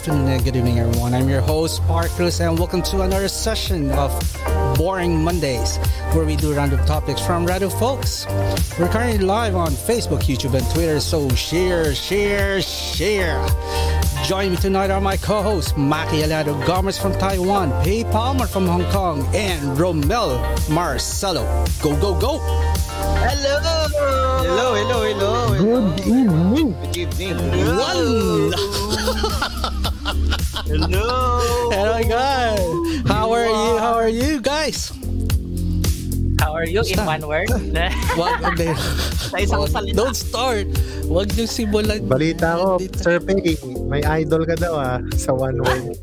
afternoon, and good evening, everyone. I'm your host, Sparkles, and welcome to another session of Boring Mondays, where we do random topics from random folks. We're currently live on Facebook, YouTube, and Twitter, so share, share, share. Join me tonight are my co-hosts, Maki Alado Gomez from Taiwan, Pei Palmer from Hong Kong, and Romel Marcelo. Go, go, go! Hello! Hello, hello, hello. hello. Good evening. Good evening. One! Hello. Hello, guys! How are you? How are you guys? How are you in one word? Wag, hindi. Sa isang salita. Don't start. Huwag niyo simulan. Balita ko. Sir Pei, may idol ka daw ah, sa one word.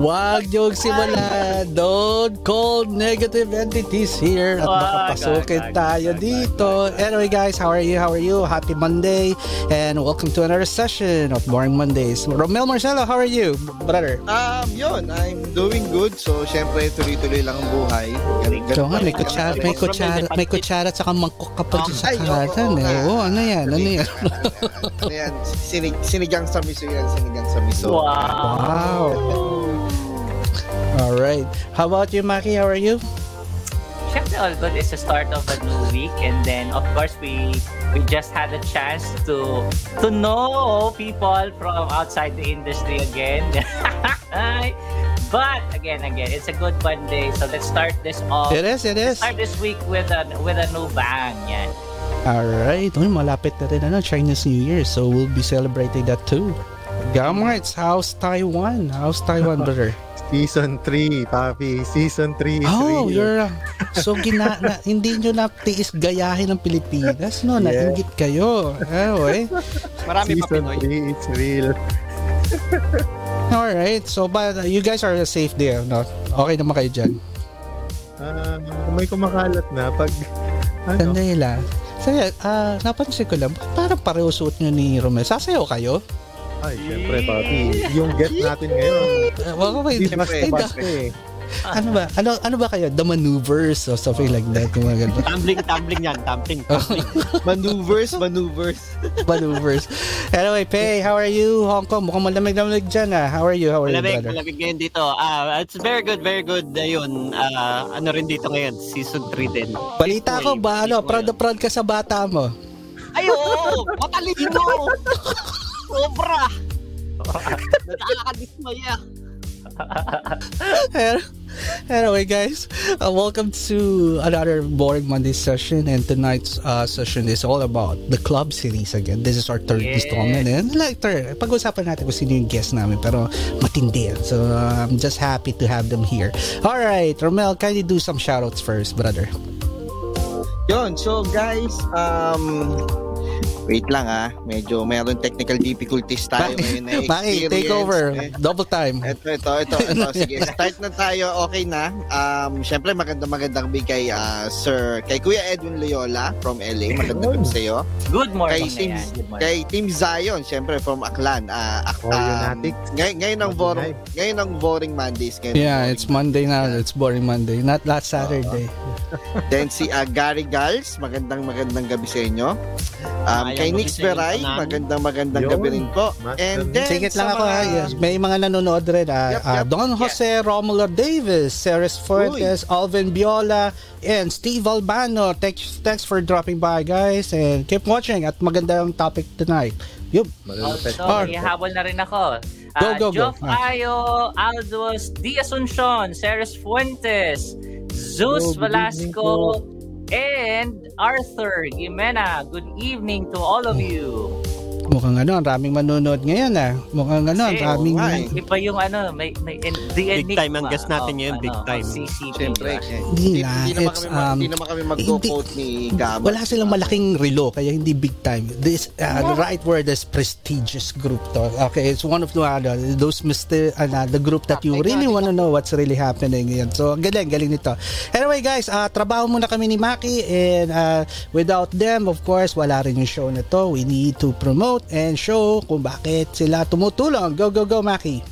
Huwag niyo simulan. Don't call negative entities here at makapasukin tayo dito. Anyway guys, how are you? How are you? Happy Monday and welcome to another session of Boring Mondays. Romel Marcelo, how are you, brother? Um, yun, I'm doing good. So, syempre, tuloy-tuloy lang ang buhay. So nga, may kutsara, may kutsara, may kutsara at saka mangkok kapag sa Ay, oo, karatan. oo eh. Oo, ano yan? Ano yan? Ano yan? Sinig, sinigang sa miso yan. Sinigang sa miso. Wow. Wow. All right. How about you, Maki? How are you? Siyempre, all good is the start of a new week. And then, of course, we we just had a chance to to know people from outside the industry again. but again, again, it's a good Monday. So let's start this off. It is, it is. Start this week with a with a new bang. Yan. Alright. Uy, malapit na rin ano, Chinese New Year. So we'll be celebrating that too. Gamrites, how's Taiwan? How's Taiwan, brother? Season 3, papi. Season 3 is Oh, real. you're... uh, so, gina, na, hindi nyo natiis gayahin ng Pilipinas, no? Yeah. Nainggit kayo. Oh, eh. Marami pa Season Pinoy. 3 is real. Alright. So, but uh, you guys are safe there, no? Okay naman kayo dyan. Ah, kung may kumakalat na, pag... Ano? Sandali lang. Saya, ah, napansin ko lang, parang pareho suot nyo ni Romel. Sasayaw kayo? Ay, syempre, papi. Yung guest natin ngayon, Uh, well, wait, is mas ay, bas da- eh. ano ba? Ano ano ba kayo? The maneuvers or something like that. Mga ganun. Tumbling, tumbling yan. Tumbling, Oh. tumbling. Maneuvers, maneuvers. maneuvers. Anyway, Pei, how are you? Hong Kong, mukhang malamig-lamig dyan ah. How are you? How are you, Malamig, brother? malamig ngayon dito. Ah, it's very good, very good. Ayun, ah, ano rin dito ngayon, season 3 din. Balita ko ba, ano, proud na proud ka sa bata mo. Ay, oo! Matalino! Sobra! Nakakadismaya. anyway, guys, uh, welcome to another Boring Monday session. And tonight's uh, session is all about the club series again. This is our third Yes. installment. And like, third, pag-usapan natin kung sino yung guest namin. Pero matindi yan. So, uh, I'm just happy to have them here. All right, Romel, kindly do some shoutouts first, brother. Yun, so guys, um, wait lang ah. Medyo mayroon technical difficulties tayo ngayon na Maki, take over. Eh, Double time. Ito, ito, ito, ito. Sige, start na tayo. Okay na. Um, Siyempre, maganda magandang gabi kay ah, Sir, kay Kuya Edwin Loyola from LA. Magandang gabi sa iyo. Good morning Kay Team, yan. Good morning. kay Team Zion, siyempre from Aklan. Ah, ak- All um, ngay- ngayon ang boring, ngayon ang boring Mondays. Ngayon Yeah, boring it's Monday now. It's boring Monday. Not last Saturday. Then si ah, Gary Gals, magandang magandang gabi sa inyo. Um, kay Nix inyo, magandang magandang Yun. gabi rin po. And then, Sige lang ako mga- ha. Yes, may mga nanonood rin. ah. Yep, Ah, yep. Don Jose Romulo Davis, Ceres Fuentes, Alvin Biola, and Steve Albano. Thanks, thanks for dropping by guys and keep watching at magandang topic tonight. Yup. Or- may habol na rin ako. Go, Ah, go, go. Joff Ayo, Aldos, D. Asuncion, Ceres Fuentes, Zeus Hello, good Velasco, and Arthur Jimena. Good evening to all of you. Mukhang ano, ang raming manonood ngayon ah. Mukhang ano, ang raming... oo nga eh. Iba yung ano, may, may the Big time ang guest natin ngayon, big time. Siyempre, Hindi hindi, na, hindi naman kami, um, naman kami mag-quote ni Gabo. Wala silang malaking relo, kaya hindi big time. This, uh, the right word is prestigious group to. Okay, it's one of the, ano, those mister, ano, the group that you really want to know what's really happening. Yan. So, galing, galing nito. Anyway, guys, uh, trabaho muna kami ni Maki and uh, without them, of course, wala rin yung show na to. We need to promote and show kung bakit sila tumutulong. Go, go, go, Maki.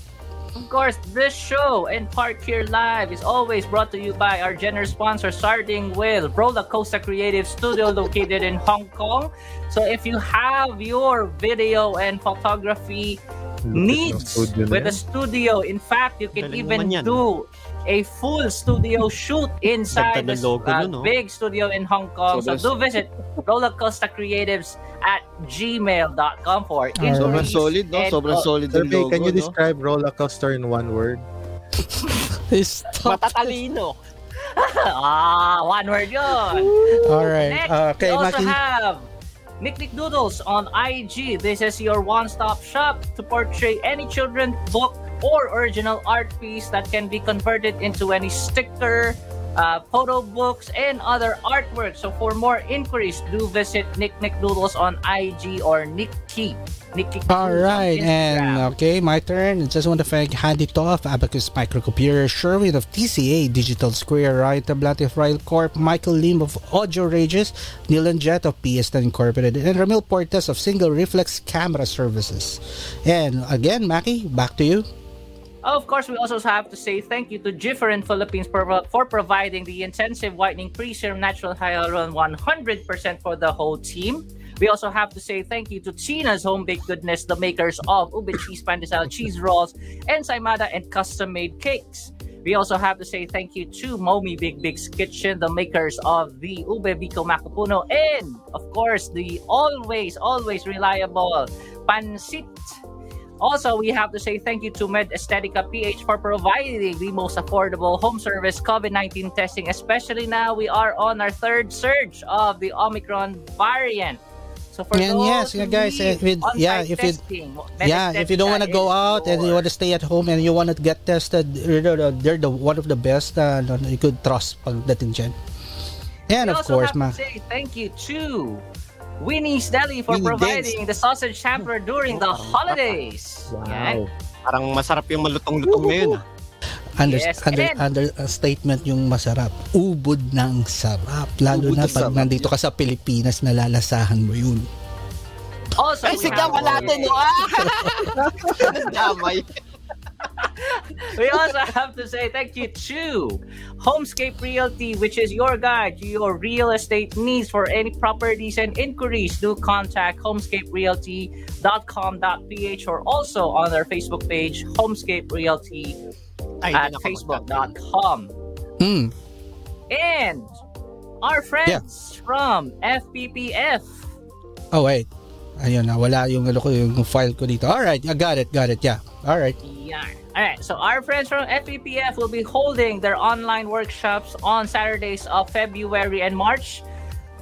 of course, this show and Park Here Live is always brought to you by our generous sponsor, starting with Roller Coaster Creative Studio located in Hong Kong. So if you have your video and photography needs with a studio, in fact, you can Galing even do a full studio shoot inside the logo uh, no? big studio in Hong Kong. So So, do visit Rollercoaster Creatives at gmail.com for Alright. Sobrang inquiries solid, no? Sobrang oh, solid Sir logo, can you no? describe roller coaster in one word? Matatalino. ah, one word yun. All right. Next, Uh, okay, we also Maki. have Nick Doodles on IG. This is your one-stop shop to portray any children book or original art piece that can be converted into any sticker, uh, photo books, and other artwork. So for more inquiries, do visit Nick Nick Doodles on IG or Nick T. Nick Nick All right, and okay, my turn. Just want to thank Handy Toff, Abacus Microcomputer, Sherwin of TCA Digital Square, Ryan Tablat of Rail Corp, Michael Lim of Audio Rages, Neil and Jet of PS10 Incorporated, and Ramil Portes of Single Reflex Camera Services. And again, Maki, back to you. Of course, we also have to say thank you to Different Philippines for, for providing the intensive whitening pre-serum natural hyaluron 100% for the whole team. We also have to say thank you to Tina's Home Baked Goodness, the makers of ube cheese pandesal cheese rolls and Saimada and custom-made cakes. We also have to say thank you to Momi Big Big's Kitchen, the makers of the Ube Biko Macapuno, and of course the always, always reliable Pansit also, we have to say thank you to Med Aesthetica PH for providing the most affordable home service COVID 19 testing, especially now we are on our third surge of the Omicron variant. So for And yes, yeah, guys, if it- yeah, if Med yeah, if you don't want to go out and you want to stay at home and you want to get tested, they're the, one of the best uh, you could trust pagdating dyan. And we of course, ma say thank you to Winnie's Deli for Winnie providing the sausage sampler during the holidays. Yan. Parang masarap yung malutong-lutong ngayon. ah. Under, Yes, under, and- under uh, statement yung masarap. Ubod ng sarap. Lalo na pag sarap. nandito ka sa Pilipinas, nalalasahan mo yun. Also, Ay, sigaw natin, no? Ah! Damay. We also have to say thank you to Homescape Realty, which is your guide to your real estate needs for any properties and inquiries. Do contact homescaperealty.com.ph or also on our Facebook page, Homescape Realty Ay, at hindi na ako facebook.com. Hmm. And our friends from FPPF. Oh, wait. Ayun na, wala yung, ano ko, yung file ko dito. Alright, I got it, got it, yeah. Alright. Yeah. All right. So our friends from FPPF will be holding their online workshops on Saturdays of February and March,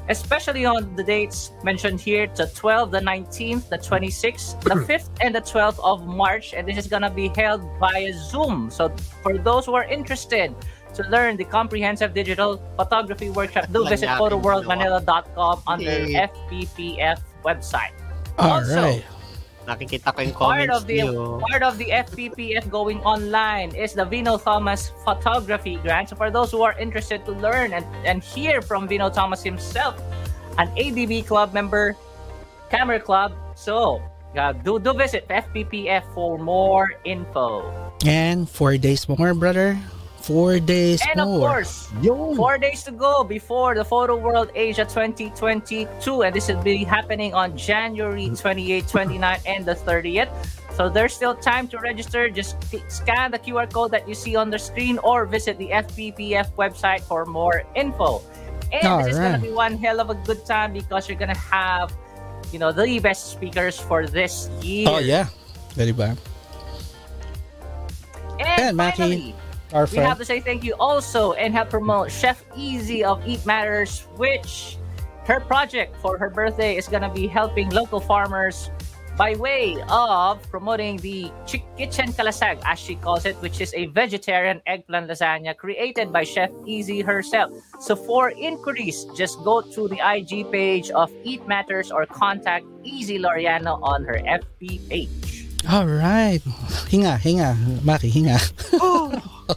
especially on the dates mentioned here: the 12th, the 19th, the 26th, the 5th, and the 12th of March. And this is gonna be held via Zoom. So for those who are interested. To learn the comprehensive digital photography workshop, do visit photoworldmanila.com under. FPPF website. Also, Alright. Nakikita ko yung part of the niyo. part of the FPPF going online is the Vino Thomas Photography Grant. So for those who are interested to learn and, and hear from Vino Thomas himself, an ADB club member, Camera Club. So uh, do do visit FPPF for more info. And four days more, brother. Four days And of more. course, four days to go before the Photo World Asia 2022, and this will be happening on January mm. 28, 29, and the 30th. So there's still time to register. Just scan the QR code that you see on the screen or visit the FPPF website for more info. And this is going to be one hell of a good time because you're going to have, you know, the best speakers for this year. Oh, yeah. Very bad. And And finally, Our we friend. have to say thank you also and help promote Chef Easy of Eat Matters, which her project for her birthday is gonna be helping local farmers by way of promoting the Chick Kitchen Kalasag, as she calls it, which is a vegetarian eggplant lasagna created by Chef Easy herself. So for inquiries, just go to the IG page of Eat Matters or contact Easy Loriano on her FB page. Alright. Hinga, hinga. Maki, hinga. Oh,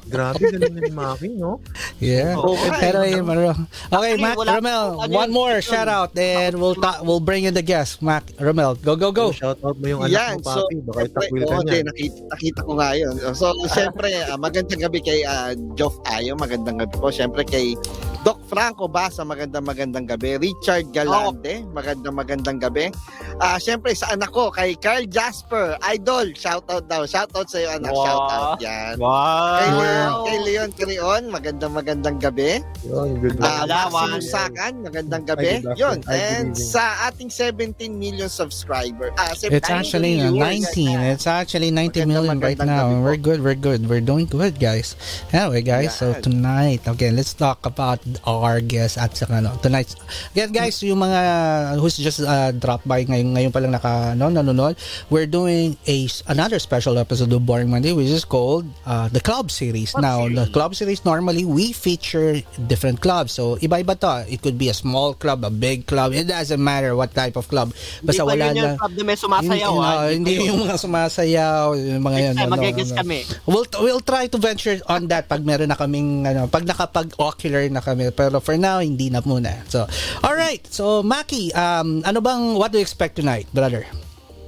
Grabe, galing ni Maki, no? Yeah. Oo. Pero yun, Maro. Okay, Mac, Romel, ano one more shout out and we'll ta- we'll bring in the guest. Mac, Romel, go, go, go. Shout out mo yung anak Yan, mo, so, papi. Baka itakwil ka niya. nakita, nakita ko nga yun. So, siyempre, ah, magandang gabi kay uh, Joff Ayo, magandang gabi po. Siyempre kay Doc Franco Basa, magandang magandang gabi. Richard Galante, magandang magandang gabi. Ah, siyempre sa anak ko, kay Carl Jasper, idol, shout out daw. Shout out sa iyo anak, Wow. shout out. Yan. Kay Wow! Leon, kay Leon Creon, magandang magandang gabi. Yun, good Ah, luck. Alawan. Maximum Sakan, magandang gabi. Yun. And sa ating 17 million subscriber. Ah, 17 It's actually uh, viewers. 19. It's actually 90 Magandang, million right now. We're good. We're good. We're doing good, guys. Anyway, guys, so Yan. tonight, okay, let's talk about our guest at saka no, tonight. Again, guys, yung mga who's just uh, dropped by ngayon, ngayon pa lang naka, no, nanonood, we're doing a another special episode of Boring Monday, which is called uh, the Club Series. Club now, the Series. Club Series, normally, we feature different clubs. So, iba-iba to. It could be a small club, a big club. It doesn't matter what type of club. Basta Hindi wala yun yung lang. club na may sumasayaw, Hindi, ah. hindi yung mga sumasayaw, yung mga yan. Ano, ano. kami. We'll, we'll try to venture on that pag meron na kaming, ano, pag nakapag-ocular na kami. Pero for now, hindi na muna. So, alright. So, Maki, um, ano bang, what do you expect tonight, brother?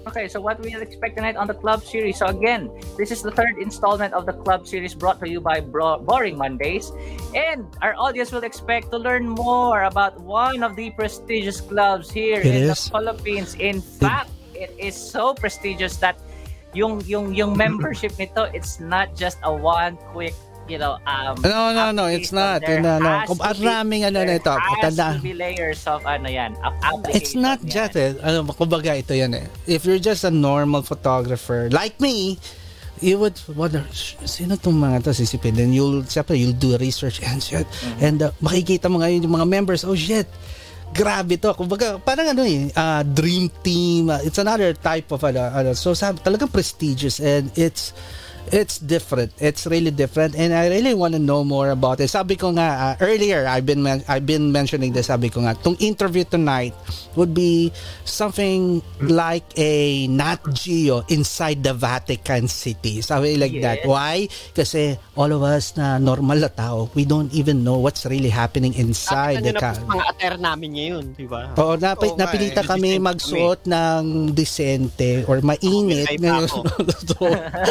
Okay, so what we'll expect tonight on the Club Series. So again, this is the third installment of the Club Series brought to you by Bro- Boring Mondays. And our audience will expect to learn more about one of the prestigious clubs here It in is. the Philippines. In fact, it is so prestigious that yung yung yung membership nito, it's not just a one quick you know, um, No, no, no, it's not. No, no. Kung to be- maraming ano there nito, has tanda- layers of ano yan, of It's not yan. just eh. Ano, kumbaga ito yan eh. If you're just a normal photographer, like me, you would wonder, "Sh- sino tong mga to sisipin? Then you'll, siyempre, you'll do research and shit. And uh, makikita mo ngayon yung mga members, oh shit, grabe to. Kumbaga, parang ano eh, uh, dream team. uh, it's another type of, ano, ano. So, sab- talagang prestigious and it's, it's different. It's really different and I really want to know more about it. Sabi ko nga uh, earlier, I've been men- I've been mentioning this. Sabi ko nga, tong interview tonight would be something like a Nat Geo inside the Vatican City. Sabi like that. Yes. Why? Kasi all of us na normal na tao, we don't even know what's really happening inside the Nakita nyo na sa mga attire namin ngayon, di ba? Oo, napi- Oo napilita eh. kami Decent magsuot ng desente or mainit. Okay, so,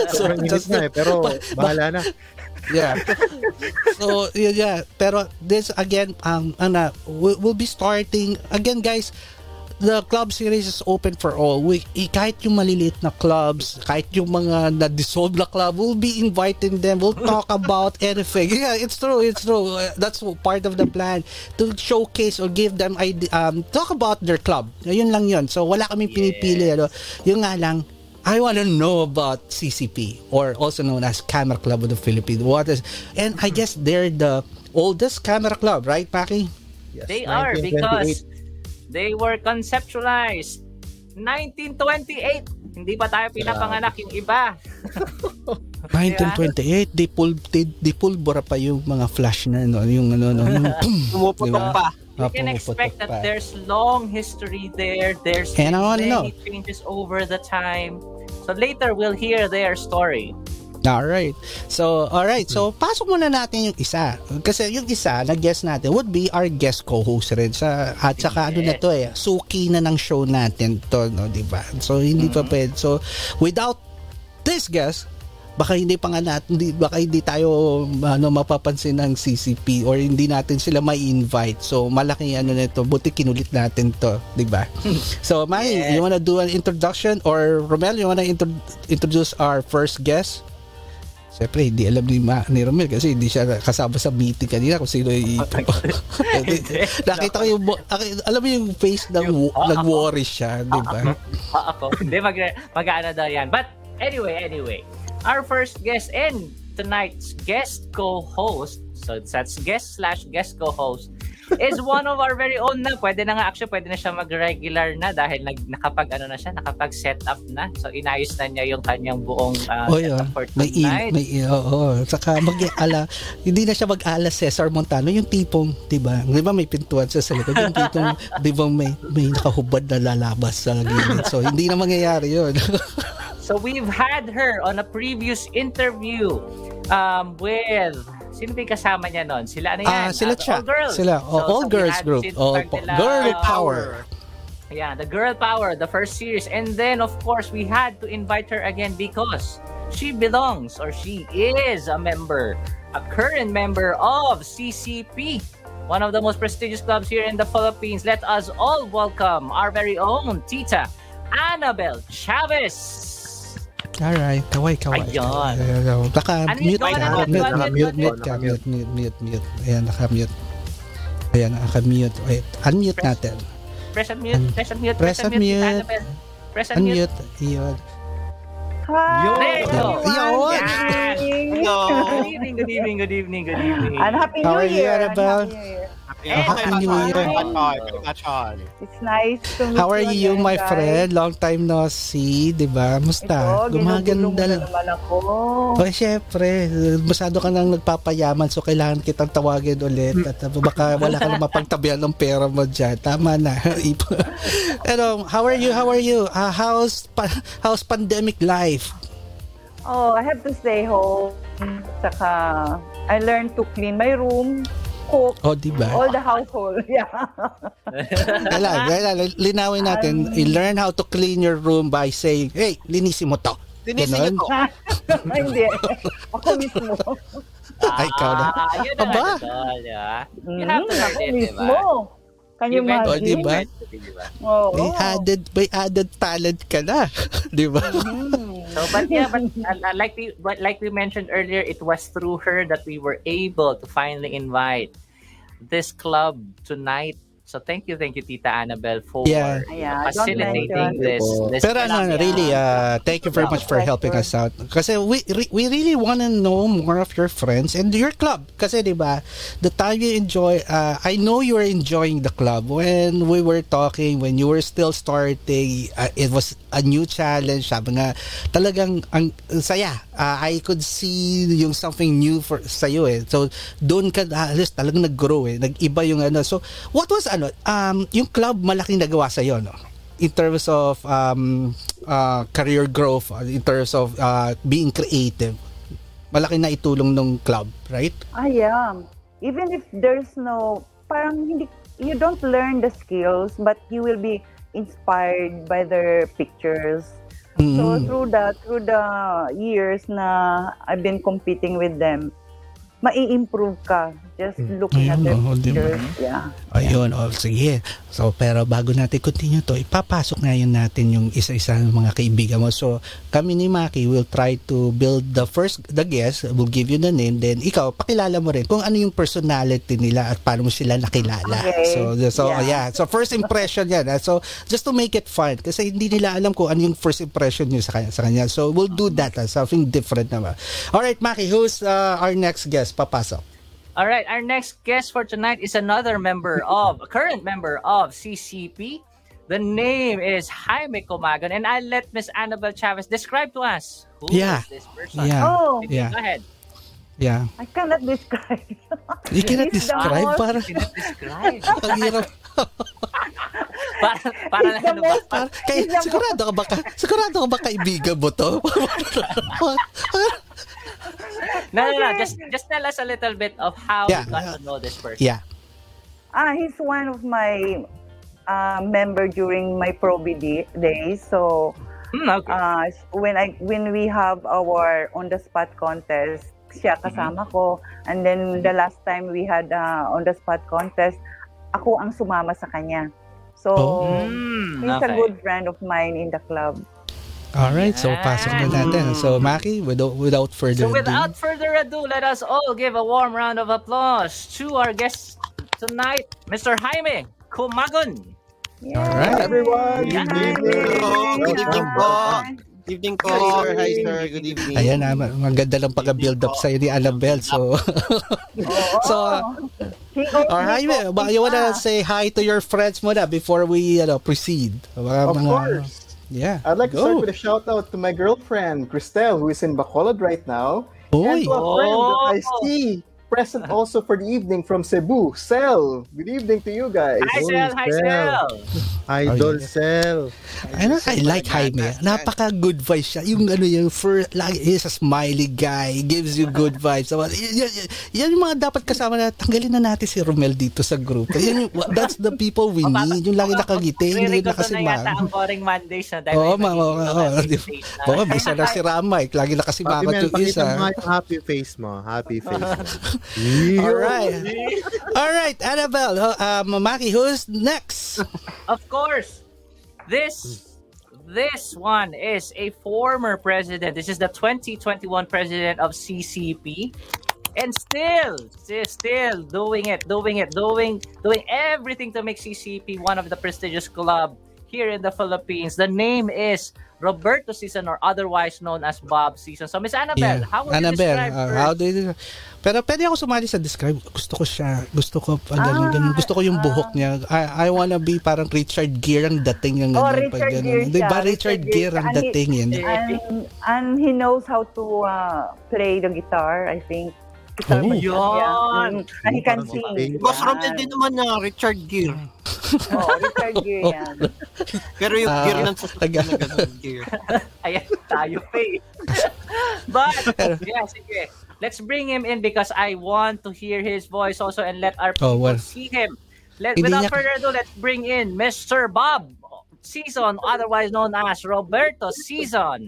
so, just, na eh, pero bahala na. yeah. So, yun, yeah. Pero this, again, um, ano, we- we'll be starting, again, guys, the club series is open for all. We, eh, kahit yung maliliit na clubs, kahit yung mga na-dissolve na club, we'll be inviting them. We'll talk about anything. Yeah, it's true. It's true. Uh, That's part of the plan to showcase or give them ide- um talk about their club. Yun lang yun. So wala kaming pinipili. Ano. Yung nga lang, I want to know about CCP or also known as Camera Club of the Philippines. What is and I guess they're the oldest camera club, right, Paki? Yes, They are 1928. because they were conceptualized 1928. Hindi pa tayo pinapanganak yung iba. 1928, di pul di, di pulbura pa yung mga flash na no, yung ano no, yung boom, Pumuputok Diba? pa. You can expect that pa. there's long history there. There's And many know. changes over the time. So later we'll hear their story. All right. So, all right. So, pasok muna natin yung isa. Kasi yung isa na guest natin would be our guest co-host rin sa at saka ano na to eh, suki na ng show natin to, no, 'di ba? So, hindi pa pwede. So, without this guest, baka hindi pa nga natin, hindi, baka hindi tayo ano mapapansin ng CCP or hindi natin sila may invite. So, malaki ano nito, buti kinulit natin to, 'di ba? so, Mai, Yes. you wanna do an introduction or Romel, you wanna intro- introduce our first guest? Siyempre, hindi alam ni, Ma, ni Romel kasi hindi siya kasama sa meeting kanina kung sino yung... Nakita ko yung... Alam mo yung face ng wo- nag-worry siya, di ba? Ah, ako. Hindi, mag, mag-ano daw yan. But anyway, anyway. Our first guest and tonight's guest co-host, so that's guest slash guest co-host, is one of our very own na. Pwede na nga, actually, pwede na siya mag-regular na dahil nag, nakapag, ano na siya, nakapag-set up na. So, inayos na niya yung kanyang buong uh, Oh, setup yeah. for May tonight. may in, oo. Saka mag-ala, hindi na siya mag-ala Cesar Montano, yung tipong, di ba? Di ba may pintuan siya sa likod? Yung tipong, di ba may, may nakahubad na lalabas sa gilid. So, hindi na mangyayari yun. So we've had her on a previous interview um, with sino ba kasama niya nun? Sila ano yan? Ah, sila Uh, all girls. Sila, oh, all we girls group. All po- girl power. Yeah, the girl power, the first series. And then, of course, we had to invite her again because she belongs or she is a member, a current member of CCP, one of the most prestigious clubs here in the Philippines. Let us all welcome our very own Tita, Annabel Chavez. Alright, kaway, kaway. Ayun. Ayun. Naka Unmute mute ka. na, Mute, mute, mute unmute. ka. Mute, mute, mute, mute. Ayan, naka-mute. Ayan, naka-mute. Wait, unmute Press- natin. Press unmute, Un- press unmute, press press unmute. Press unmute. Unmute. Ayun. You. Yun. Yan. Hello. Good evening, good evening, good evening, good evening. And Happy How New are you, Year. and Annabelle? Happy New Year. Happy New Year. It's nice to meet How are you, again, my guys. friend? Long time no see, di ba? Musta? Ito, Gumaganda lang. naman ako. O, syempre, masyado ka nang nagpapayaman so kailangan kitang tawagin ulit at uh, baka wala ka lang mapagtabihan ng pera mo dyan. Tama na. Pero, how are you? How are you? Uh, how's, pa- how's pandemic life? Oh, I have to stay home. Saka, I learned to clean my room, cook, O, di ba? all the household. Yeah. Kailangan, kailangan, linawin natin, you learn how to clean your room by saying, hey, linisin mo to. Linisin niyo to. Hindi. Ako mismo. Ay, ikaw na. Ah, yun na Aba. You have to learn ako it. Can you Oh, imagine? di ba? Di ba? Oo. May added, may added talent ka na. di ba? So, but yeah, but uh, uh, like we but like we mentioned earlier, it was through her that we were able to finally invite this club tonight. So thank you, thank you, Tita Annabelle, for Yeah. Yeah, facilitating this. this Pero ano, really, uh, thank you very much for helping us out. Kasi we re- we really want to know more of your friends and your club. Kasi 'di ba, the time you enjoy, uh, I know you were enjoying the club when we were talking when you were still starting. Uh, it was a new challenge. Sabi nga, talagang ang saya. Uh, I could see yung something new for sa eh. So doon ka halos talagang nag-grow eh. Nag-iba yung ano. So what was ano, um yung club malaking nagawa sa no? in terms of um, uh, career growth, in terms of uh, being creative, malaki na itulong ng club, right? I am. Even if there's no, parang hindi, you don't learn the skills, but you will be inspired by their pictures. So Mm. through the through the years na I've been competing with them, mai-improve ka just looking at Ayun, their oh, ba? pictures. Yeah. Ayun, oh, sige. So, pero bago natin continue to, ipapasok ngayon natin yung isa-isa ng mga kaibigan mo. So, kami ni Maki will try to build the first, the guest, we'll give you the name, then ikaw, pakilala mo rin kung ano yung personality nila at paano mo sila nakilala. Okay. So, so yeah. Yeah. So, first impression yan. ah. So, just to make it fun, kasi hindi nila alam kung ano yung first impression nyo sa kanya. Sa kanya. So, we'll do that, ah, something different naman. Alright, Maki, who's uh, our next guest? Papasok. All right, our next guest for tonight is another member of, a current member of CCP. The name is Jaime Comagon, and I'll let Miss Annabelle Chavez describe to us who Yeah. is this person. Yeah. Oh, Yeah. Go ahead. Yeah. I cannot describe. You cannot He's describe para Cannot describe. ang hirap. para, para the ano ba? Para, kay, sigurado ka ba ka, sigurado ka ba kaibigan mo to? No, no, no. Just, just tell us a little bit of how Yeah. you got to know this person. yeah. Ah, he's one of my uh, member during my Proby day- days. So Hmm, okay. uh, when I when we have our on the spot contest, siya kasama ko. And then the last time we had uh, on the spot contest, ako ang sumama sa kanya. So Oh. He's a okay. good friend of mine in the club. All right, so pasok na natin. So Maki, without without further So ado. without further ado, let us all give a warm round of applause to our guest tonight, Mr. Jaime Kumagun. Yeah. All right. Everyone, good evening. Good evening po. Good evening po. Hi, sir. Hi, sir. Good evening. Ayan na, maganda lang pag-build up sa'yo ni Annabelle. So, so uh, He owes or me Jaime, coffee ba- you wanna say hi to your friends muna before we ano, proceed? Mga, Of mga- course. Yeah. I'd like to go. start with a shout out to my girlfriend, Christelle, who is in Bacolod right now. Uy. And to a friend that I Oh. see present also for the evening from Cebu, Sel. Good evening to you guys. Hi, Sel. Hi, Sel. Idol Oh, yeah. Cell. Ano, I like Jaime. Napaka good vibes siya. Yung ano yung for lagi is a smiley guy, gives you good vibes. So, yan, yan, yan yung mga dapat kasama na tanggalin na natin si Romel dito sa group. Yan yung, that's the people we need. Yung lagi nakangiti, hindi ko na ang boring Mondays na dahil Oo, may ma, ma, nagiging oo. na. Oo, bisa na si Ramay. Lagi nakasimangot yung pakita mo isa. nga yung happy face mo. Happy face mo. Alright. Alright, Annabelle. Uh, um, Maki, who's next? Of course, this this one is a former president. This is the 2021 president of CCP. And still, still doing it, doing it, doing, doing everything to make CCP one of the prestigious club here in the Philippines. The name is Roberto Season, or otherwise known as Bob Season. So, Miss Annabelle, how would Annabelle, you describe uh, her? how do you Pero pwede ako sumali sa describe. Gusto ko siya. Gusto ko ganun, Ah, ganun. Gusto ko yung buhok niya. I, I wanna be parang Richard Gere ang dating yung Oh, ganun. Richard pag Gere ganun. Di ba siya. Richard Richard Gere Gere ang dating yun? Eh, And, and he knows how to uh, play the guitar, I think. Guitar Oh. Yun. And he can sing. Boss. Romel din naman na Richard Gere. Oh, Richard Gere yan. Pero yung Ah, gear ng sasakyan na ganun gear. Ayan, tayo pa eh. But, yeah, sige. Let's bring him in because I want to hear his voice also and let our Oh, people well. see him. Let, without niya- further ado, let's bring in Mr. Bob Season, otherwise known as Roberto Season.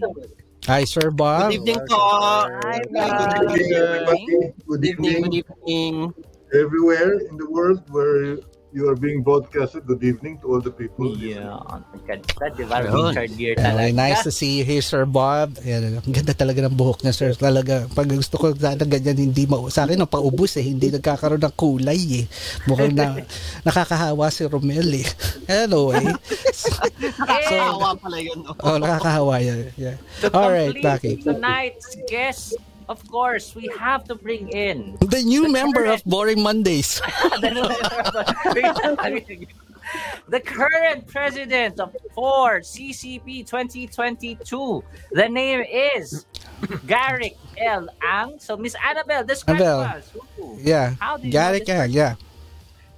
Hi, Sir Bob. Good evening po. Hi, Good Bob. evening. evening, everybody. Good Good evening. evening. Good evening. Everywhere in the world where you are being broadcasted, good evening to all the people. Yeah, ang ganda, di ba? Richard Gere Yeah, talaga. nice to see you here, Sir Bob. Yan, ang ganda talaga ng buhok niya, Sir. Talaga, pag gusto ko sana ganyan, hindi ma sa akin, ang paubos eh. Hindi nagkakaroon ng kulay eh. Mukhang na, nakakahawa si Romel eh. Anyway. so, Nakakawa pala yun. no? oh, nakakahawa yan. Yeah. To All right, complete Baki. tonight's guest, of course, we have to bring in The new member of Boring Mondays. the current president of Ford CCP 2022. The name is Garrick L. Ang. So, Miss Annabelle, describe to Annabelle. us. Ooh. Yeah. How do you Got it, yeah.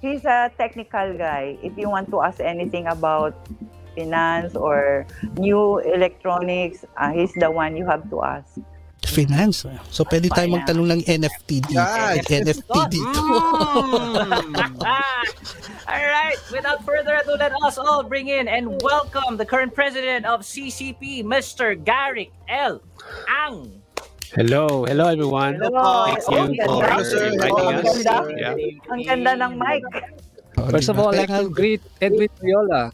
He's a technical guy. If you want to ask anything about finance or new electronics, uh, he's the one you have to ask. Finance. So, pwede tayo magtanong ng NFT dito. Yes. NFT dito. Mm. all right. Without further ado, let us all bring in and welcome the current president of CCP, Mr. Garrick L. Ang. Hello, hello everyone. Hello. Thank Oh, you ganda. for inviting us. Yeah. Ang ganda ng mic. Oh, First of all, I'd like to greet Edwin Viola.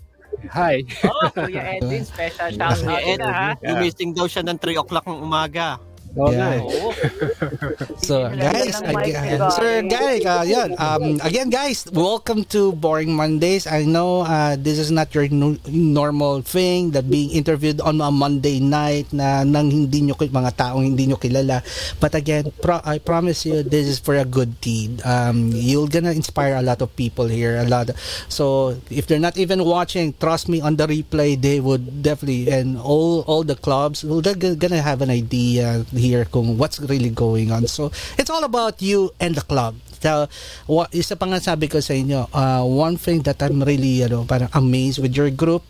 Hi. Oh, Kuya Edwin, special shout Si out Ed, na ha. gumising daw siya ng 3 o'clock ng umaga. Oo Yeah. eh. Oo. So, guys, again. Sir Guy, uh, yun, um, again, guys, welcome to Boring Mondays. I know uh, this is not your no- normal thing that being interviewed on a Monday night na nang hindi nyo, mga taong hindi nyo kilala. But again, pro- I promise you, this is for a good deed. Um, you're gonna inspire a lot of people here. A lot. so, if they're not even watching, trust me, on the replay, they would definitely, and all all the clubs, well, they're gonna have an idea here kung what's really going on. So, it's all about you and the club. So, wa, isa pa nga sabi ko sa inyo, uh, one thing that I'm really, ano, parang amazed with your group,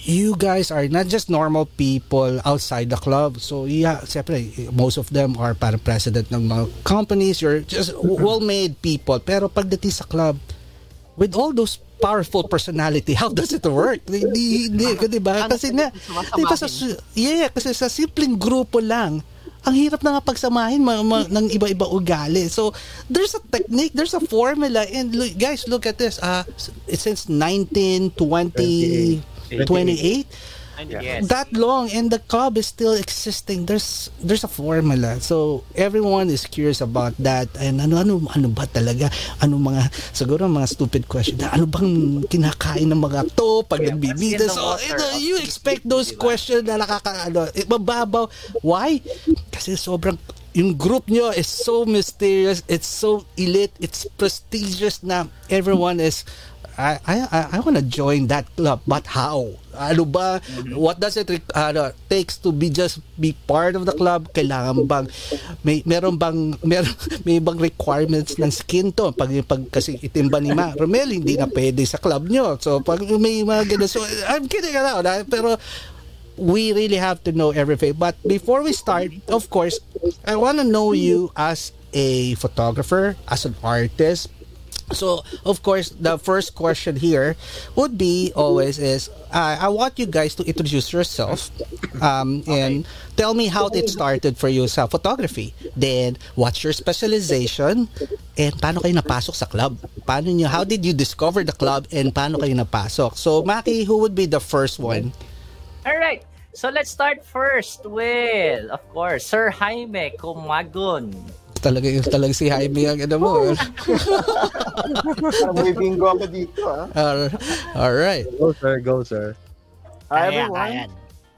you guys are not just normal people outside the club. So, yeah, siyempre, most of them are parang president ng mga companies. You're just well-made people. Pero pagdating sa club, with all those powerful personality, how does it work? Hindi, hindi, di ba? Kasi nga, di ba sa, yeah, kasi sa simpleng grupo lang, ang hirap na nga pagsamahin ma- ma- ng iba-iba ugali. So, there's a technique, there's a formula. And look, guys, look at this. Uh, since 1920, 28, Yes. that long and the club is still existing. There's there's a formula. So everyone is curious about that. And ano ano ano ba talaga? Ano mga siguro mga stupid question na ano bang kinakain ng mga to pag Yeah, nagbibida? so you, know, you expect those diba? questions na nakaka ano eh, mababaw. Why? Kasi sobrang yung group nyo is so mysterious it's so elite it's prestigious na everyone is I I I, want to join that club, but how? Ano ba? What does it ano, takes to be just be part of the club? Kailangan bang may meron bang meron may bang requirements ng skin to? Pag pag kasi itim ba ni Ma Romel, hindi na pwede sa club nyo. So pag may mga ganun, so I'm kidding around, ah, pero we really have to know everything. But before we start, of course, I want to know you as a photographer, as an artist. So, of course, the first question here would be always is uh, I want you guys to introduce yourself um, and tell me how it started for you sa photography. Then, what's your specialization? And paano kayo napasok sa club? Paano nyo, how did you discover the club and paano kayo napasok? So, Maki, who would be the first one? All right. So let's start first with, of course, Sir Jaime Kumagun. Talaga yung talaga si Jaime ang ano mo. May bingo ako dito, ah. All, all right. Go, sir. Go, sir. Hi, everyone.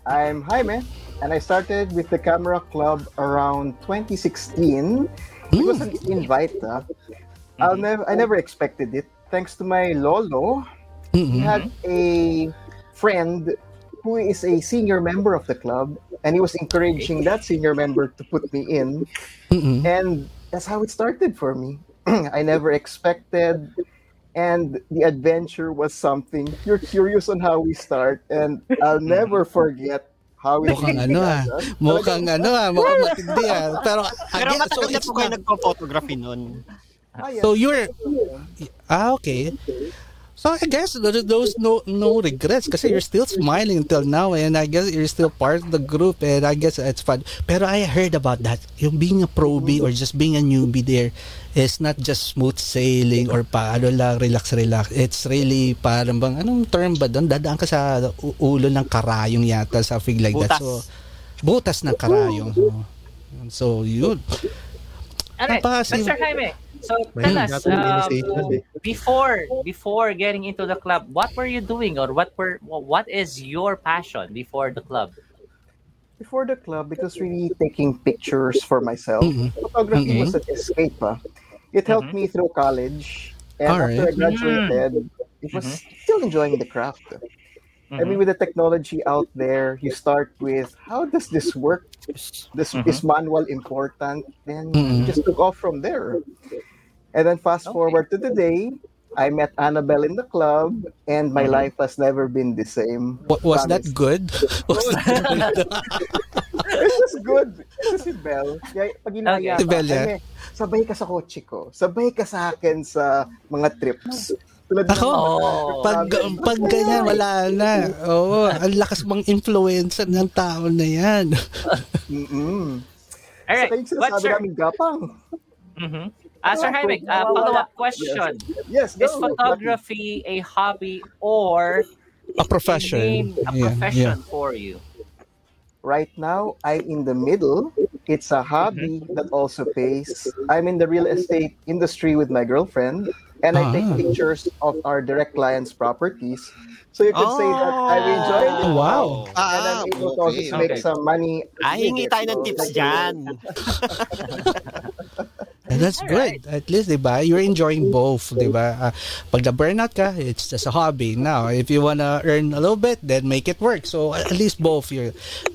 I'm Jaime, and I started with the Camera Club around 2016. It was an invite. ah. I'll never, I never expected it. Thanks to my lolo, he Mm-mm. had a friend who is a senior member of the club, and he was encouraging that senior member to put me in, Mm-mm. and that's how it started for me. I never expected, and the adventure was something. You're curious on how we start, and I'll never forget how it Mukhang ano ah. Mukhang ano ah. Mukhang matindi ah. Pero, Pero again, so matagal na it's po kayo not- nagpo-photography nun. Ah. So you're ah okay. So I guess there- those no no regrets kasi you're still smiling until now and I guess you're still part of the group and I guess it's fun. Pero I heard about that. Yung being a probie or just being a newbie there is not just smooth sailing or pa ano lang relax relax. It's really parang bang anong term ba doon? Dadaan ka sa ulo ng karayong yata something like that. Butas. So butas ng karayong. So, so yun. But Napaka- Sir Jaime, so May tell us, organization, um, eh. before before getting into the club, what were you doing or what were what is your passion before the club? before the club, it was really taking pictures for myself. Mhm. Photography Mhm. was an escape. ah. It helped me through college. And Alright. after I graduated, it was still enjoying the craft. I mean, with the technology out there, you start with how does this work? This is manual important? Then Mhm. just took off from there. And then fast forward to the day, I met Annabelle in the club, and my life has never been the same. Wa- was that good? Was that good? It was good. Ito si Bel. Kaya pag inaya Si Bel, yeah. "Ay, sabay ka sa kotse ko. Sabay ka sa akin sa mga trips. Tulad Ako, Oh. pag, pag ganyan, wala na. Oo, ang lakas mong influencer ng tao na yan. Mm-mm. All right. Saka yung But sinasabi namin gapang. mhm. Uh, Sir Jaime, uh, follow-up question. Yes, Is photography a hobby or A profession. a profession yeah. for you? Right now, I'm in the middle. It's a hobby that also pays. I'm in the real estate industry with my girlfriend, and I take Ah. pictures of our direct clients' properties. So you could say that I'm enjoying it. Oh, wow. And I'm able to also okay. make Okay. some money. Ah, hingi tayo ng tips dyan. And that's good. At least, di ba? You're enjoying both, di ba? Ah, pag na-burnout ka, it's just a hobby. Now, if you wanna earn a little bit, then make it work. So, at least both you're...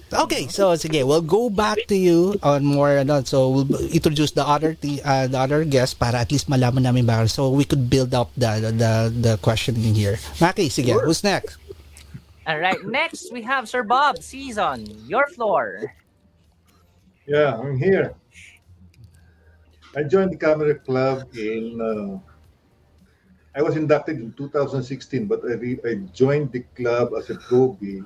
Okay, so sige, we'll go back to you on more ano, so we'll introduce the other t- uh, the other guest para at least malaman namin ba so we could build up the the the questioning here. Maki, sige, who's next? All right. Next, we have Sir Bob Season. Your floor. Yeah, I'm here. I joined the Camera Club in. Uh, I was inducted in 2016, but I, re- I joined the club as a probie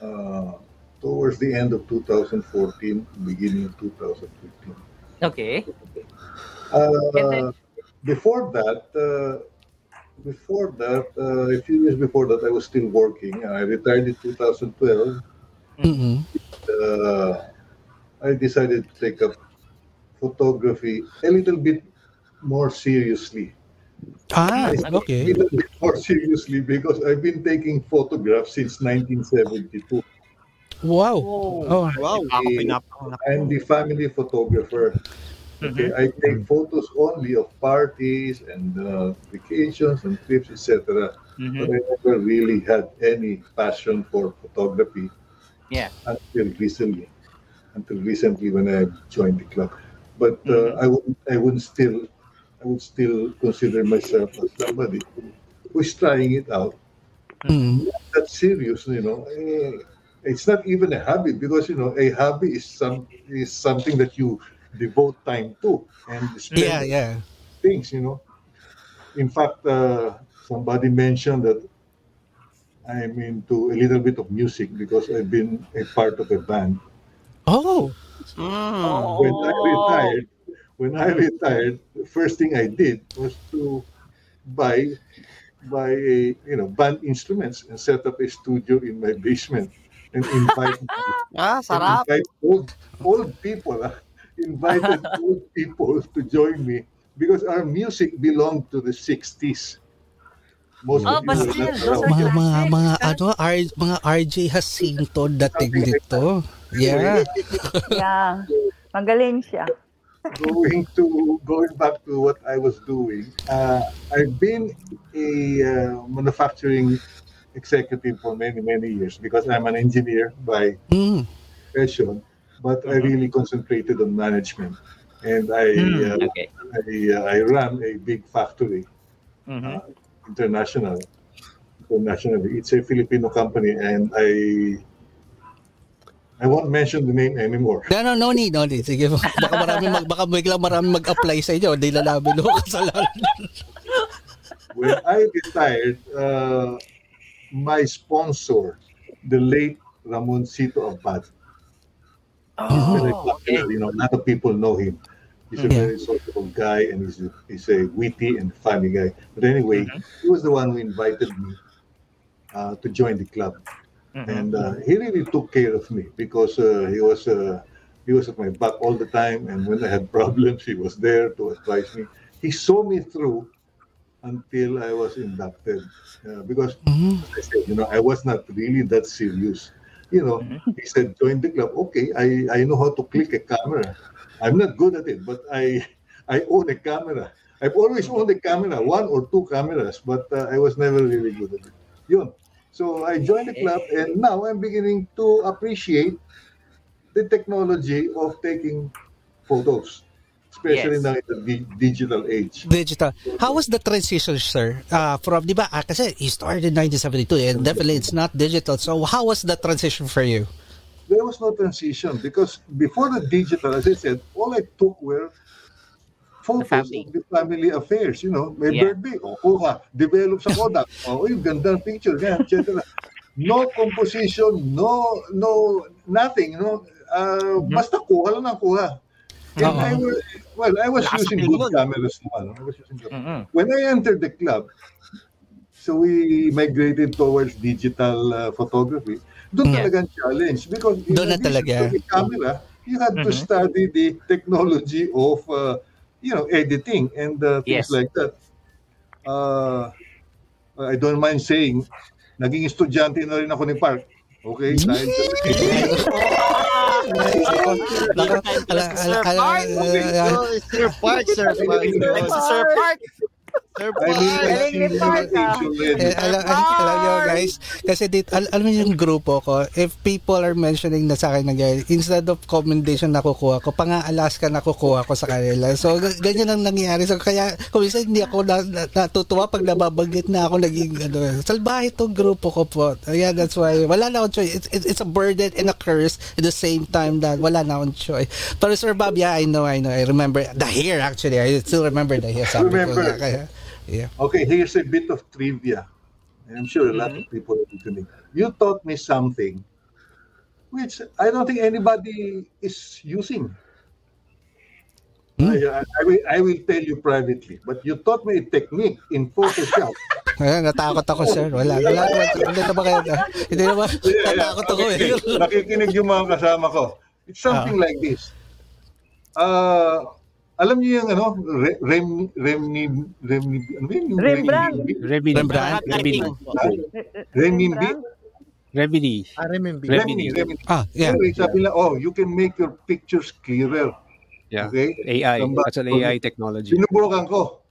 uh, towards the end of 2014, beginning of 2015. Okay. Uh, then- before that, uh, before that, uh, a few years before that, I was still working. I retired in 2012. Mm-mm. Uh, I decided to take up photography a little bit more seriously. Ah, okay. A little bit more seriously because I've been taking photographs since 1972. Wow. Oh, Wow. Ako pinapang I'm the family photographer. Okay, I take photos only of parties and uh, vacations and trips, etc. Mhm. But I never really had any passion for photography Yeah. until recently. Until recently, when I joined the club, but uh, I would I would still I would still consider myself as somebody who's trying it out. Mm. That's serious, you know. Eh, It's not even a hobby because you know a hobby is some is something that you devote time to and spend Yeah, yeah. things, you know. In fact, uh, somebody mentioned that I'm into a little bit of music because I've been a part of a band. Oh. When I retired, when I retired, the first thing I did was to buy buy a you know band instruments and set up a studio in my basement and invite Ah, and sarap. invite old old people ah, invited old people to join me because our music belonged to the 60s. Most Oh, of but still, not those are Mga mga mga ano R, mga RJ Jacinto dating dito. Yeah. Yeah. Magaling siya. going to going back to what I was doing, uh, I've been a uh, manufacturing executive for many many years because I'm an engineer by Mm. profession, but I really concentrated on management, and I uh, okay. I, uh, I run a big factory Mhm. International internationally. It's a Filipino company, and I I won't mention the name anymore. No, no, no need, no need. Sige, baka marami mag, baka biglang marami mag-apply sa inyo. Hindi na namin ho kasalanan. when I retired, uh, my sponsor, the late Ramoncito Abad, Oh, popular. You know, a lot of people know him. He's a Yeah. very sociable guy, and he's a, he's a witty and funny guy. But anyway, he was the one who invited me uh, to join the club, and uh, he really took care of me because uh, he was uh, he was at my back all the time, and when I had problems, he was there to advise me. He saw me through until I was inducted, uh, because Mhm. I said, you know, I was not really that serious. You know, he said, join the club. Okay, I, I know how to click a camera. I'm not good at it, but I I own a camera. I've always owned a camera, one or two cameras, but uh, I was never really good at it. Yun. So I joined the club, and now I'm beginning to appreciate the technology of taking photos, especially Yes. now in the di- digital age. Digital. How was the transition, sir? Uh, from, di ba, ah, kasi you started in 1972 and definitely it's not digital. So how was the transition for you? There was no transition because before the digital, as I said, all I took were photos family. of the family affairs. You know, may Yeah. birthday, o kuha, develop sa Kodak, o yung ganda picture, ganyan, etc. No composition, no, no, nothing, no. Uh, Basta kuha lang ng kuha. And Oo. I was, well, I was Lakas using ng good cameras naman. I was using good. Mhm. When I entered the club, so we migrated towards digital uh, photography. Doon Yeah. talagang challenge because in Doon na talaga. to the camera, you had to Mhm. study the technology of uh, you know editing and uh, things Yes. like that. Uh, I don't mind saying, naging estudyante na rin ako ni Park. Okay? Dahil Sir Park, Sir Park. Sir Park. Sir I mean. Galing ni. Eh, alam, nyo guys, kasi dit, al, alam mo yung grupo ko, if people are mentioning na sa akin na ganyan, instead of commendation na kukuha ko, pang-Alaska na kukuha ko sa kanila. So, g- ganyan ang nangyayari. So, kaya, kung minsan hindi ako na, na, natutuwa pag nababanggit na ako naging, ano, salbahe itong grupo ko po. Ayan, that's why, wala na akong choice. It's, it's, it's a burden and a curse at the same time that wala na akong choice. Pero Sir Bob, yeah, I know, I know. I remember the hair actually. I still remember the hair. Sabi ko Remember. nga, kaya, yeah. Okay, here's a bit of trivia. I'm sure a lot of people are listening. You taught me something which I don't think anybody is using. Hmm. I, I, will, I will tell you privately, but you taught me a technique in Photoshop. Ayan, natakot ako, sir. Wala. Wala. Hindi naman kayo. Hindi naman. Natakot ako eh. Nakikinig- yung mga kasama ko. It's something like this. Uh, alam niyo yung ano, Re, Rem, Remni, Remni, ano ba yun? Rembrandt. Remedy. Rembrandt? Remedy. Renminbi? Remedy. RMMB. Remni, Remni. Ah, yeah. Anyway, sabi nila, oh, you can make your pictures clearer Yeah. Okay? AI. Samba- That's an AI technology. Sinubukan ko.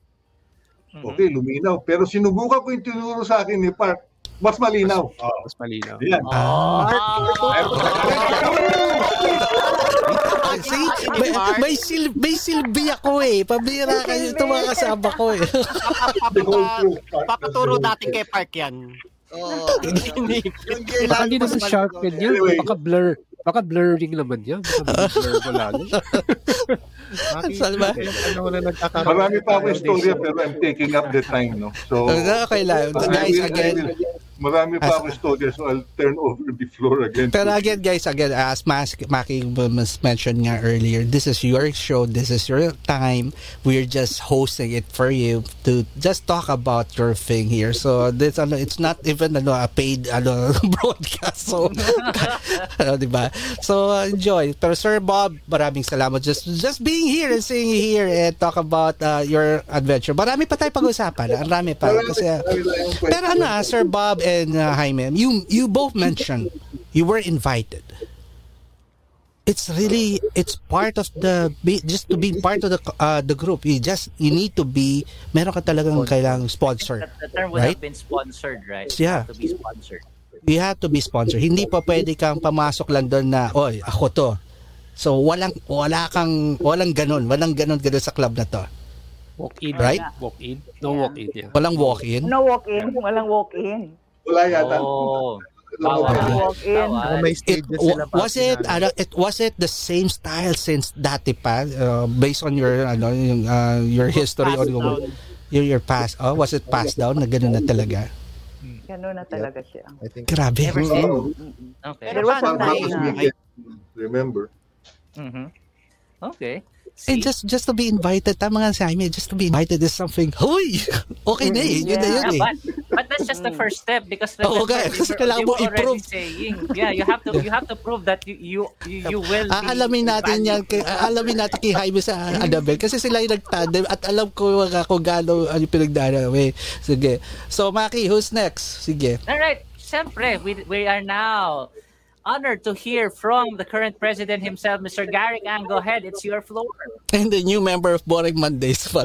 Okay, luminaw. Pero sinubukan ko yung tinuro sa akin ni Park. Mas malinaw. Oh, Mas malinaw. yan. Ah. See? May, may, sil may silbi ako eh. Pabira kayo ito mga kasama ko eh. Papaturo natin kay Park yan. Yung Baka hindi naman mas sharp yan. Anyway. Baka blur. Baka blurring naman yan. Baka blur mo lalo. Ano na. Marami pa ako istorya pero I'm taking up the time, no? So, okay lang. I Guys, again, will- marami pa ako istorya so I'll turn over the floor again. Pero again, guys, again, as Mas Maki mas mentioned nga earlier, this is your show, this is your time. We're just hosting it for you to just talk about your thing here. So this ano, it's not even ano a paid ano broadcast. So ano, 'di ba? So uh, enjoy. Pero Sir Bob, maraming salamat just just being here and sitting here and talk about uh, your adventure. Marami pa tayo pag-usapan. Marami pa kasi uh, Marami tayong kwento. pero ano, ah, Sir Bob and uh, Jaime, you you both mentioned you were invited. It's really it's part of the be- just to be part of the uh, the group. You just you need to be meron ka talagang kailangang sponsor. The, the term would Right? have been sponsored, right? Yeah. To be sponsored. You have to be sponsor. Hindi pa pwede kang pamasok lang doon na, oy, ako to. So walang wala kang walang ganun, walang ganun ganun sa club na to. Walk-in. Right? Walk-in. No walk-in. Yeah. Walang walk-in. No walk-in. Walang walk-in. Wala yata. Oh. Bawal. may It was it ano, it was it the same style since dati pa uh, based on your ano yung uh, your history or your, your your past oh was it passed down na ganun na talaga Ganun na talaga siya. I think grabe Never seen. Oo. Okay. There was weekend. Remember? Mhm. Okay. Eh See? just just to be invited tama nga si Jaime just to be invited is something huy okay na eh yun na yun Yeah, eh but, but that's just the first step because remember, guys, they kasi kailangan mo i-prove. saying, yeah, you have to you have to prove that you you you, you will be Aalamin natin yan, kay, aalamin natin kay Jaime sa Annabelle kasi sila yung nagtandem at alam ko mga kung gaano ano yung pinagdaanan. Sige. So, Maki, who's next? Sige. All right, siyempre, we, we are now honored to hear from the current president himself, Mr. Gary Ang. Go ahead, it's your floor. And the new member of Boring Mondays. Sir,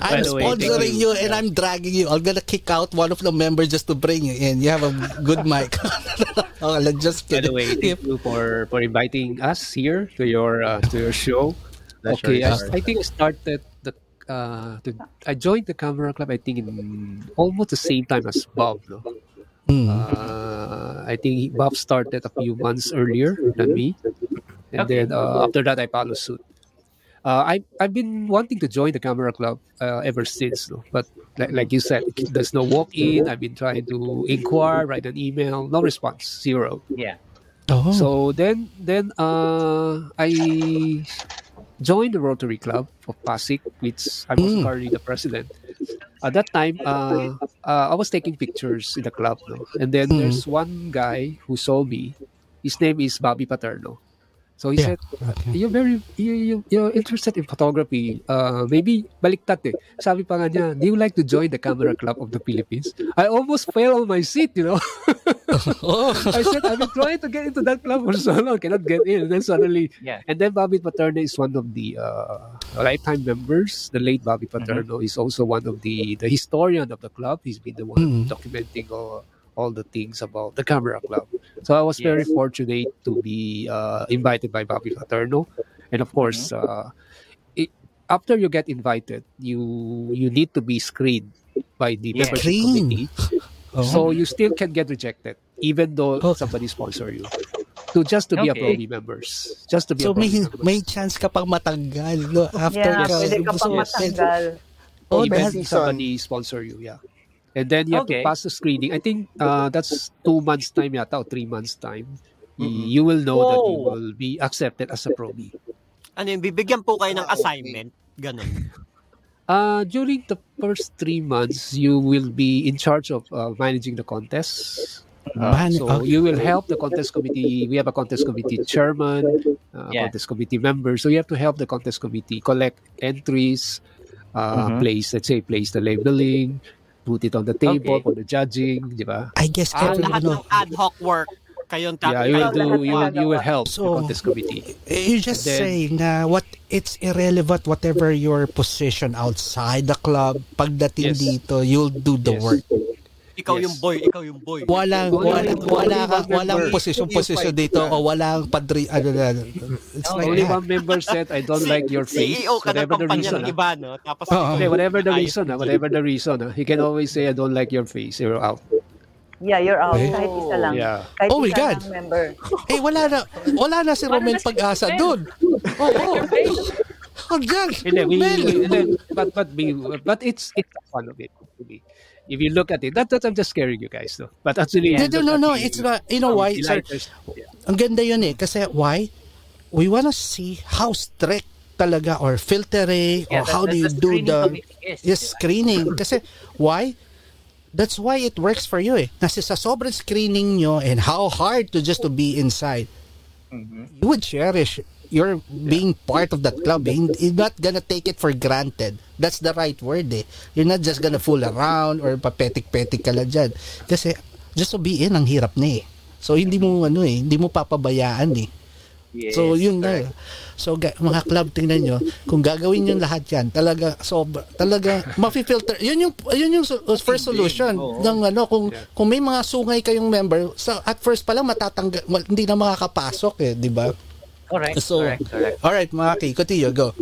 I'm way, sponsoring you. you. and I'm dragging you. I'm gonna kick out one of the members just to bring you in. You have a good mic. okay, let's just By kidding. the way, thank you for for inviting us here to your uh, to your show. Pleasure okay, I. I think I started the uh, to, I joined the camera club. I think in almost the same time as Bob. No? Hmm. Uh, I think he- Bob started a few months earlier than me, and Okay. then uh, after that I followed suit. Uh, I I've been wanting to join the camera club uh, ever since, no? but like, like you said, there's no walk in. I've been trying to inquire, write an email, no response, zero. Yeah. oh. So then, then uh, I joined the Rotary Club of Pasig, which I was Mm. currently the president. At that time, uh, uh, I was taking pictures in the club, no? and then Mm. there's one guy who saw me. His name is Bobby Paterno. So he Yeah. said, Okay. "You're very, you, you, you're interested in photography. Uh, maybe baliktad eh. Sabi pa nga niya, do you like to join the Camera Club of the Philippines? I almost fell on my seat, you know. oh. I said, I've been trying to get into that club for so long, cannot get in. And then suddenly, Yeah. and then Bobby Paterno is one of the uh, lifetime members. The late Bobby Paterno is also one of the the historian of the club. He's been the one Mm. documenting all, all the things about the camera club. So I was very Yes. fortunate to be uh, invited by Bobby Paterno, and of course, uh, it, after you get invited, you you need to be screened by the Yeah. membership committee. Oh. So you still can get rejected, even though Okay. somebody sponsor you. To just to be a Okay. Promi members, just to be So a Promi may members. may chance ka pang matanggal no after Yeah, ka. pwede ka pang So, matanggal. Oh, even somebody sponsor you, yeah. And then you have Okay. to pass the screening. I think uh, that's two months time yata or three months time. Y- You will know that you Whoa. will be accepted as a Promi. Ano yun, bibigyan po kayo ng assignment. Ganun. Uh, during the first three months, you will be in charge of uh, managing the contest. Uh, Man- so okay. you will help the contest committee. We have a contest committee chairman, uh, Yeah. contest committee members. So you have to help the contest committee collect entries, uh, Mhm. place, let's say, place the labeling, put it on the table Okay. for the judging, di ba? I guess Ah, every lahat ano, ng ad hoc work. Kayong Yeah, you will do. You will, you will help So- the contest committee. You just And then- say na what it's irrelevant whatever your position outside the club. Pagdating Yes. dito, you'll do the Yes. work. Ikaw Yes. yung boy, ikaw yung boy. Walang Only- wala, ka, walang member. position position dito o walang padri ano na. It's like Only one member said, "I don't like your face." CEO ka Whatever the reason. ng ah. iba, no? Tapos Okay, whatever the reason, ah, whatever the reason, ah, he can always say, "I don't like your face." You're out. Yeah, you're out. Eh? Kahit isa lang. Yeah. Kahit Oh my God. member. Eh wala na wala na si Romel Pag-asa doon. Oo. Oh, Diyan. Hindi, we, Romel. we- but but we, but it's it's fun of it. to me. If you look at it, that, that I'm just scaring you guys, no. But actually, No, no, no, the- it's not, you know why, sir? yeah. Ang ganda yun eh. Kasi why? We wanna see how strict talaga or filtering or Yeah, the- how the- do you the do the is, yes, diba? screening. Kasi why? That's why it works for you eh. Kasi sa sobrang screening nyo and how hard to just to be inside, Mm-hmm. you would cherish your being part of that club. eh. You're not gonna take it for granted. That's the right word eh. You're not just gonna fool around or papetik-petik ka lang dyan. Kasi just to be in, ang hirap na eh. So hindi mo ano eh, hindi mo papabayaan eh. Yes, so yun na. So ga- mga club tingnan nyo, kung gagawin yung lahat yan, talaga so talaga mafi-filter. Yun yung yun yung so- first solution ng ano kung kung may mga sungay kayong member, sa at first pa lang matatanggal ma- hindi na makakapasok eh, di ba? Correct, So correct, correct. All right, mga Ki, continue, go.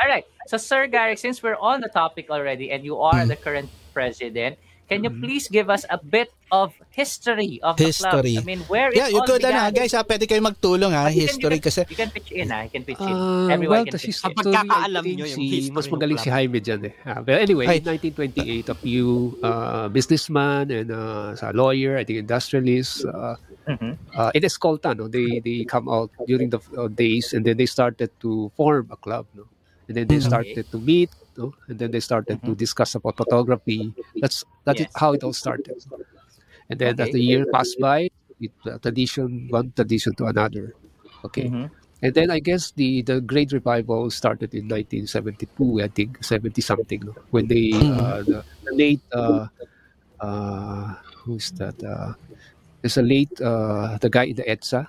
All right. So, Sir Garrick, since we're on the topic already and you are the current president, can you please give us a bit of history of the History. club? I mean, where it Yeah, you all could began. guys, ha, pwede kayo magtulong ha, But you can- history you can, kasi You can pitch in, ah. You can pitch in. Ah, Everyone well, can the pitch in. Pagkakaalam nyo yung history mas ng magaling si. Jaime dyan eh. Ah, but anyway, Ay. in 1928, a few uh, businessman and uh, sa lawyer, I think industrialist, uh, Mhm. uh, in Escolta, no, they they come out during the uh, days and then they started to form a club, no, and then they Mhm. started to meet, no, and then they started to discuss about photography. That's that's Yes. how it all started. And then as the year passed by, it, uh, tradition one tradition to another. Okay. Mhm. And then I guess the the great revival started in 1972, I think 70 something, when they uh, the, late uh, uh, who's that? Uh, there's a late uh, the guy in the EDSA,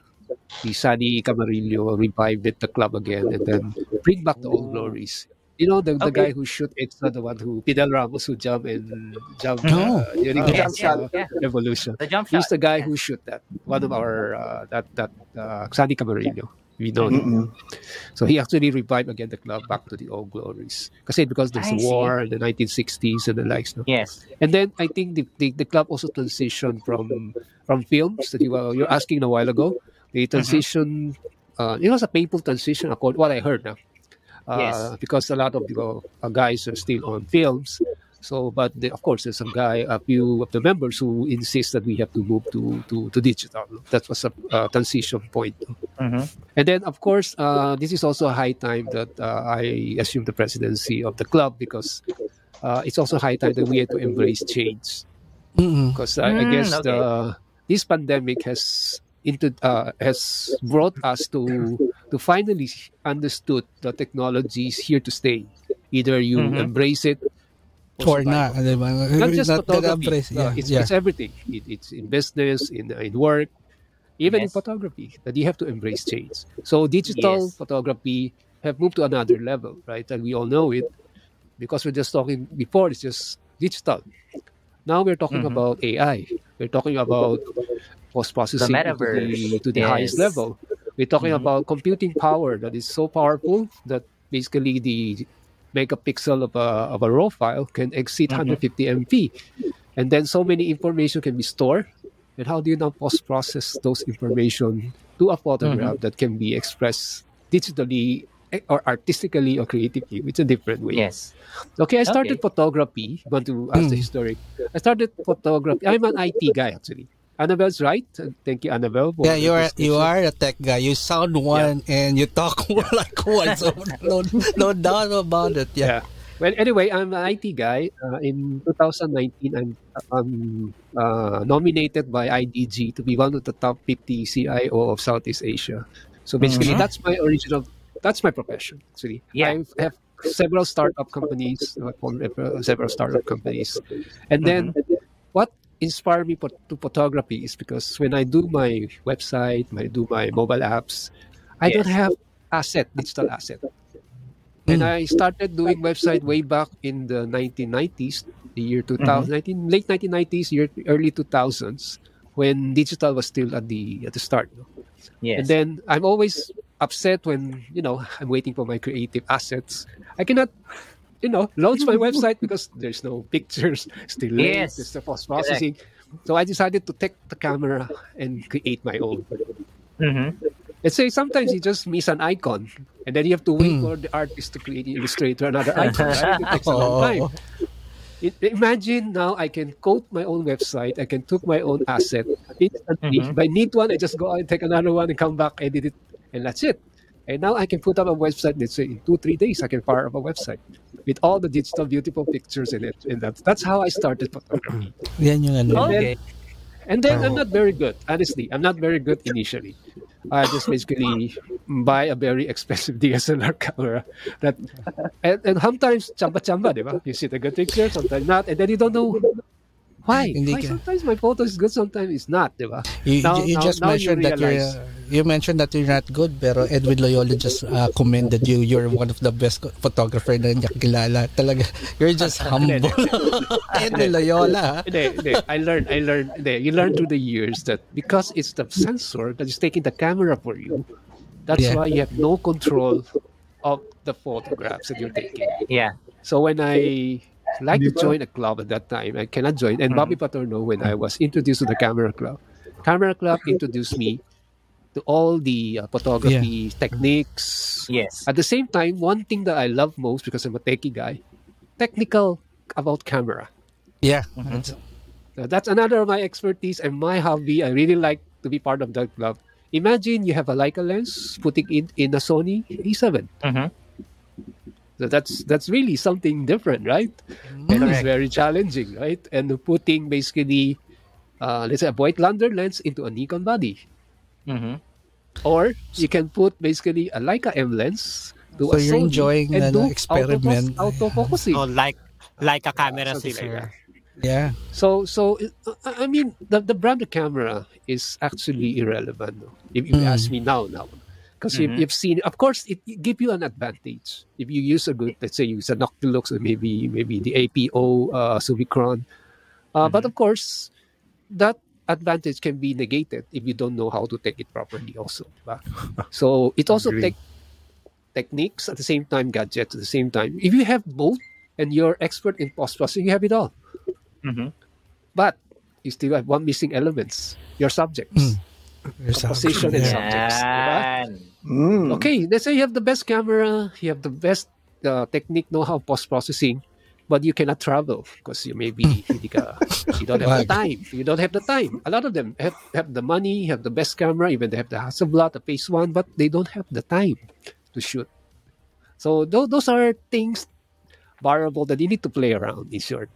the Sani Camarillo revived the club again, and then bring back the old glories. You know the, the Okay. guy who shoot EDSA, the one who Fidel Ramos who jump and jump No. uh, during the Yes, EDSA yes, yeah. revolution. The jump He's the guy who shoot that. One of our uh, that that uh, Sani Camarillo. We know him. So he actually revived again the club back to the old glories. Kasi because there's I a see. war in the 1960s and the likes. No? Yes. And then I think the, the, the club also transitioned from from films that you were you're asking a while ago. They transition. Uh, it was a painful transition, according what I heard now. Uh, Yes. Because a lot of the uh, guys are still on films. So, but the, of course, there's some guy, a few of the members who insist that we have to move to to, to digital. That was a uh, transition point. no? Mhm. And then, of course, uh, this is also a high time that uh, I assume the presidency of the club because uh, it's also high time that we have to embrace change. Mm-mm. Because I, I Mm, guess okay. the, this pandemic has into uh, has brought us to to finally understood the technology is here to stay. Either you Mhm. embrace it Or survive. na, di? Not just Not photography. embrace, Uh, yeah, it's, yeah. it's everything. It, it's in business, in in work, even in photography. That you have to embrace change. So digital Yes. photography have moved to another level, right? And we all know it because we're just talking before. It's just digital. Now we're talking Mhm. about AI. We're talking about post processing The to the, to the highest level. We're talking Mhm. about computing power that is so powerful that basically the megapixel of a, of a raw file can exceed Mhm. 150 MB. And then so many information can be stored. And how do you now post process those information to a photograph that can be expressed digitally eh, or artistically or creatively? It's a different way. Yes. Okay, I started Okay. photography. Want to ask the Mm. historic. I started photography. I'm an IT guy actually. Annabelle's right. Thank you, Annabelle. for Yeah, you are you are a tech guy. You sound one and you talk more like one. So no, no doubt about it. Yeah. Yeah. Well, anyway, I'm an IT guy. Uh, in 2019, I'm um, uh, nominated by IDG to be one of the top 50 CIO of Southeast Asia. So basically, Mhm. that's my original, that's my profession. Actually, Yeah. I have several startup companies, uh, uh, several startup companies, and then what inspired me to photography is because when I do my website, when I do my mobile apps, I don't have asset, digital asset. And hmm. I started doing website way back in the 1990s, the year 2000, mm-hmm. 19, late 1990s, year, early 2000s, when digital was still at the at the start. Yes. And then I'm always upset when you know I'm waiting for my creative assets. I cannot, you know, launch my website because there's no pictures, still late, Yes. there's the post processing. So I decided to take the camera and create my own. Mhm. Let's say sometimes you just miss an icon, and then you have to wait for the artist to create illustrator another icon. Right? It takes a long time. Oh. It, imagine now I can code my own website. I can took my own asset instantly. Mhm. If I need one, I just go out and take another one and come back, edit it, and that's it. And now I can put up a website. Let's say in two, three days, I can fire up a website with all the digital, beautiful pictures in it. And that's that's how I started photography. Yan yung ano. Okay. And then I'm oh. not very good, honestly. I'm not very good initially. I just basically buy a very expensive DSLR camera. That and, and sometimes chamba chamba, di ba? You see the good picture, sometimes not, and then you don't know why. Hindi why ka- sometimes my photo is good, sometimes it's not, di ba? You, Now- you now- just now mentioned that you're realize. you mentioned that you're not good pero Edwin Loyola just uh, commended you you're one of the best photographer na niya kilala talaga you're just humble Edwin Loyola ha? Hindi, hindi. I learned, I learned, hindi. you learn through the years that because it's the sensor that is taking the camera for you, that's Yeah. why you have no control of the photographs that you're taking. Yeah. So when I like to join a club at that time, I cannot join. And Bobby Paterno, when I was introduced to the camera club, camera club introduced me to all the uh, photography techniques. Yes. At the same time, one thing that I love most because I'm a techie guy, technical about camera. yeah Now, that's another of my expertise and my hobby. I really like to be part of that club. Imagine you have a Leica lens, putting it in a Sony A7. Mhm. So that's that's really something different, right? And it's very challenging, right? And putting basically, uh, let's say, a white lens into a Nikon body, Mhm. or you can put basically a Leica M lens to So a you're Sony enjoying and the do experiment. auto focusing. Oh, like like a camera Something sir. yeah So, so uh, I I mean, the, the brand of camera is actually irrelevant. If you Mm. ask me now, now, because Mhm. you've seen, of course, it, it give you an advantage if you use a good, let's say, you use a Noctilux or maybe maybe the APO uh, Summicron. Uh, But of course, that advantage can be negated if you don't know how to take it properly. Also, so it also Agree. take techniques at the same time, gadgets at the same time. If you have both and you're expert in post processing, you have it all Mhm. but you still have one missing elements your subjects There's a- Composition and yeah. subjects, diba? Mm. okay let's say you have the best camera you have the best uh, technique know-how post-processing but you cannot travel because you maybe hindi ka, you don't have the time. You don't have the time. A lot of them have, have the money have the best camera even they have the Hasselblad the Phase One but they don't have the time to shoot. So tho- those are things variable that you need to play around in short.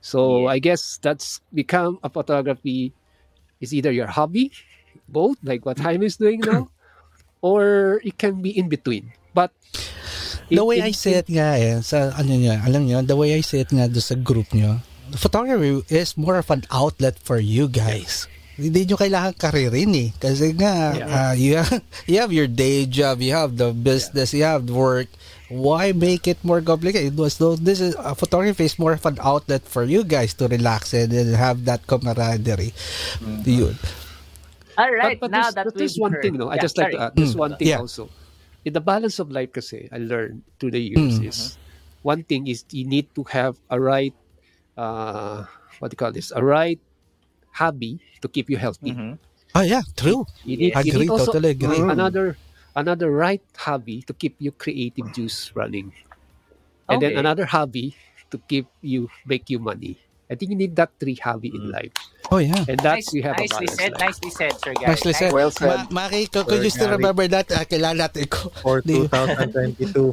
So Yeah. I guess that's become a photography is either your hobby, both like what Jaime is doing now, or it can be in between. But the way in- I say it nga eh, sa ano niya, alam niyo, the way I say it nga do sa group niyo, photography is more of an outlet for you guys. Hindi nyo kailangan karirin eh. Kasi nga, uh, you, have, you have your day job, you have the business, you have work. Why make it more complicated? So this is uh, photography is more of an outlet for you guys to relax and, and have that camaraderie. Yun. All right. but, but now there's, that but there's one heard- thing, no? I Yeah, just like to add this Mm, one thing yeah. also. In the balance of life, kasi I learned through the years Mm. is one thing is you need to have a right, uh, what do you call this? A right hobby to keep you healthy. Mhm. Oh yeah, true. You need, you Agree, need also totally agree. another another right hobby to keep your creative juice running, and then another hobby to keep you make you money. I think you need that three hobby in life, Oh yeah. and that's Nice- you have a nicely balance. said, life. nicely said, sir Gary. Nicely said. Well said. Ma- Maki, could, could you still remember that? Uh, kailangan natin ko. For Di- 2022.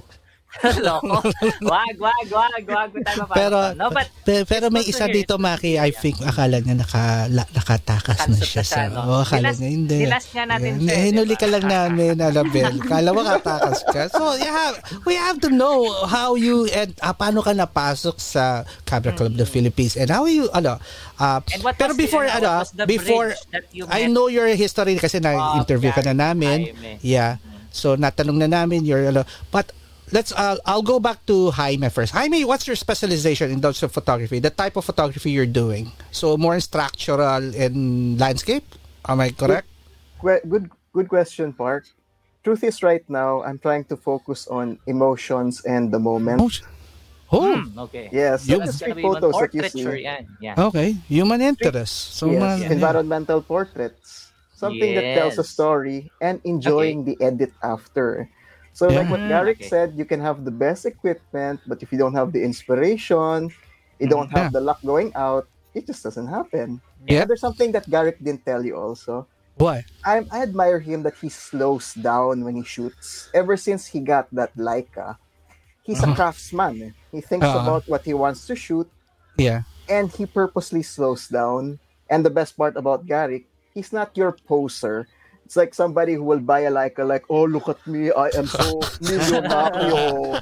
Loko. wag, wag, wag, wag. Tayo Pero, no, but pe- pero may isa dito, Maki, I think, akala niya naka, la, nakatakas na siya sa... no? Oh, akala Nilas- niya, hindi. nilas nga natin Yan. siya, Hinuli diba? ka lang namin, Annabel. Kala mo katakas ka. So, you have, we have to know how you, and ah, paano ka napasok sa Camera Club of the Philippines, and how you, ano, uh, pero the- before, ano, ano, the before, that you I know your history kasi na-interview ka na namin. Yeah. So, natanong na namin your, ano, but, let's uh, I'll go back to Jaime first. Jaime, what's your specialization in terms of photography? The type of photography you're doing. So more in structural and landscape. Am I correct? Que- good good question, Park. Truth is, right now I'm trying to focus on emotions and the moment. Oh, Hmm, okay. Yes, You- so the That's street photos that you see. yan. Yeah. okay. Human interest. So yes, mga- environmental portraits. Something that tells a story and enjoying the edit after. So like what Mm, Garrick okay. said, you can have the best equipment, but if you don't have the inspiration, you don't have the luck going out, it just doesn't happen. Yeah. And there's something that Garrick didn't tell you also. What? I, I admire him that he slows down when he shoots. Ever since he got that Leica, he's a Uh-huh. craftsman. He thinks Uh-huh. about what he wants to shoot, Yeah. and he purposely slows down. And the best part about Garrick, he's not your poser. It's like somebody who will buy a Leica, like, oh, look at me, I am so millionario.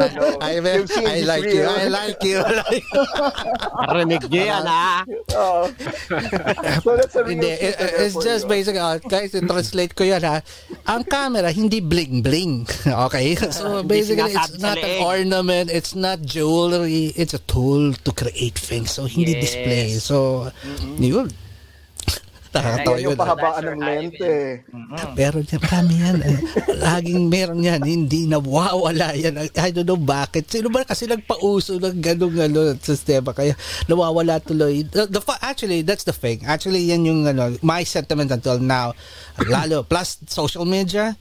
Ano, I, you've seen I this like you. I like you. Narinig niyo yan, ah. So that's a real Hindi, it- it's just you. basically, uh, guys, translate ko yan ha. Ang camera, hindi bling-bling. Okay? So basically, it's not an ornament, it's not jewelry, it's a tool to create things. So hindi Yes. display. So, yun. Nakakatawa Yan yun. yung pahabaan That's ng lente. Pero yan, marami yan. Eh, Laging meron yan. Hindi nawawala yan. I don't know bakit. Sino ba kasi nagpauso ng ganung ano, sistema. Kaya nawawala tuloy. The, the, actually, that's the thing. Actually, yan yung ano, my sentiment until now. Lalo, plus social media.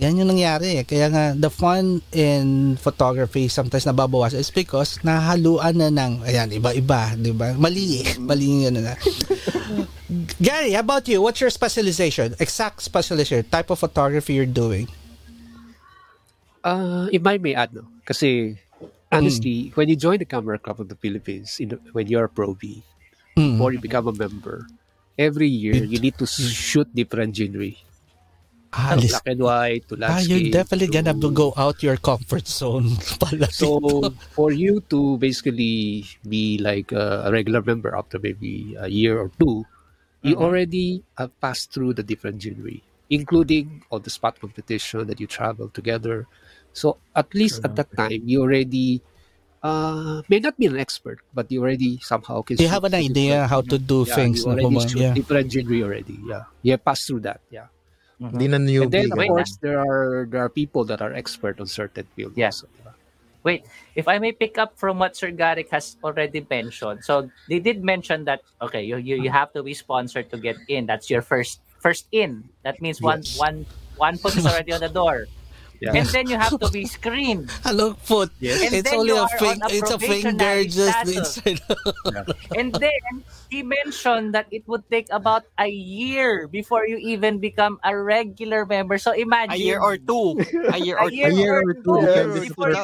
Yan yung nangyari. Kaya nga, the fun in photography sometimes nababawas is because nahaluan na ng, ayan, iba-iba, di ba? Mali eh. Mali yung ano na. Gary, how about you? What's your specialization? Exact specialization, type of photography you're doing? Uh, if I may add, no? Kasi, honestly, when you join the Camera Club of the Philippines, in, when you're a Pro V, Mm. before you become a member, every year you need to shoot different genre. Ah, From lis- black and white to ah, you're definitely to- gonna go out your comfort zone pala So dito. for you to basically be like a, regular member after maybe a year or two, you Mm-hmm. already have passed through the different genre, including all the spot competition that you travel together. So at least at that time, you already uh, may not be an expert, but you already somehow can. you have an idea how to do yeah, things. You already yeah. different genre already. Yeah, you have passed through that. Yeah. Hindi na And newbie. then of course there are there are people that are expert on certain fields. Yeah. also, diba? Wait, if I may pick up from what Sir Garrick has already mentioned. So they did mention that okay, you you, you have to be sponsored to get in. That's your first first in. That means one Yes. one one foot is already on the door. Yeah. And then you have to be screened. Hello, foot. Yes. And It's then only you a are fing- on a it's a finger probationary just status. inside. And then he mentioned that it would take about a year before you even become a regular member. So A imagine year or two. A year a or year, two. A year or two, depende sa before you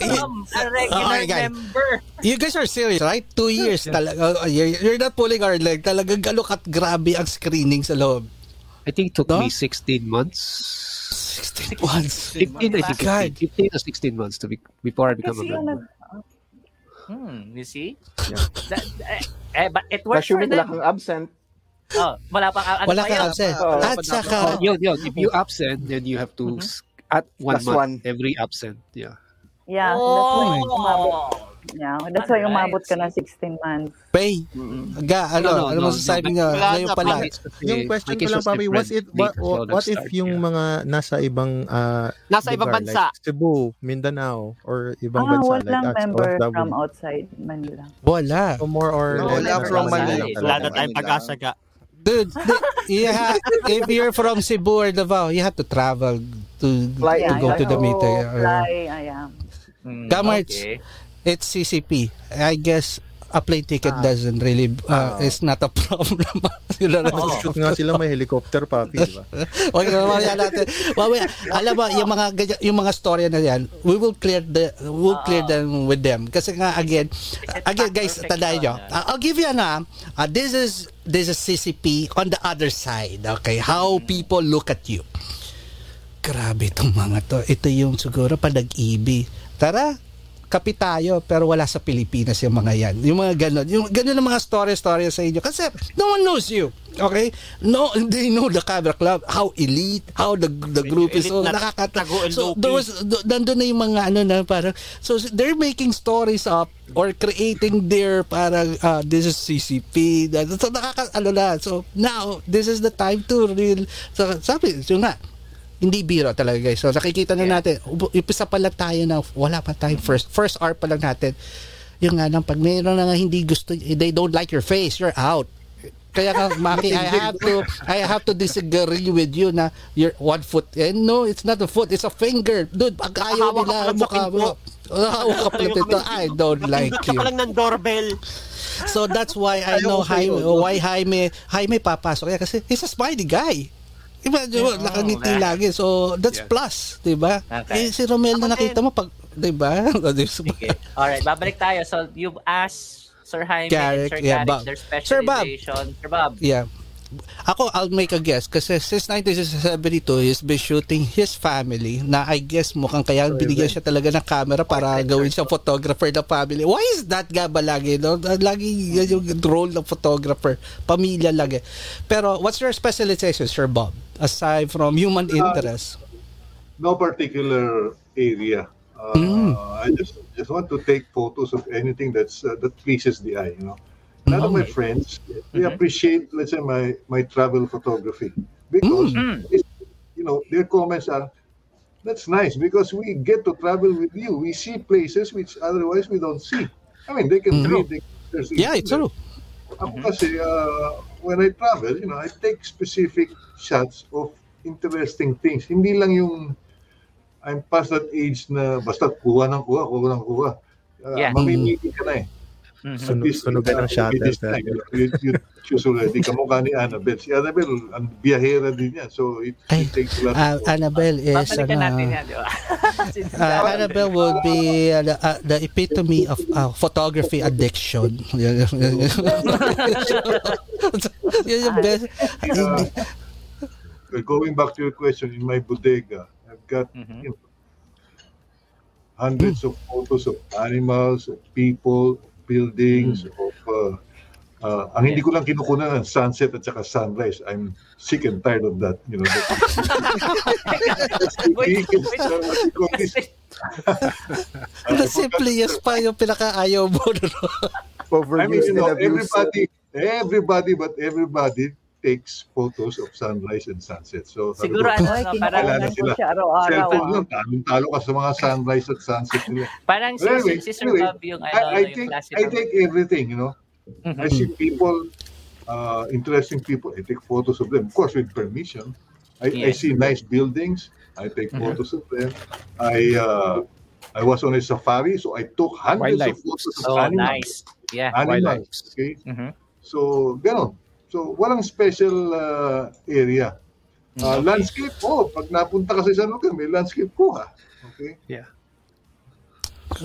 become a regular Okay, guys. member. You guys are serious, right? Two years talaga. Oh, You're, not pulling our leg. Talagang gano'n kat grabe ang screening sa loob. I think it took No? me 16 months. 16 months. 15, I think. God. 15, 15 or 16 months to be, before I become a Kasi member. Hmm, you see? That, eh, eh, but it works for Assuming wala them. kang absent, Oh, wala pang ano Wala pa kang yun? absent. Oh, At Oh, saka, yun, yun. If you absent, then you have to s- at one Plus month one. every absent. Yeah. Yeah, that's why Oh. Umabot. Yeah, that's why umabot ka ng 16 months. pay. Ga, ano, No, no, ano no, masasabi no. nga ngayon na, pala? Yung question ko lang, Papi, what if, what, what if yung yeah. mga nasa ibang uh, Nasa ibang bansa. Like Cebu, Mindanao, or ibang Ah, bansa. walang like member from outside Manila. Wala. So more or No, less. wala from Manila Wala na tayong pag-asa ka. Dude, yeah, if you're from Cebu or Davao, you have to travel to Fly, to Yeah, go to the meeting. fly, I am. Hmm, Gamarts. okay. It's CCP. I guess a plane ticket Ah. doesn't really uh, Ah. is not a problem. you know, Oo. Shoot nga sila may helicopter papi, di ba? Okay, mamaya natin. Mamaya, alam mo, yung mga yung mga storya na yan, we will clear the we'll clear them with them. Kasi nga again, again guys, tandaan nyo. uh, I'll give you an uh, uh, this is this is CCP on the other side. Okay, how people look at you. Grabe itong mga to. Ito yung siguro pa nag-ibig. Tara, kapi tayo pero wala sa Pilipinas yung mga yan. Yung mga ganon. Yung ganon ang mga story-story sa inyo. Kasi no one knows you. Okay? No, they know the camera club, how elite, how the the group is. So, Elite na nakakata. tago and So, do- nandun na yung mga ano na parang, so they're making stories up or creating their parang, uh, this is CCP. So, nakaka, ano na. So, now, this is the time to real, so, sabi, so nga, hindi biro talaga guys. So nakikita na natin, upo- umpisa pa lang tayo na wala pa tayong first first hour pa lang natin. Yung nga lang pag mayroon na nga hindi gusto, they don't like your face, you're out. Kaya ka, Maki, I have to I have to disagree with you na you're one foot. Eh, no, it's not a foot, it's a finger. Dude, pag ayaw nila mukha mo. Hawak ka dito. I don't like you. ka lang ng doorbell. So that's why I know Jaime, why Jaime, Jaime papasok. Kaya kasi he's a smiley guy. Imagine mo, Yeah. nakangiti Oh, lagi. So, that's Yeah. plus, di ba? Okay. Eh, si Romel na nakita mo, pag, di ba? Okay. Alright, babalik tayo. So, you've asked Sir Jaime Garrick, and Sir yeah, Garrick Bob. their Sir Bob. specialization. Sir Bob. yeah. Ako, I'll make a guess. Kasi since 1972, he's been shooting his family na I guess mukhang kaya binigyan siya talaga ng camera para gawin siya photographer ng family. Why is that nga ba lagi? No? Lagi yan yung role ng photographer. Pamilya lagi. Pero what's your specialization, Sir Bob? Aside from human interest. no particular area. Uh, Mm. I just just want to take photos of anything that's uh, that pleases the eye. You know, a lot of my friends they Mhm. appreciate, let's say, my my travel photography because Mm. it's, you know their comments are. That's nice because we get to travel with you. We see places which otherwise we don't see. I mean, they can Mhm. read. They, there's Yeah, it's true. Ako kasi, uh, when I travel, you know, I take specific shots of interesting things. Hindi lang yung I'm past that age na basta kuha ng kuha, kuha ng kuha. Uh, Yeah. Mamimili ka na eh. Mhm. At Sunog- least, sunugan ng time, You, you choose already. Kamukha ni Annabelle. Si Annabelle, ang biyahera din yan. So, it, Ay, it takes a lot Uh, of- Annabelle is Babalikan ano, natin yan, di ba? Uh, Annabelle would be uh, the, uh, the epitome of uh, photography addiction. Yun yung best. Uh, going back to your question, in my bodega, I've got Mhm. you know, hundreds of photos of animals, of people, buildings, of uh, uh, ang hindi ko lang kinukunan ng sunset at saka sunrise. I'm sick and tired of that. You know, that, Wait, wait. The simplest pa yung pinaka-ayaw mo. No? I mean, you know, everybody, everybody, but everybody takes photos of sunrise and sunset. So, Siguro ko, ano, Ay, no, parang, ko sila. siya araw-araw. cellphone ah. lang, talong-talo ka sa mga sunrise at sunset nila. parang si, Anyway, si, si Sir anyway, Bob yung, ano, I, I yung take I take everything, you know. Mhm. I see people, uh, interesting people. I take photos of them, of course, with permission. I, I Yes. see nice buildings. I take Mhm. photos of them. I uh, I was on a safari, so I took hundreds Wildlife. of photos of Oh, animals. nice. Yeah. Animals. Wildlife. Okay. Mhm. So, ganon. So, walang special uh, area. Uh, Okay. Landscape, oh, pag napunta ka sa isang lugar, may landscape ko ha. Okay?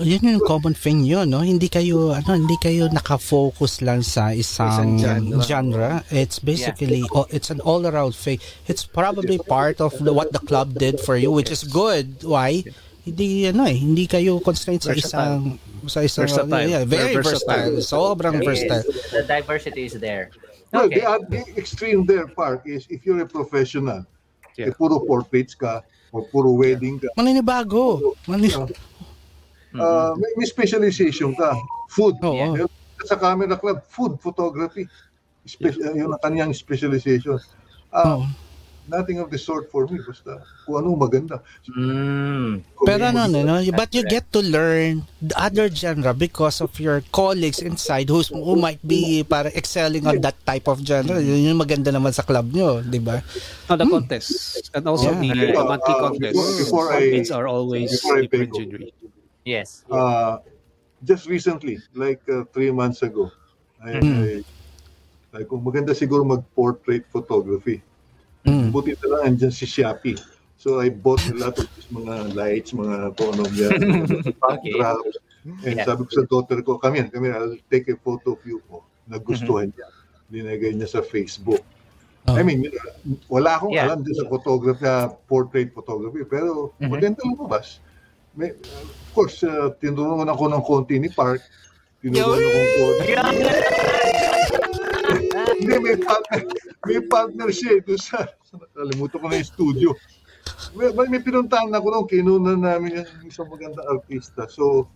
Yun yung common thing yun, no? Hindi kayo, ano, hindi kayo nakafocus lang sa isang Isang genre. genre. It's basically, oh, it's an all-around thing. It's probably part of the, what the club did for you, which is good. Why? Hindi, ano eh, hindi kayo constrained sa isang, sa isang, Versatile. yeah, very Very versatile. versatile. Sobrang Yes, versatile. The diversity is there. Well, Okay. the, oth- the extreme there part is if you're a professional, Yeah. eh, puro portraits ka, o puro wedding ka, Maninibago. Mani- uh, may, may specialization ka. Food. Oo. Eh, Sa camera club, food photography. Spe- uh, yun ang kanyang specialization. Uh, Oo. Nothing of the sort for me. Basta kung ano maganda. Mm. Pero ano, no, no, but you get to learn the other genre because of your colleagues inside who's, who might be para excelling on that type of genre. Yun yung maganda naman sa club nyo, di ba? On the contest. And also Yeah. the Uh, monthly uh, contest. before- before I- are always before I of- legendary. Yes. uh, just recently, like uh, three months ago, I, Mm. I, ay, kung maganda siguro mag-portrait photography. Mm. Buti na lang andyan si Shopee. So I bought a lot of these mga lights, mga kung ano yan, backdrops. And Yeah. sabi ko sa daughter ko, come here, come here, I'll take a photo of you ko. Nagustuhan niya. Linagay niya sa Facebook. Oh. I mean, wala akong Yeah. alam din sa photography, na portrait photography, pero Mhm. maganda lumabas. May, of course, uh, tinulungan ako ng konti ni Park. Tinulungan ako ng konti. Hindi, may partner, may partner siya doon sa, nakalimutan ko na yung studio. May, may, may pinuntahan ako nung kinunan namin yung isang maganda artista. So,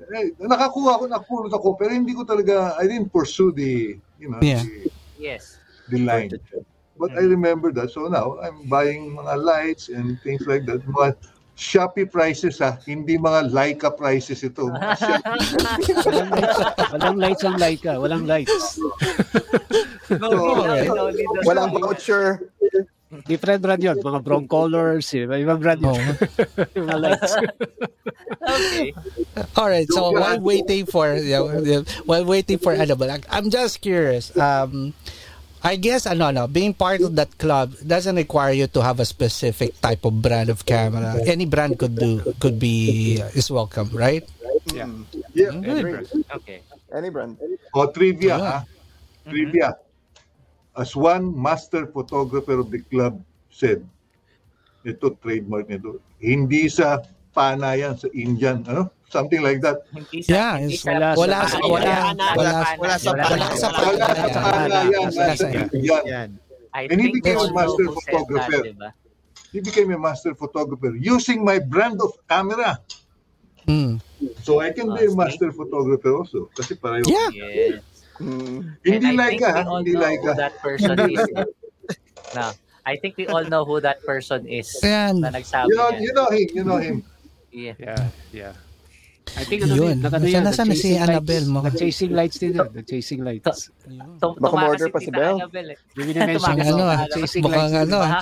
eh, nakakuha ko, nakapulot ako, pero hindi ko talaga, I didn't pursue the, you know, Yeah. the, Yes. the line. But I remember that. So now, I'm buying mga lights and things like that. Mga Shopee prices ha, hindi mga Leica prices ito. Walang lights, walang lights ang Leica. Walang lights. No, So, no, okay. no, no, no, Walang no. voucher. Different brand yun. Mga brown colors. Iba ibang brand yun. Oh. Yung mga lights. Okay. All right. So while waiting for yeah, yeah, while waiting for Annabelle, I- I'm just curious. Um, I guess ano no, being part of that club doesn't require you to have a specific type of brand of camera. Any brand could do could be is welcome, right? Yeah. Yeah. Good. Okay. Any brand. O trivia Yeah. ha. Trivia. As one master photographer of the club said, ito trademark nito, hindi sa pana yan, sa Indian, ano? Something like that. Hindi sa, Yeah, hindi sa, wala Wala sa- wala- wala wala- sa wala pana. sa Wala sa pana yan, Wala sa Indian. And he became a master photographer. That, diba? He became a master photographer using my brand of camera. Mm. So I can be a master photographer also. Kasi pareho. Yeah. Yes. Mm. Hindi like think ka, we all hindi know like who ka. that person is. no, I think we all know who that person is. Yan. Na nagsabi You know, niyan. you know him, you know him. Yeah. Yeah, yeah. I think ano Yun. naka- ano Nasaan- na si Annabelle lights. mo? Nag-chasing lights din yan. Nag-chasing lights. Baka order pa si Belle. Yung minamention Mukhang ko, ano ah, nag-chasing mukhang lights. ano ah,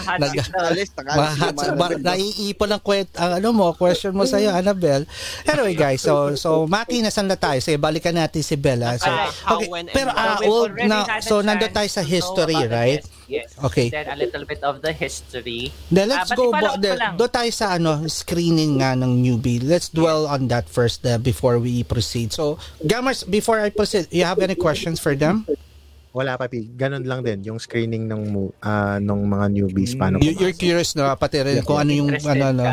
naiipon ang kwet, ang ano mo, question mo sa'yo, Annabelle. Anyway, guys, so, so, Maki, nasan na tayo? Sige, balikan natin si Bella. So, Alright, how, okay, pero ah, So old already na, so, nandun tayo sa history, the right? Yes. Okay. Then a little bit of the history. Then let's Ah, go, lang. do tayo sa ano, screening nga ng newbie. Let's dwell on that first uh, before we proceed. So, Gamers, before I proceed, you have any questions for them? Wala pa, Pi. Ganon lang din. Yung screenning ng ah, nung mga newbies. Paano You, you're curious no, pati rin kung ano yung ano no.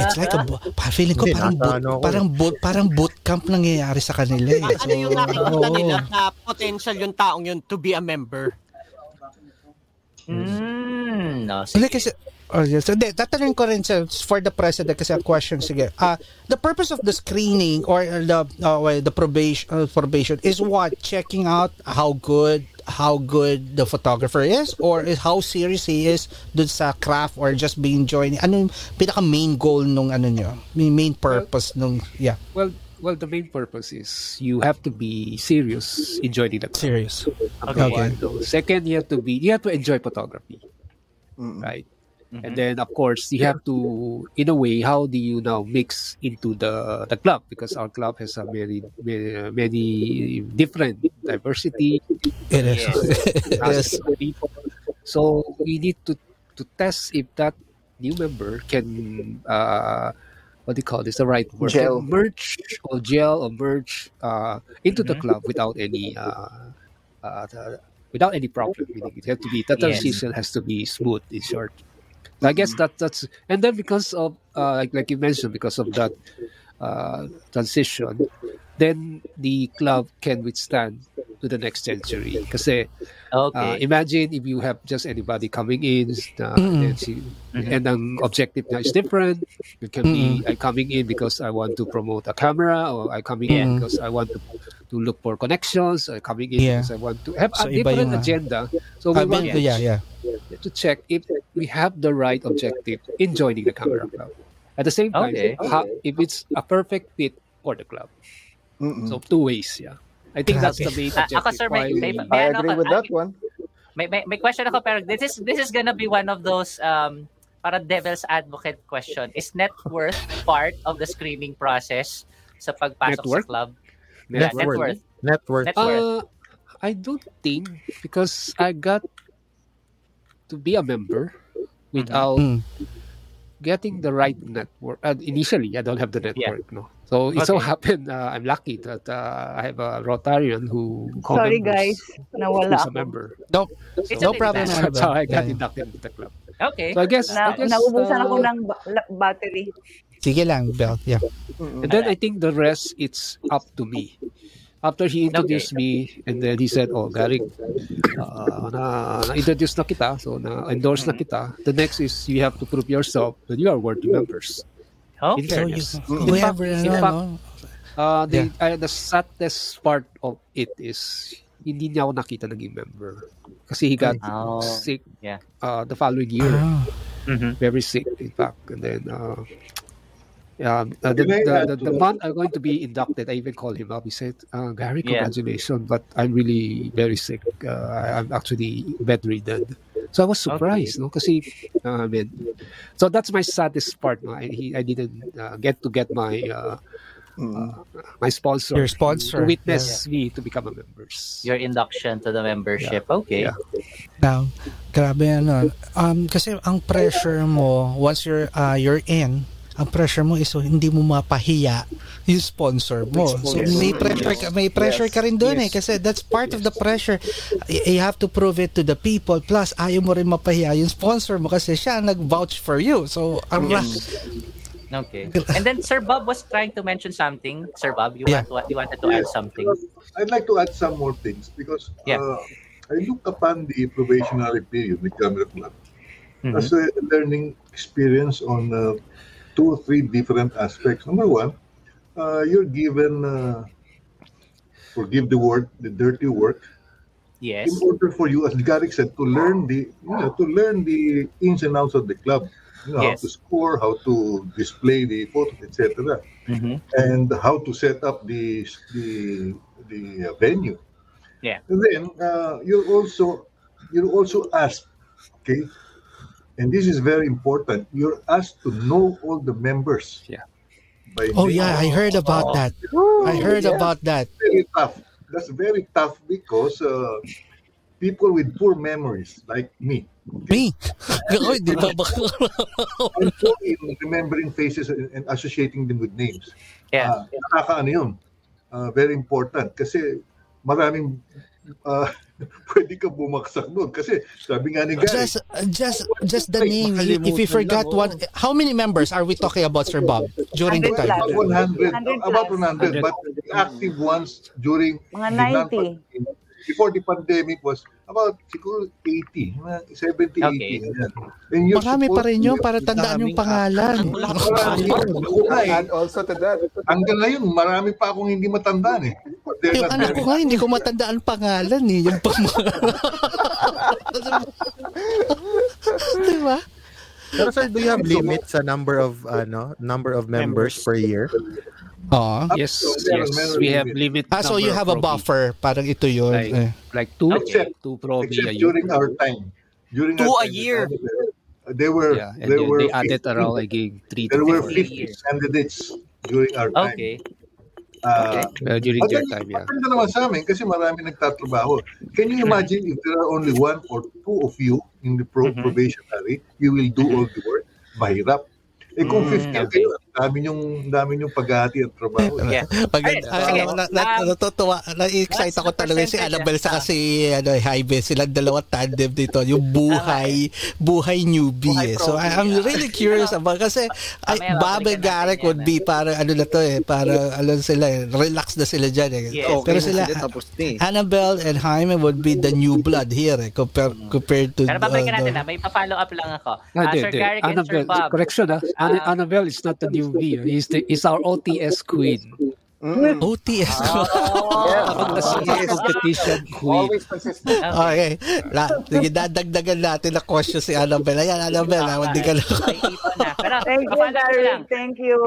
It's like a bo- pa- feeling ko parang boot, ano parang boot, parang boot camp nangyayari sa kanila eh. Ah, ano yung nakikita oo. nila na potential yung taong yun to be a member? Mm, no, Hindi kasi Oh, yes. So, de, tatanungin ko rin sa, for the president kasi a question sige. Uh, the purpose of the screening or the uh, well, the probation uh, probation is what? Checking out how good how good the photographer is or is how serious he is dun sa craft or just being joining ano yung pinaka main goal nung ano nyo main, main purpose nung yeah. Well, well, the main purpose is you have to be serious in joining the club. serious Number Okay. Second, you have to be you have to enjoy photography, Mm. right? And then, of course, you have to, in a way, how do you now mix into the the club because our club has a very many, many different diversity. it is it is of. So we need to to test if that new member can uh, what do you call this the right word Gel. Merge or gel or merge uh, into the club without any uh, uh, the- without any problem. Meaning it has to be the Yes. transition has to be smooth in short. So I guess that that's and then because of uh, like like you mentioned because of that uh, transition, then the club can withstand to the next century. Kasi uh, Okay. imagine if you have just anybody coming in, uh, Mm. and, si- and ang objective na is different. It can be I'm coming in because I want to promote a camera, or I'm coming Yeah. in because I want to to look for connections. I'm coming in Yeah. because I want to have So, a different yung, ah, agenda. So we I want mean, to yeah yeah to check if we have the right objective in joining the camera club. At the same time, Okay. how, if it's a perfect fit for the club. Mm-mm. So two ways, yeah. I think that's the main Ah, objective. ako, sir, may- may- may- I ano agree ka- with that one. May, may, may question ako pero this is this is gonna be one of those um para devil's advocate question. Is net worth part of the screening process? sa pagpasok Network? sa club? Net Yeah, net worth. worth. Net worth. Net worth. Uh, I don't think because I got to be a member without Mm. Getting the right network. Uh, initially, I don't have the network, no. So it so Okay. happened uh, I'm lucky that uh, I have a Rotarian who Sorry guys, nawala who's a member. It's No problem? That's how I got Yeah. inducted into the club. Okay. So I guess, Na, I guess naubusan uh, ako ng battery. Sige lang, Bel. Yeah. And then I think the rest it's up to me. After he introduced me, and then he said, "Oh, Gary, uh, na, na-introduce na kita, so na-endorse na kita. The next is you have to prove yourself that you are worthy members." Oh, In So you, fairness. have, In ano, fact, no? Uh, the, uh, the saddest part of it is hindi niya ako nakita naging member. Kasi he got Oh, sick yeah. uh, the following year. Ah. Mhm. Very sick, in fact. And then, uh, um, uh, the, Can I the, add the, to the that? month I'm going to be inducted, I even called him up. He said, uh, Gary, Yeah. congratulations, but I'm really very sick. Uh, I- I'm actually bedridden. So I was surprised, no? Kasi, uh, I mean, so that's my saddest part. No? I, he, I didn't uh, get to get my uh, uh, my sponsor, Your sponsor, to witness me to become a member. Your induction to the membership. Okay. Yeah. Now, grabe ano. Um, kasi ang pressure mo, once you're, uh, you're in, ang pressure mo is so hindi mo mapahiya yung sponsor mo. So may pressure ka, may pressure ka rin doon eh kasi that's part of the pressure. You have to prove it to the people plus ayaw mo rin mapahiya yung sponsor mo kasi siya ang nag-vouch for you. So ang Okay. And then Sir Bob was trying to mention something. Sir Bob, you, Yeah. want, you wanted to add something. I'd like to add some more things because Yeah. uh, I look upon the probationary period with Camera Club Mhm. as a learning experience on uh, two or three different aspects. Number one, uh, you're given, uh, forgive the word, the dirty work, Yes. in order for you, as Garrick said, to learn the, you know, to learn the ins and outs of the club. You know, Yes. how to score, how to display the photos, etc Mhm. and how to set up the the the uh, venue. Yeah. And then uh, you're also you're also asked, okay, and this is very important. You're asked to know all the members. Yeah. By Oh name. yeah, I heard about that. I heard about that. Very tough. That's very tough because uh, people with poor memories like me. Me. I'm poor in remembering faces and, and associating them with names. Yeah. Ah, nakakaano yun. Ah, very important kasi maraming ah, pwede ka bumaksak doon kasi sabi nga ni Gary, just just just the name if you forgot one how many members are we talking about Sir Bob during the 100 time? about 100, 100 about plus. 100, but the active ones during Mga the 90. non- before the pandemic was about siguro 80, mga 70, 80. Okay. ganyan. And you're marami pa rin yun para tandaan yung pangalan. Add also to that. Hanggang ngayon, marami pa akong hindi matandaan eh. Yung anak ko nga hindi ko matandaan pangalan eh yung pang diba Pero sir, do you have limit sa number of ano, number of members per year? Oh Yes, yes. We have limit. ah so you have a buffer parang ito yun Like, eh. like two, Except- two probi except a year. during our time. During Two our a time, year. They were Yeah, and there then were they added 50 around like three there were four 50 candidates during our time. Okay. Uh, uh, during their time, yeah. Maganda naman sa amin kasi marami nagtatrabaho. Can you imagine if there are only one or two of you in the pro- Mhm. probationary, you will do all the work? Mahirap. Eh kung Mm, 50 okay. kayo, dami yung dami yung paghati at trabaho. Yeah. Pag, Alright, ah, sige. na, na, Um, natutuwa, na-excite ako talaga si Annabelle sa ah? kasi ano, Jaime, silang dalawa tandem dito, yung buhay, buhay newbie. Buhay eh. So I, I'm ah. really curious about kasi ay, Garrett natin would be para ano na to eh, para ano sila eh, relax na sila dyan eh. Yes. Okay Pero sila, sila, eh. Annabelle and Jaime would be the new blood here eh, compared, compared to Pero babalikan uh, natin the- na, may pa-follow up lang ako. Ah, Ah, di, Sir. Garrick and Sir Bob. correction ah. Anna- Ah. Annabelle is not the newbie. He's the is our OTS queen. Mm. OTS. Ako the Yes. competition queen. Always consistent. Okay. La, sige, dadagdagan natin na question si Annabelle. Ayan, Annabelle, ah, hindi ka lang. Pero, Thank you, lang. Thank you.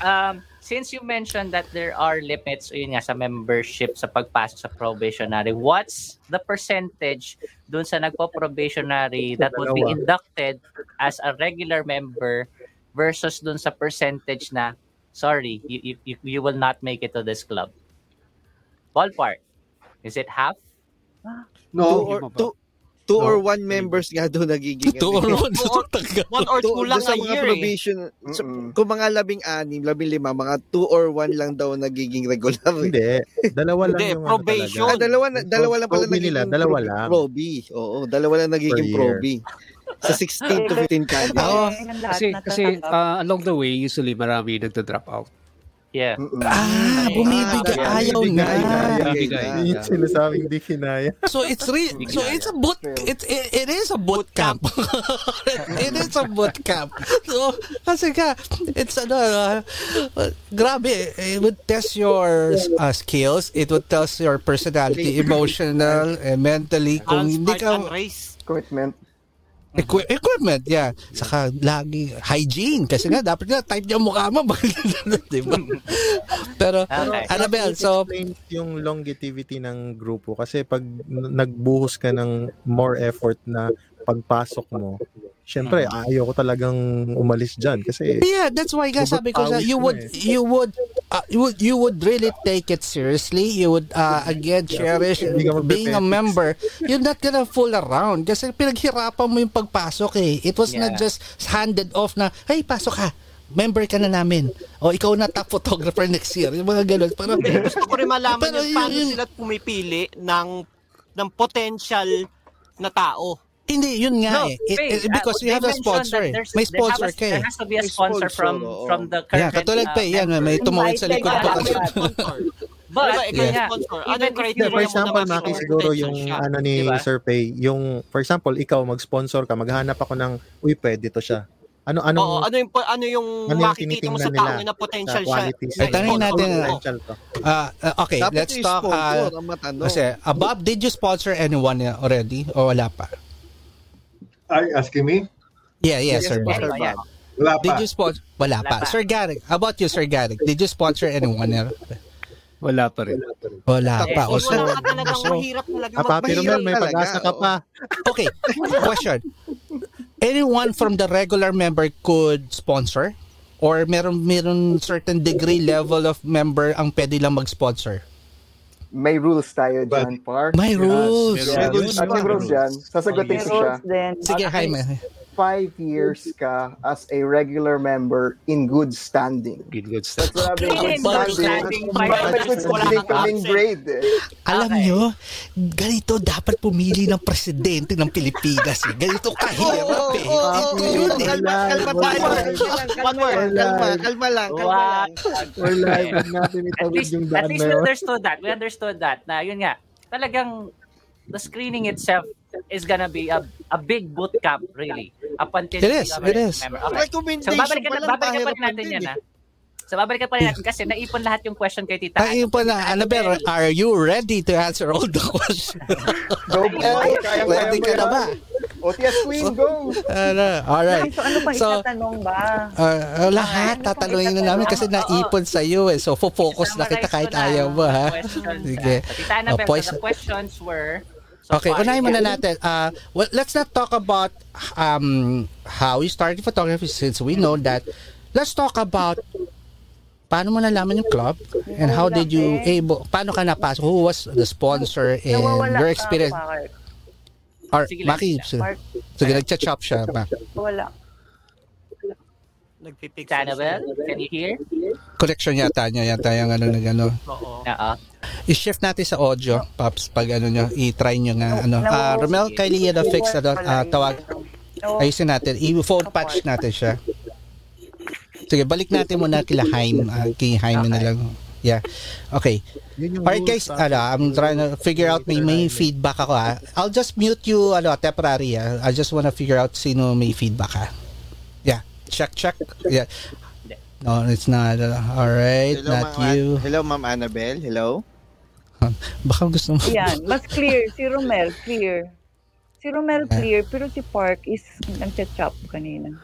Um, since you mentioned that there are limits yun nga, sa membership sa pagpasok sa probationary, what's the percentage dun sa nagpo-probationary that would be inducted as a regular member versus dun sa percentage na sorry, you, you, you, will not make it to this club. Ballpark. Is it half? Two No, or, two, two or one members nga doon nagiging Two or one. One or two lang sa a mga year eh. provision, so, Mm-mm. kung mga labing anim, labing lima, mga two or one lang daw nagiging regular. eh. Hindi. Dalawa lang Hindi, yung probation. Ah, dalawa, na- dalawa lang pala nagiging nila, dalawa lang. proby. Oo, dalawa lang nagiging proby. Sa 16 to 15 candidates. Oo. Kasi, kasi uh, along the way, usually marami nagda-drop out. Yeah. Mm-mm. Ah, bumibigay. Ah, Ayaw na. bumibigay. Ah, Yung sinasabing di kinaya. So it's real. So it's a boot. It, it, it is a boot camp. it is a boot camp. So kasi ka, it's ano, uh, uh, grabe. It would test your uh, skills. It would test your personality, emotional, and mentally. Kung hindi ka race. Equipment. Equi- equipment, yeah. Saka lagi hygiene kasi nga dapat nga type niya mukha mo, di ba? Pero Okay. Annabelle, so yung longevity ng grupo kasi pag nagbuhos ka ng more effort na pagpasok mo, syempre ayaw ko talagang umalis diyan kasi Yeah, that's why nga sabi ko sa you would eh. you would uh, you would you would really take it seriously. You would uh, again cherish being a member. You're not gonna fool around kasi pinaghirapan mo yung pagpasok eh. It was not Yeah. just handed off na, hey, pasok ka. Member ka na namin. O ikaw na top photographer next year. Yung mga ganun. Parang, Gusto ko rin malaman Pero yung paano yun- yun- sila pumipili ng ng potential na tao. Hindi, yun nga eh. It- it- because uh, you have a sponsor eh. May sponsor ka eh. There has to be a May sponsor sponsor, from oo. from the current Yeah, katulad uh, pa yan. May tumawid sa likod. Sponsor. But, Diba, yung nga, sponsor. even Anong if criteria Yeah, for example, Maki, siguro yung siya? ano ni Diba? Sir Pay, yung for example, ikaw mag-sponsor ka, maghanap ako ng uy, pwede to siya. Ano anong Oo, ano yung ano yung ano yung makikita mo sa nila tao na potential siya? Eh, tanongin natin, mo. potential to. Ah, uh, okay, Dapat let's yung talk. Uh, matanong. kasi, uh, Bob, did you sponsor anyone already o wala pa? Are you asking me? Yeah, yeah, Yes, sir. Yeah. Bob. Wala pa. Did you sponsor? Wala, Wala pa. pa. Sir Garrick, how about you, Sir Garrick? Did you sponsor anyone? Wala pa rin. Wala pa. O, so, wala ka talagang so, mahirap talaga Papi Mahirap Romel, may pag-asa ka oo. pa. okay, question. Anyone from the regular member could sponsor? Or meron meron certain degree level of member ang pwede lang mag-sponsor? May rules tayo dyan, Park. May rules. Yes, Yeah, May rules At may rules yan. Sasagutin May ko siya. Sige, At Jaime. Five years ka as a regular member in good standing. Good, good That's stuff. what I mean, good In good standing. standing, good standing kaming grade eh. Alam Okay. nyo, ganito dapat pumili ng presidente ng Pilipinas. Eh. Ganito kahirap eh. Oo, yun oo. eh. Kalma, kalma tayo. One word. Kalma, kalma lang, kalma lang. Or live, natin At itawid least, yung at daan least na we understood that. We understood that. Na yun nga, talagang the screening itself is gonna be a a big boot camp really up until It is, it is. Okay. So Recommendation babalikan, pa lang, babalikan pa rin natin yan eh. ha. So babalikan pa rin natin kasi naipon lahat yung question kay Tita. Pa na, Annabelle, are you ready to answer all the questions? Go, go. Kaya, ready ka na ba? OTS Queen, go! Ano, alright. So, ano pa So, itatanong ba? Uh, uh, lahat Ano tatanungin na namin kasi naipon sa iyo eh. So, focus na kita kahit ayaw mo ha. Sige. So, Tita Annabelle, Oh, so the questions were so Okay, unahin muna natin. Uh, well, let's not talk about um, how you started photography since we know that. Let's talk about paano mo nalaman yung club and how did you able paano ka napasok who was the sponsor and your experience or Sige Maki sige sige nagcha-chop siya ma. wala. Nagpipixel. Tita Annabelle, can you hear? connection yata niya yata yung ano nag ano Oo. Oo. I-shift natin sa audio pops pag ano nyo i-try nyo nga ano ah Romel Kylie na fix na ah, tawag ayusin natin i-phone patch natin siya sige balik natin muna kila Haim ah, kay Haim na lang yeah okay Alright guys, ano, I'm trying to figure out may may feedback ako ah. I'll just mute you ano temporary ah. I just wanna figure out sino may feedback ah. Yeah, check check. Yeah. No, it's not. uh, Alright, Hello, not Ma'am you. Hello, Ma'am Annabelle. Hello. Baka gusto mo. Yan, mas clear. Si Romel, clear. Si Romel Ah. clear, pero si Park is nag-chop kanina.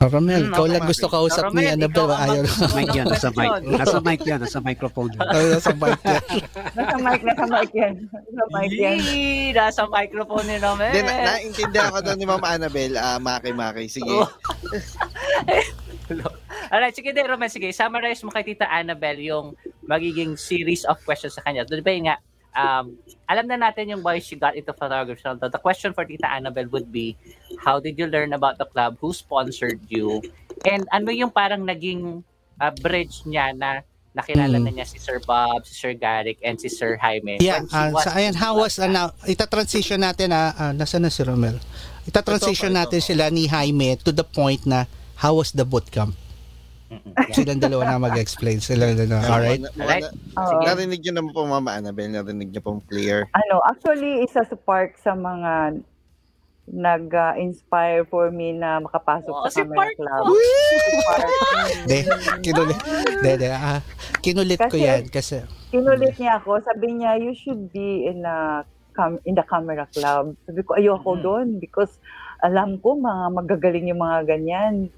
Oh, Romel, Hmm, ikaw lang gusto kausap Romel, ni Annabelle. ikaw ang Ayaw mag- na. Mic yan, nasa mic. Nasa mic yan, nasa microphone. Ayaw na sa mic yan. Nasa mic, nasa mic yan. Nasa mic yan. Yee, nasa microphone ni Romel. Then, na- naintindihan ko to ni Ma'am Annabelle. Ah, Maki, Maki. Sige. Oh. Alright, sige din, Romel. Sige, summarize mo kay Tita Annabelle yung magiging series of questions sa kanya. Doon ba yun nga, um, alam na natin yung why she got into photography. So the question for Tita Annabelle would be, how did you learn about the club? Who sponsored you? And ano yung parang naging uh, bridge niya na nakilala Mm. na niya si Sir Bob, si Sir Garrick, and si Sir Jaime. Yeah, uh, was sa ayan, how was, uh, now, ita-transition natin, na uh, nasa na si Romel? Ita-transition Ito ito natin pa. sila ni Jaime to the point na, how was the bootcamp? Mm-mm. Yeah. Silang dalawa na mag-explain. Sila na, alright? Alright. Oo. Narinig niyo naman po, Mama Annabelle. Narinig niyo pong clear. ano, actually, isa sa park sa mga nag-inspire for me na makapasok Oh, sa si camera Park club. po. Si Park. De, kinulit, de, de, ah, kinulit ko Kasi- yan kasi, Kinulit niya ako, sabi niya, you should be in a cam- in the camera club. Sabi ko, ayoko Mhm. doon because alam ko mga magagaling yung mga ganyan.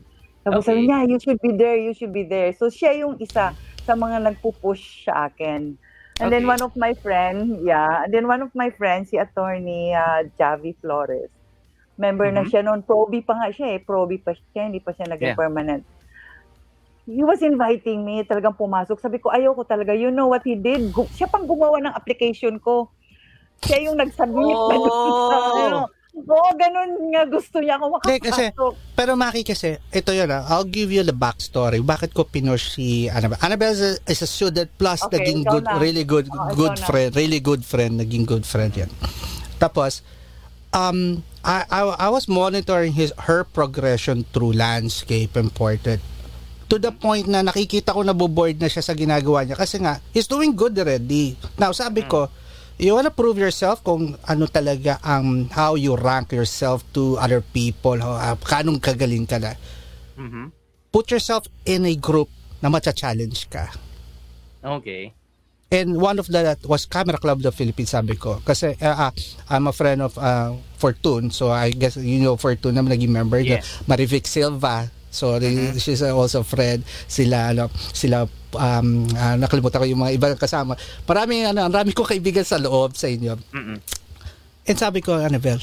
Tapos Okay. sabi niya, you should be there, you should be there. So siya yung isa sa mga nagpupush sa akin. And then Okay. one of my friend, yeah, and then one of my friends, si attorney uh, Javi Flores. Member na Mhm. siya noon, proby pa nga siya eh, proby pa siya, hindi pa siya naging Yeah. permanent. He was inviting me, talagang pumasok. Sabi ko, ayaw ko talaga. You know what he did? Siya pang gumawa ng application ko. Siya yung nag-submit Oh. ano. Oo, ganun nga gusto niya ako Hindi, kasi- makapasok. pero Maki kasi, ito yun ah, I'll give you the backstory. Bakit ko pinush si Annabelle? Annabelle is a, is a student plus Okay, naging ikaw good, na. really good, Oo, ikaw good na. friend, really good friend, naging good friend yan. Tapos, um, I, I, I was monitoring his her progression through landscape and portrait to the point na nakikita ko na bored na siya sa ginagawa niya kasi nga he's doing good already. Now sabi ko, you wanna prove yourself kung ano talaga ang how you rank yourself to other people, uh, kanong kagaling ka na. Mhm. Put yourself in a group na matcha-challenge ka. Okay. And one of that was Camera Club of the Philippines, sabi ko. Kasi uh, uh, I'm a friend of uh, Fortune, so I guess you know Fortune na naging member. Yeah. Marivic Silva. So they- she's also a friend. Sila ano, sila um ah, nakalimutan ko yung mga ibang kasama. Marami ano, ang rami ko kaibigan sa loob sa inyo. Mm-mm. And sabi ko, Annabelle,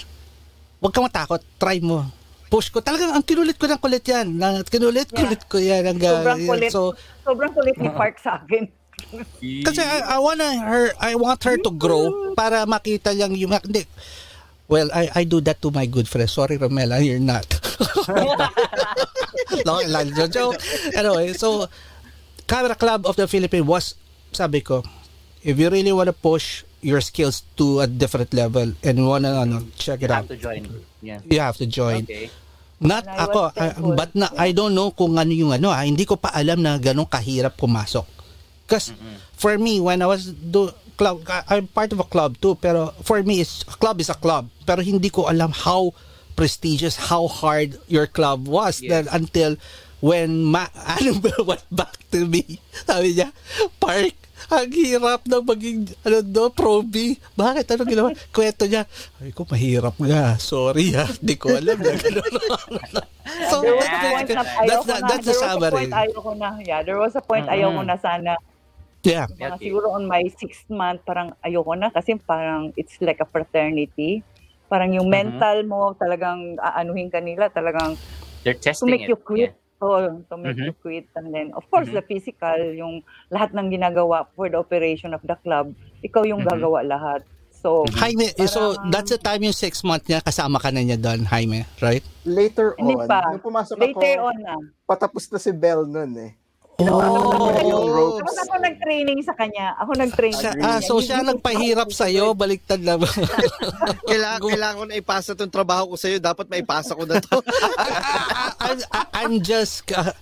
huwag ka matakot, try mo. Push ko. Talagang ang kinulit ko ng kulit yan. Na, kinulit, Yeah. kulit ko yan. Hanggang, Sobrang kulit. So, Sobrang kulit ni Park sa akin. kasi I, I wanna her I want her to grow para makita lang yung hindi. Well, I I do that to my good friend. Sorry, Romela, you're not. no, lang joke. Anyway, so Camera Club of the Philippines was sabi ko, if you really wanna push your skills to a different level and wanna ano, check You it have out, to join. Yeah. you have to join. Okay. Not And I ako, I- thankful. but na, I don't know kung ano yung ano, ah, hindi ko pa alam na ganun kahirap pumasok. Because for me, when I was do club, I'm part of a club too, pero for me, it's, a club is a club. Pero hindi ko alam how prestigious, how hard your club was. Yes. Then until when ma, ba, went back to me, sabi niya, Park, ang hirap na maging, ano do, proby. Bakit? Ano ginawa? Kwento niya, ay ko, mahirap nga. Sorry ha, hindi ko alam na gano'n. so, There was a that's, point na that's, the- na. that's the There was a summary. point ayoko na. Yeah, there was a point Mm-mm. ayoko na sana. Yeah. Mga Okay. siguro on my sixth month, parang ayoko na kasi parang it's like a fraternity. Parang yung Mhm. mental mo, talagang aanuhin ka nila, talagang They're to testing make it. you quit. Oh, to make Mhm. you quit. And then, of course, Mhm. the physical, yung lahat ng ginagawa for the operation of the club, ikaw yung Mhm. gagawa lahat. So, Jaime, eh, so Parang- that's the time yung six month niya, kasama ka na niya doon, Jaime, right? Later Hindi on, pa. nung pumasok later ako, on na. patapos na si Bell nun eh. Oh, yung ropes. Ako, ako nag-training sa kanya. Ako nag-train Siya, sa ah, so siya nagpahirap sa'yo, baliktad na ba? Kailangan, kailangan ko na ipasa tong trabaho ko sa'yo. Dapat maipasa ko na to. I, I, I, I'm just, uh,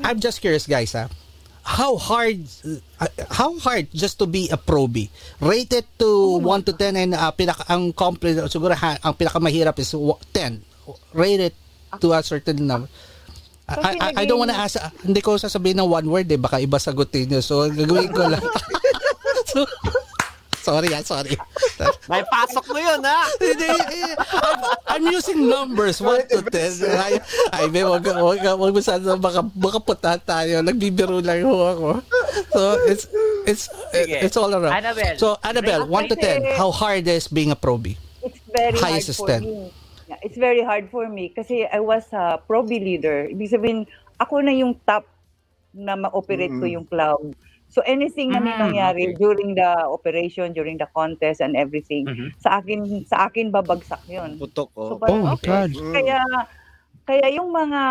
I'm just curious, guys, ha? How hard, uh, how hard just to be a proby? Rated to 1 to 10 and uh, pinaka, ang complete, siguro ha, ang pinakamahirap is wa- 10. Rated to a certain number. I, I, I don't wanna ask, uh, hindi ko sasabihin ng one word eh, baka iba sagutin nyo. So, gagawin ko lang. so, sorry ah, sorry. May pasok mo yun, ha? I'm, I'm using numbers 1 to 10. Ay, ay may wag, wag, wag mo sana baka, baka puta tayo. Nagbibiro lang ho ako. So, it's, it's, Sige. it's all around. Annabelle. So, Annabelle, 1 to 10. How hard is being a proby? It's very Highest hard for 10. me. It's very hard for me kasi I was a proby leader. Ibig sabihin, ako na yung top na ma-operate ko Mm. yung club. So anything na may Mm, mangyari okay. during the operation, during the contest and everything, Mhm. sa akin sa akin babagsak 'yun. Putok, So oh. parang, Oh my Okay. God. Mm. kaya kaya yung mga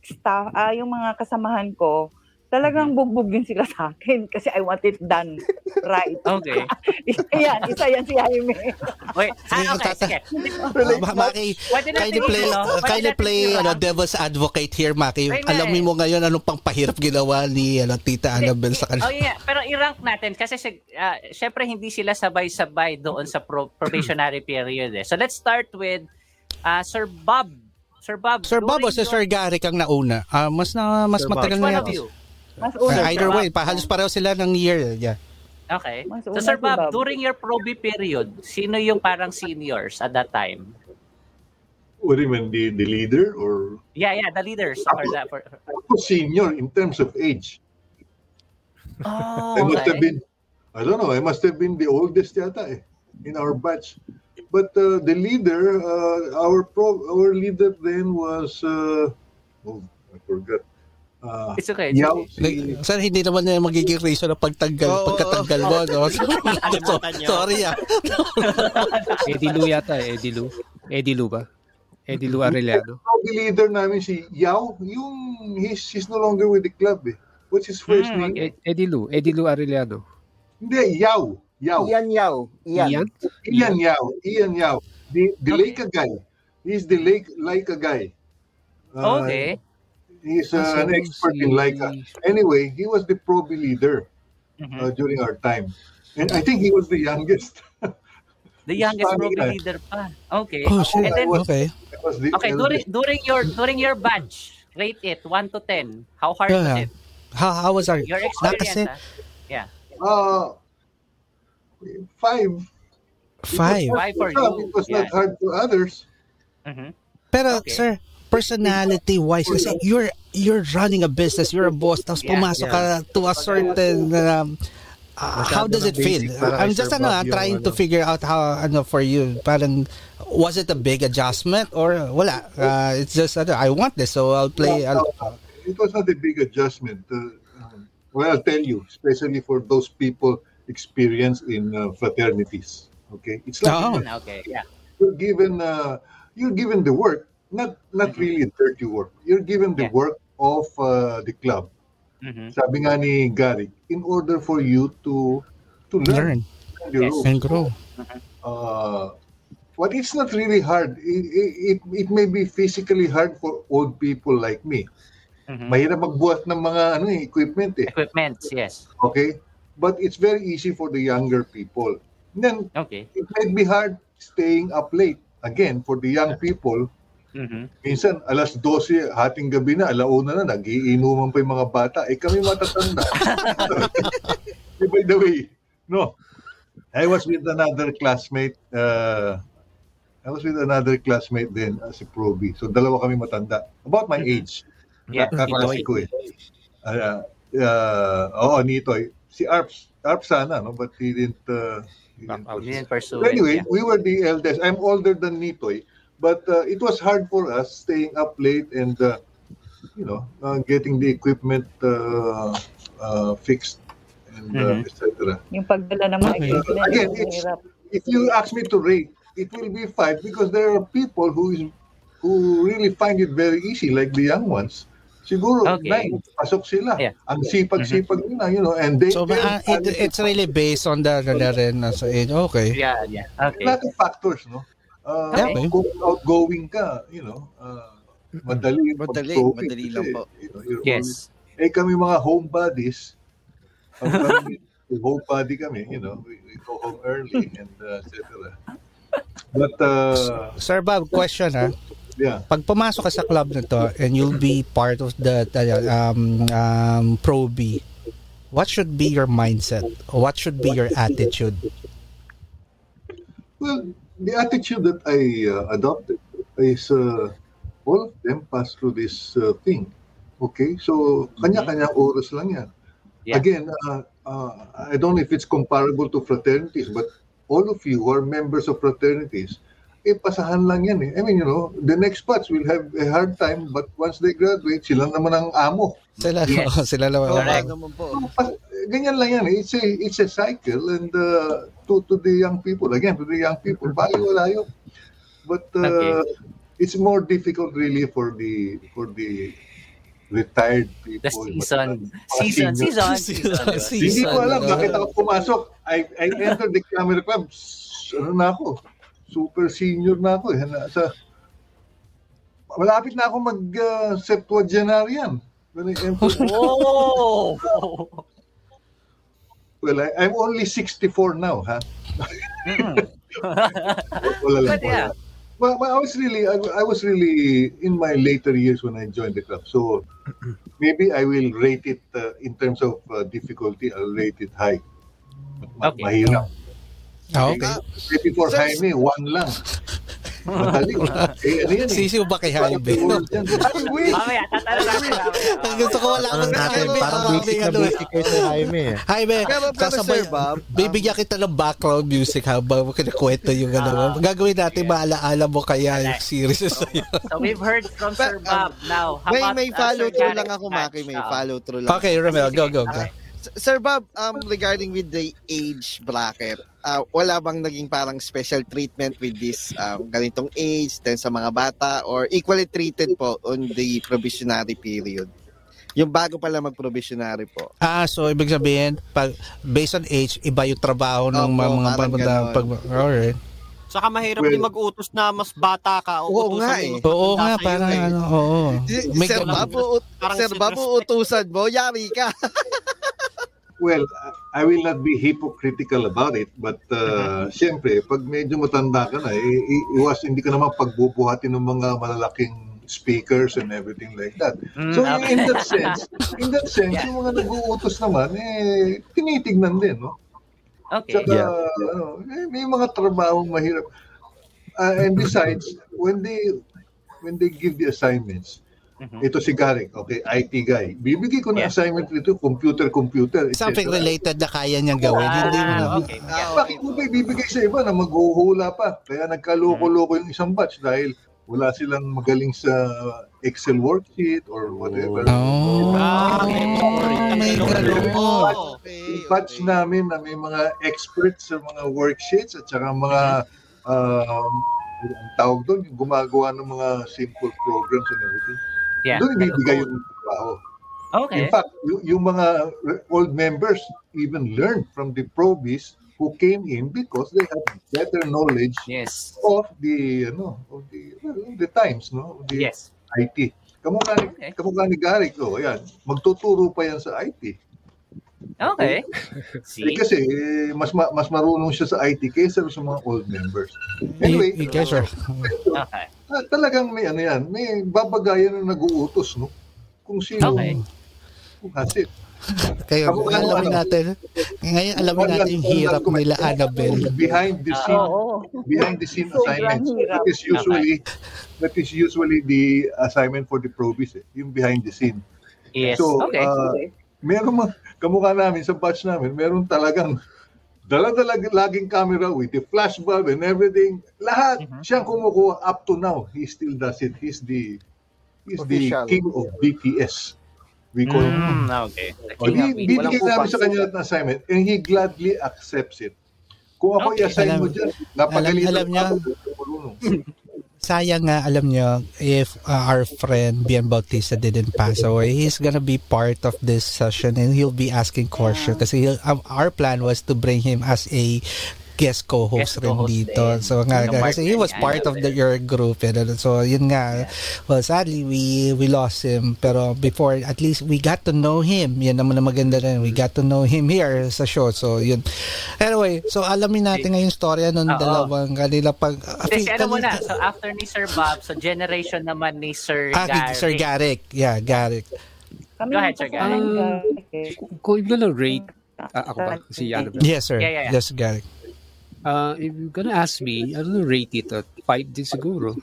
staff, ah, yung mga kasamahan ko, talagang bugbog yun sila sa akin kasi I want it done right. Okay. isa yan, isa yan si Jaime. Wait. Ah, okay, Tata- sige. Uh, Ma- Maki, kindly play, uh, kindly play ano, devil's advocate here, Maki. Alamin mo ngayon anong pang pahirap ginawa ni ano, Tita Annabelle sa Oh kanila. yeah, pero i-rank natin kasi ah, syempre hindi sila sabay-sabay doon sa pro- probationary period eh. So let's start with ah, Sir Bob. Sir Bob. Sir Bob o si Sir Gary kang nauna? Ah, mas na mas Sir Bob. matagal Which na yata. Mas Uh, una. either Bob. way, pa, halos pareho sila ng year. Yeah. Okay. Mas So Sir si Bob, Bob. during your proby period, sino yung parang seniors at that time? What do you mean, the, the leader or Yeah, yeah, the leaders for that. For, Ako senior in terms of age? oh, I must have okay. been, I don't know, I must have been the oldest yata eh, in our batch. But uh, the leader, uh, our pro, our leader then was, uh, oh, I forgot. Uh, It's okay. It's Yao, okay. Like, si, sir, hindi naman na magiging reason ng pagtanggal, Oo, pagkatanggal mo. No? so, sorry ah. Eddie Lu yata eh, Eddie Lu. Eddie Lu ba? Eddie Lu Arellano. the leader namin si Yao, yung he's, he's no longer with the club eh. What's his first Hmm, name? Ed- Eddie Lu. Eddie Lu Arellano. Hindi, Yao. Yao. Ian Yao. Ian. Ian? Ian Yao. Ian Yao. The, the Okay. Leica guy. He's the Leica, Leica guy. Uh, Okay. He's uh, an expert in Leica. Anyway, he was the proby leader Mhm. uh, during our time. And I think he was the youngest. The youngest funny, proby eh. leader pa. Okay. Oh, shit. And then, Okay. Was the okay, during eldest. during your during your batch, rate it 1 to 10. How hard was Yeah. it? How, how was our... Your Na kasi, experience. ah. Uh, five. five. Five for Some, you. It was not hard for others. Mhm. Pero Okay. sir, personality wise kasi you're you're running a business, you're a boss, tapos Yeah, pumasok ka to a certain um, uh, how does it feel? I'm just ano, Bob trying to figure out how ano for you. Parang was it a big adjustment or wala? Uh, it's just ano, I want this so I'll play No, I'll- It was not a big adjustment. Uh, um, well, I'll tell you, especially for those people experienced in uh, fraternities. Okay, it's like Oh. Okay, yeah. you're given uh, you're given the work, not not Mhm. really dirty work. You're given the Yeah. work of uh, the club. Mhm. Sabi nga ni Gary, in order for you to to learn, learn your Yes. and grow. Uh, but it's not really hard. It, it, it may be physically hard for old people like me. Mhm. Mahirap magbuhat ng mga ano eh, equipment eh. Equipments, yes. Okay? But it's very easy for the younger people. Then Okay. it might be hard staying up late. Again, for the young people, Mhm. minsan alas 12, hating gabi na, alauna na, nagiinuman pa yung mga bata. Eh kami matatanda. Eh, By the way, no, I was with another classmate. Uh, I was with another classmate then as a proby. So dalawa kami matanda. About my age. Yeah. Kaklase ko eh. Uh, uh, oo, Nitoy. Si Arps. Arps sana, no? But he didn't... Uh, he didn't pursue. anyway, it. we were the eldest. I'm older than Nitoy, but uh, it was hard for us staying up late and uh, you know uh, getting the equipment uh, uh, fixed and uh, Mhm. etc. Yung pagdala ng mga Okay. equipment, Again, it's-. If you ask me to rate, it will be five because there are people who is who really find it very easy, like the young ones. Siguro, Okay. nine, pasok sila. Yeah. Ang sipag-sipag nila, you know, and they... So uh, it, it's really based on the the rin sa age. Okay. Yeah, yeah. Okay. a lot of factors, no? Uh, Okay. Kung outgoing ka, you know, uh, madali. Madali, madali lang po. you know, Yes. always- eh kami mga homebodies, pag kami, homebody kami, you know, we, we go home early and uh, etc. But, uh, Sir Bob, question ha. yeah. Pag pumasok ka sa club na to and you'll be part of the, the um, um, Pro B, what should be your mindset? What should be your attitude? Well, the attitude that I uh, adopted is uh, all of them pass through this uh, thing. Okay? So, kanya-kanyang oras lang yan. Yeah. Again, uh, uh, I don't know if it's comparable to fraternities, but all of you who are members of fraternities, eh, pasahan lang yan eh. I mean, you know, the next batch will have a hard time, but once they graduate, sila naman ang amo. Sila, Yes. oo, sila naman. Correct. naman po. Pas- Ganyan lang yan. It's a, it's a cycle and uh, to, to the young people, again, to the young people, baliwala yun. But uh, Okay. it's more difficult really for the for the retired people. The season. Mga Season, senior. season, season. Hindi ko alam, Season, bakit ako pumasok. I, I entered the camera club, ano na ako, super senior na ako. Eh. Nasa, malapit na ako mag uh, septuagenarian. When I entered, Oh! well, I, I'm only 64 now, ha? Mm-mm. Wala lang But yeah. Well, I was really, I, I was really in my later years when I joined the club. So maybe I will rate it uh, in terms of uh, difficulty. I'll rate it high. Ma- Okay. Mahirap. Ah, okay. Maybe for Sir- Jaime, one lang. Madali. eh, ano yan eh? Sisiw ba kay Jaime? Ay, wait. Mamaya, tatanong natin. Gusto ko wala Parang akong natin, Jaime. parang ang basic na ano eh. basic kayo sa Jaime eh. Jaime, Sir Bob, bibigyan kita ng background music habang kinikwento yung ano. Ah. Gagawin natin maalaala mo kaya yung series na sa'yo. So we've heard from Sir Bob now. How May, may uh, follow through lang ako? Maki. May follow through lang. Okay, Romel, go, go, go. Sir Bob, um, regarding with the age bracket, uh, wala bang naging parang special treatment with this um, ganitong age, then sa mga bata, or equally treated po on the probationary period? Yung bago pala mag-probationary po. Ah, so ibig sabihin, pag, based on age, iba yung trabaho ng Opo, mga mga parang pag, alright. Saka mahirap Well- din mag-utos na mas bata ka. Oo nga eh. Oo nga, parang eh. ano, oo. Sir Parang Sir Babu, self-respect. utusan mo, yari ka. Well, I will not be hypocritical about it, but uh, siyempre, pag medyo matanda ka na, i- iwas, hindi ka naman pagbubuhatin ng mga malalaking speakers and everything like that. Mm, So okay. in that sense, in that sense, Yeah. yung mga nag-uutos naman, eh, tinitignan din, no? Okay. Saka, ano, eh, may mga trabaho mahirap. Uh, and besides, when they when they give the assignments, Mhm. ito si Garrick, okay, IT guy. Bibigay ko na Yeah. assignment dito, computer, computer. Something related na kaya niyang gawin. Hindi mo na, Ah, okay. Ah, Bakit mo ba ibibigay sa iba na maghuhula pa? Kaya nagkaloko-loko yung isang batch dahil wala silang magaling sa Excel worksheet or whatever. Oh, Ah, okay. may. Yung batch namin na may mga experts sa mga worksheets at saka mga um, ang tawag doon, yung gumagawa ng mga simple programs and everything. Yeah. Doon ibibigay yung trabaho. Okay. In fact, yung, yung mga old members even learned from the probis who came in because they have better knowledge Yes. of the ano of the well, the times no of the Yes. IT. Kamukha ni Okay. kamukha ni Garrick oh, ayan. Magtuturo pa yan sa IT. Okay. Eh, See? kasi eh, mas ma- mas marunong siya sa IT kaysa sa mga old members. Anyway, you guys are, Okay. ah, talagang may ano yan, may babagayan na nag-uutos no. Kung sino Okay. kung hasit. kayo, Ako, ano, alamin ano? natin, ngayon alamin natin yung hirap nila Annabelle. behind the scene Oo. behind the scene assignments. That is usually that is usually the assignment for the probis, eh, yung behind the scene. Yes. So, okay. uh, meron mga kamukha namin sa batch namin, meron talagang dala-dala laging camera with the flash bulb and everything. Lahat Mhm. siyang kumukuha up to now. He still does it. He's the he's Official. the king of BTS. We call him. Mm, okay. The Oh, bibigyan namin sa kanya ng assignment and he gladly accepts it. Kung ako Okay. i-assign mo dyan, napagalitan alam- alam niya. ako. Sayang nga, alam nyo, if uh, our friend Bien Bautista didn't pass away, he's gonna be part of this session and he'll be asking questions kasi um, our plan was to bring him as a guest co-host Guest rin co-host dito. din. So nga, Yung kasi he was part of the, your group. And, so yun nga, well sadly we we lost him pero before at least we got to know him. Yan naman ang maganda rin. We got to know him here sa show. So yun. Anyway, so alamin natin ngayong storya ng Oo. dalawang kanila pag Kasi ano muna, so after ni Sir Bob, so generation naman ni Sir Ah, Gary. Sir Garrick. Yeah, Garrick. Kami Go ahead, Sir Gary. kasama- Kung yung gonna rate, ah, ako ba? Si Annabelle. Yes, sir. Yeah, yeah, yeah. Yes, Garrick. Uh, if you're gonna ask me, I'm gonna rate it at 5 din siguro.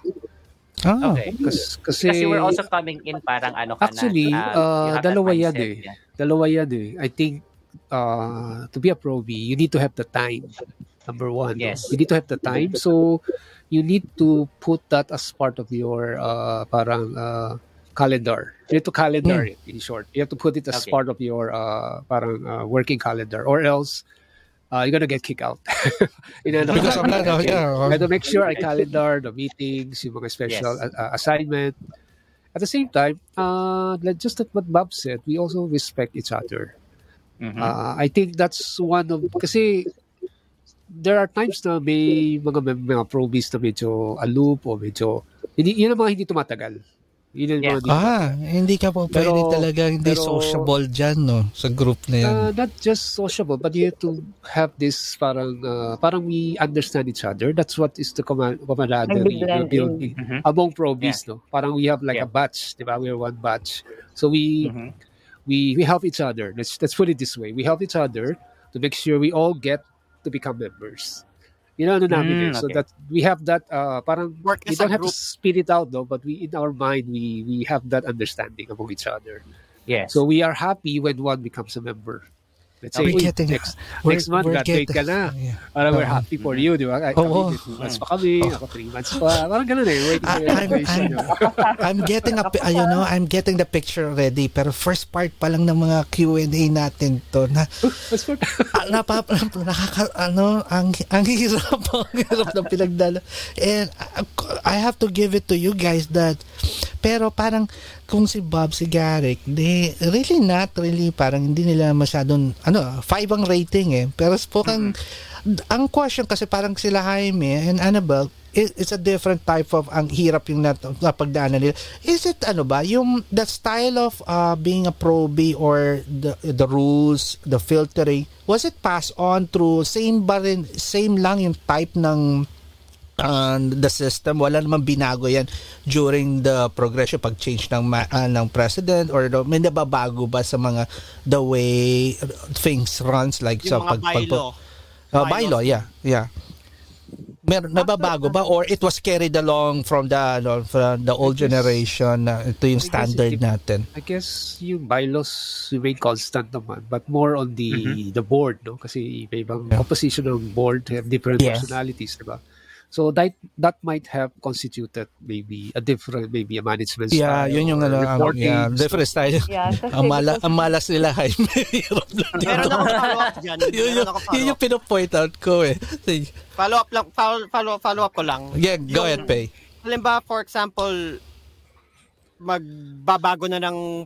Oh. Okay. Kas, kasi, Kasi we're also coming in parang ano ka Actually, na. uh, that dalawa yan eh. yeah. Dalawa yan eh. I think uh, to be a pro B, you need to have the time. Number one, no? Yes. you need to have the time. So you need to put that as part of your uh, parang uh, calendar. You need to calendar it in short. You have to put it as Okay. part of your uh, parang uh, working calendar, or else uh, you're gonna get kicked out. you know, Because of that, oh, yeah. I have to make sure I calendar the meetings, yung mga special Yes. uh, assignment. At the same time, uh, like just like what Bob said, we also respect each other. Mhm. Uh, I think that's one of kasi there are times na may mga mga probies na medyo aloof o medyo hindi yun ang mga hindi tumatagal. Yun ang Yeah. mga hindi Ah, hindi ka po pwede Pero- talaga hindi pero- sociable dyan, no? Sa group na yan. Uh, not just sociable, but you have to have this parang uh, parang we understand each other. That's what is the camaraderie we're building Mhm. among probies, no? Parang we have like Yeah. a batch, di ba? We're one batch. So we Mhm. we we help each other. Let's let's put it this way: we help each other to make sure we all get to become members. You know, ano namin eh. Mm, So okay. that we have that uh, parang Work we don't have group. to spit it out though, but we in our mind we we have that understanding among each other. Yes. So we are happy when one becomes a member. Let's say, We're "Uy, getting- next, we're- next month, we're graduate getting- ka na. Yeah. Parang we're happy for you, di ba? Oo. Kami, two months pa kami, ako three months pa. Parang ganun eh, waiting for I'm. I'm, I'm getting a, uh, you know, I'm getting the picture already. Pero first part pa lang ng mga Q&A natin to na ah, napa, nakaka, ano, ang, ang hirap, ang hirap ng pinagdala. And uh, I have to give it to you guys that, pero parang kung si Bob, si Garrick, they really not really, parang hindi nila masyadong, ano, five ang rating eh. Pero spoken, ang question kasi parang sila Jaime and Annabelle, it, it's a different type of ang hirap yung nat, napagdaanan nila. Is it ano ba yung the style of uh, being a pro B or the the rules, the filtering, was it passed on through same ba rin, same lang yung type ng uh, the system wala namang binago yan during the progression pag change ng ma- ah, ng president or the, may nababago ba sa mga the way things runs like sa Yung mga bylaw. Uh, bylaw, yeah, yeah. Meron nababago ba or it was carried along from the ano, from the old guess- generation na ito yung I guess it standard dep- natin. I guess yung bylaws remain constant naman, but more on the the board, no? Kasi may ibang Yeah. composition ng board have different Yes. personalities, di ba? So that that might have constituted maybe a different maybe a management Yeah, style yun yung ano, ang, reporting. yeah, different style. Yeah, ang, mala, ang malas nila, Jaime. Meron ako follow-up dyan. yun, yung, yun follow-up. yung pinopoint out ko eh. Follow-up lang, follow, follow, follow-up ko lang. Yeah, go ahead, Pay. Halimbawa, for example, magbabago na ng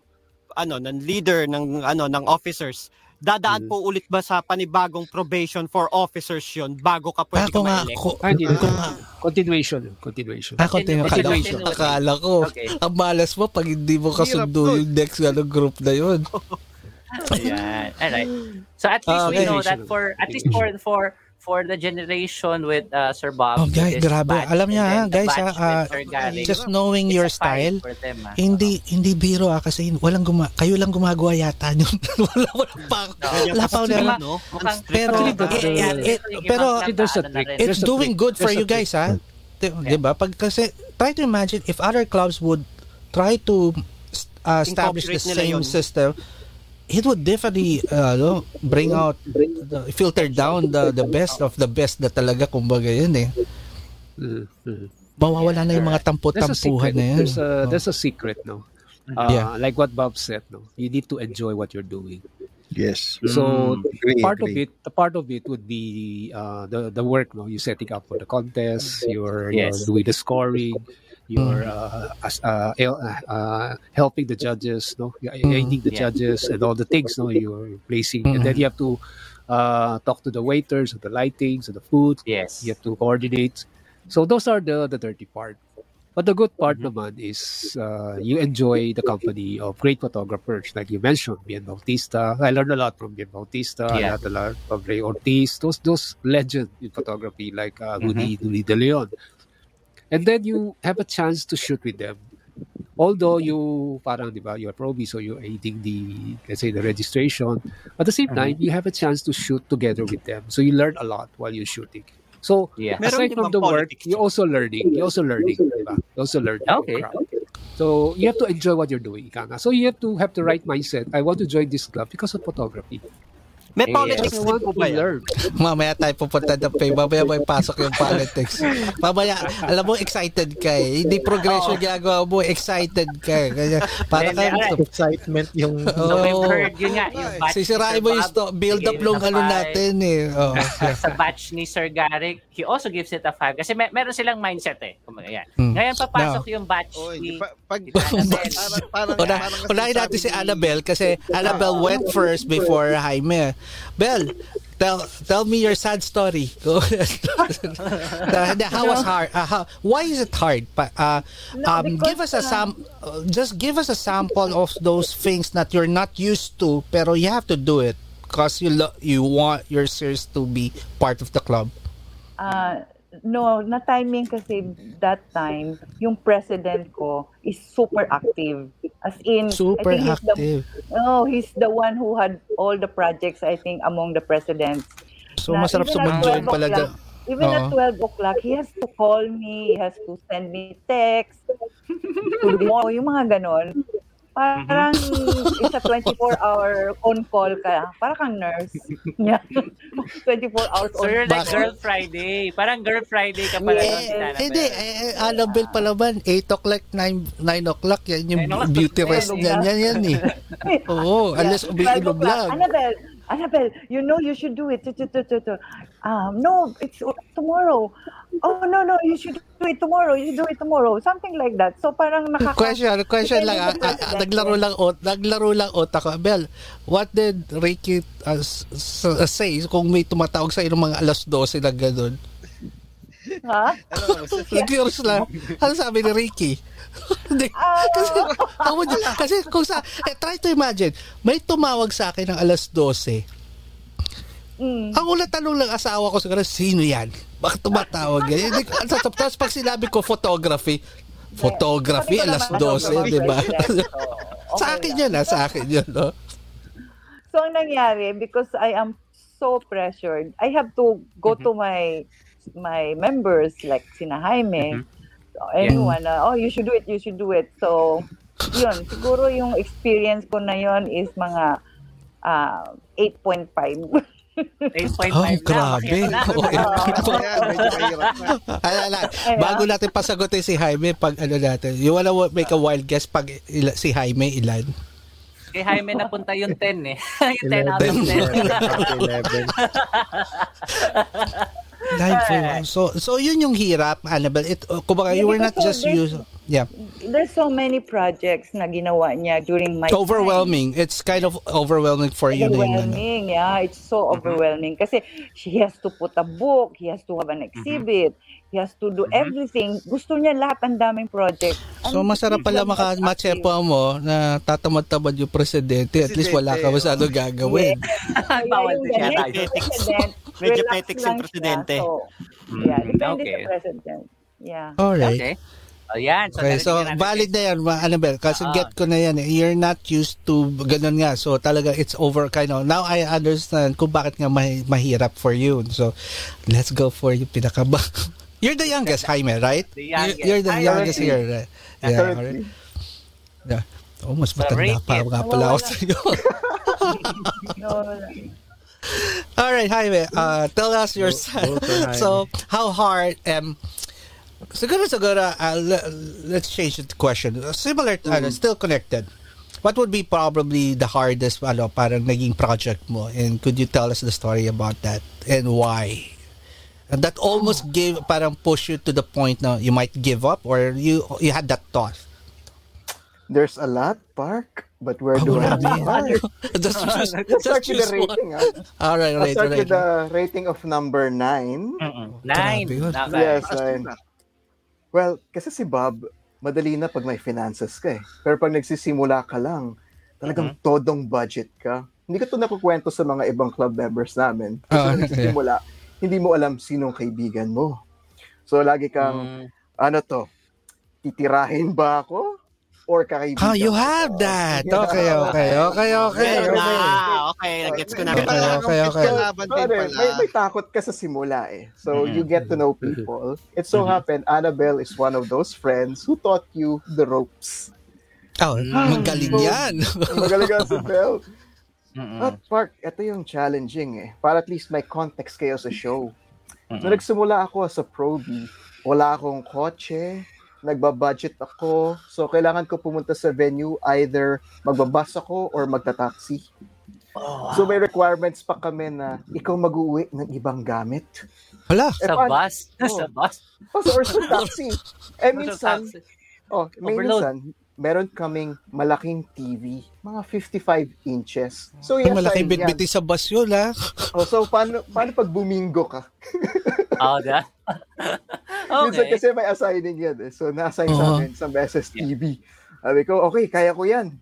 ano ng leader ng ano ng officers dadaan Mm. po ulit ba sa panibagong probation for officers yun bago ka pwede Ako ka nga, ma-elect? ako, Ah, ako nga, Continuation. Continuation. ako tingin, akala, Continuation. akala ko, Okay. ang malas mo pag hindi mo kasundo yung next ano, group na yun. Ayan. Alright. So at least we Okay. know that for at least for for for the generation with uh, Sir Bob. Oh, guys, grabe. batch, Alam then ha, the guys, ha, with ah, Gary, Just knowing your style, them, ah. hindi hindi biro ah kasi walang guma kayo lang gumagawa yata yun. wala wala pa pa sila, wala. no? Pero Actually, eh, eh, uh, eh, pero Ano na it's doing good for you guys ha. Di- Di ba? Pag kasi try to imagine if other clubs would try to uh, establish the same yun. system it would definitely uh, no, bring out the, filter down the the best of the best na talaga kumbaga yun eh. Mm, mm. Mawawala na yung mga tampo-tampuhan na yan. There's a, Oh. there's a secret, no? Uh, Yeah. Like what Bob said, no? You need to enjoy what you're doing. Yes. So Agree, part of agree. it, the part of it would be uh, the the work. No, you setting up for the contest. You're, Yes. you're doing the scoring. You're uh, as, uh, uh, helping the judges. No, you're aiding the Yeah. judges and all the things. No, you're placing, and then you have to uh, talk to the waiters, and the lightings, and the food. Yes. You have to coordinate. So those are the the dirty part. But the good part naman is uh, you enjoy the company of great photographers, like you mentioned, Bien Bautista. I learned a lot from Bien Bautista. I Yeah. learned a lot from Ray Ortiz. Those those legends in photography, like uh, Rudy Rudy De Leon. And then you have a chance to shoot with them. Although you parang di ba, you're probie, so you're aiding the let's say the registration. At the same mm-hmm. time, you have a chance to shoot together with them. So you learn a lot while you're shooting. So Yeah. Meron aside din from the work, politics you're also learning. You're also learning, di ba? You're also learning. from Okay. crowd. So you have to enjoy what you're doing, ika. So you have to have the right mindset. I want to join this club because of photography. May Yes. politics I din po ba yan? Mamaya tayo pupunta ng pay. Mamaya may pasok yung politics. Mamaya, alam mo, excited ka eh. Hindi progression ginagawa mo, excited ka eh. Kaya, para Hindi, ka, alright. Excitement yung Oo. heard yun nga, yung batch sisirain ni mo yung sto- build up long ng ano natin eh. Oh. sa batch ni Sir Garrick, he also gives it a 5 kasi may, meron silang mindset eh. Kumbaga yan. Hmm. Ngayon papasok yung batch Oy, ni pa- pag, parang, parang, parang natin si Annabelle kasi Annabelle went first before Jaime. Belle, tell tell me your sad story. How was hard? Uh, how, why is it hard? Pa- Uh, No, um, give us a sam uh, just give us a sample of those things that you're not used to pero you have to do it because you lo- you want your sirs to be part of the club. Ah, no, na timing kasi that time, yung president ko is super active. As in, Super I think he's active. The, oh, he's the one who had all the projects, I think, among the presidents. So Na masarap even at sumunduin 12 pala o'clock- dyan. Even at Oo. 12 o'clock, he has to call me, he has to send me text, to mo, yung mga ganon. Parang it's a 24-hour on-call ka. Parang kang nurse. Yeah. 24 hours So you're like? Girl Friday. Parang Girl Friday ka pala. Yes. doon, si Eh, hindi, eh, Annabelle pa naman, 8 o'clock, 9, 9 o'clock, yan yung 9 o'clock, beauty rest na. niyan, yan, yan eh. Oo, unless 12 umiinom o'clock. lang. Annabelle, Annabelle, you know you should do it. Um, no, it's tomorrow. Oh, no, no, you should do it tomorrow. You do it tomorrow. Something like that. So parang nakaka... Question, question lang, ah, Depende ah, ah, naglaro lang, ot, naglaro lang otak ko. Bel, what did Ricky uh, s- s- say kung may tumatawag sa ng mga alas 12 na gano'n? Ha? Ano, si- Curious lang. Ano sabi ni Ricky? Hindi. kasi, ako, kasi kung sa, eh, try to imagine, may tumawag sa akin ng alas 12. Mm. Ang ulat tanong lang asawa ko siguro, sino yan? Bakit tumatawag yan? Tapos pag sinabi ko photography, photography, ko alas naman, 12, ano, di ba? sa akin yun, ah, sa akin yun. No? So, ang nangyari, because I am so pressured, I have to go to my my members, like sina Jaime, so, anyone, na, oh, you should do it, you should do it. So, yun, siguro yung experience ko na yun is mga ah, 8.5. 8.5 Oh, na. grabe. Oo. Ala, bago natin pasagutin si Jaime, pag ano natin, you wanna make a wild guess pag ila, si Jaime ilan? Kay Jaime napunta yung 10 eh. yung 10 out of 10. 11. Live So, so yun yung hirap, Annabelle. It, uh, kumbaga, you were not Because just use, yeah, There's so many projects na ginawa niya during my it's overwhelming. It's kind of overwhelming for you. ano. Overwhelming, yeah. It's so overwhelming. Kasi he has to put a book, he has to have an exhibit, he has to do everything. Gusto niya lahat ang daming project. So Ang masarap pala maka matsepa mo na tatamad-tamad yung presidente. At least wala ka masyado gagawin. Kaya Bawal din siya tayo. Medyo petics yung presidente. siya. So, yeah, Mm, depende okay. sa president. Yeah. Alright. Okay. O yan. So, Okay, so valid na yan, ma- Annabelle. Kasi Oo. get ko na yan. eh. You're not used to ganun nga. So talaga it's over kind of. Now I understand kung bakit nga mahi- mahirap for you. So let's go for yung pinakaba. You're the youngest, Jaime, right? The youngest. You're the Hi, youngest here, right? Yeah, alright. Yeah. Oh, mas matanda pa nga pala ako sa iyo. No, All right, Jaime. Uh, tell us your go so how hard um siguro siguro uh, le- let's change the question. Similar to, ano, still connected. What would be probably the hardest ano parang naging project mo and could you tell us the story about that and why? And that almost gave parang push you to the point now you might give up or you you had that thought. There's a lot, Park, but where do I Marami. start? just just start with the one. rating. ah. All right, I'll right, start right. with the rating of number nine. Mm-mm. Nine. Grabe. Okay. Yes, nine. Well, kasi si Bob, madali na pag may finances ka eh. Pero pag nagsisimula ka lang, talagang todong budget ka. Hindi ko to nakukwento sa mga ibang club members namin. Kasi Ah, pag nagsisimula, hindi mo alam sinong kaibigan mo. So, lagi kang, Mm. ano to, titirahin ba ako? Or kakaibigan Oh, you ko have that. Okay, okay, okay, okay. Okay. na. Okay, nag-gets ko na. Okay, okay, okay. pala. may, may takot ka sa simula eh. So, you get to know people. It so happened, Annabelle is one of those friends who taught you the ropes. Oh, magaling yan. Magaling ka si Belle. Mm-mm. At Park, ito yung challenging eh. Para at least may context kayo sa show. Mm-mm. Nung nagsimula ako sa Proby, wala akong kotse, nagbabudget ako, so kailangan ko pumunta sa venue, either magbabas ako or magta-taxi. Oh, So may requirements pa kami na ikaw mag-uwi ng ibang gamit. Hala. Eh, sa paano- bus. Oh. Sa bus. Oh, so, or sa taxi. Eh, Sa minsan, oh, may minsan, meron kaming malaking TV, mga 55 inches. So, yes, malaki yan. bitbitin sa bus yun, ha? Oh, so, paano, paano pag bumingo ka? Oh, da? Minsan okay. kasi may assigning yan. Eh. So, na-assign sa Oo. akin sa Beses TV. Sabi ko, okay, kaya ko yan.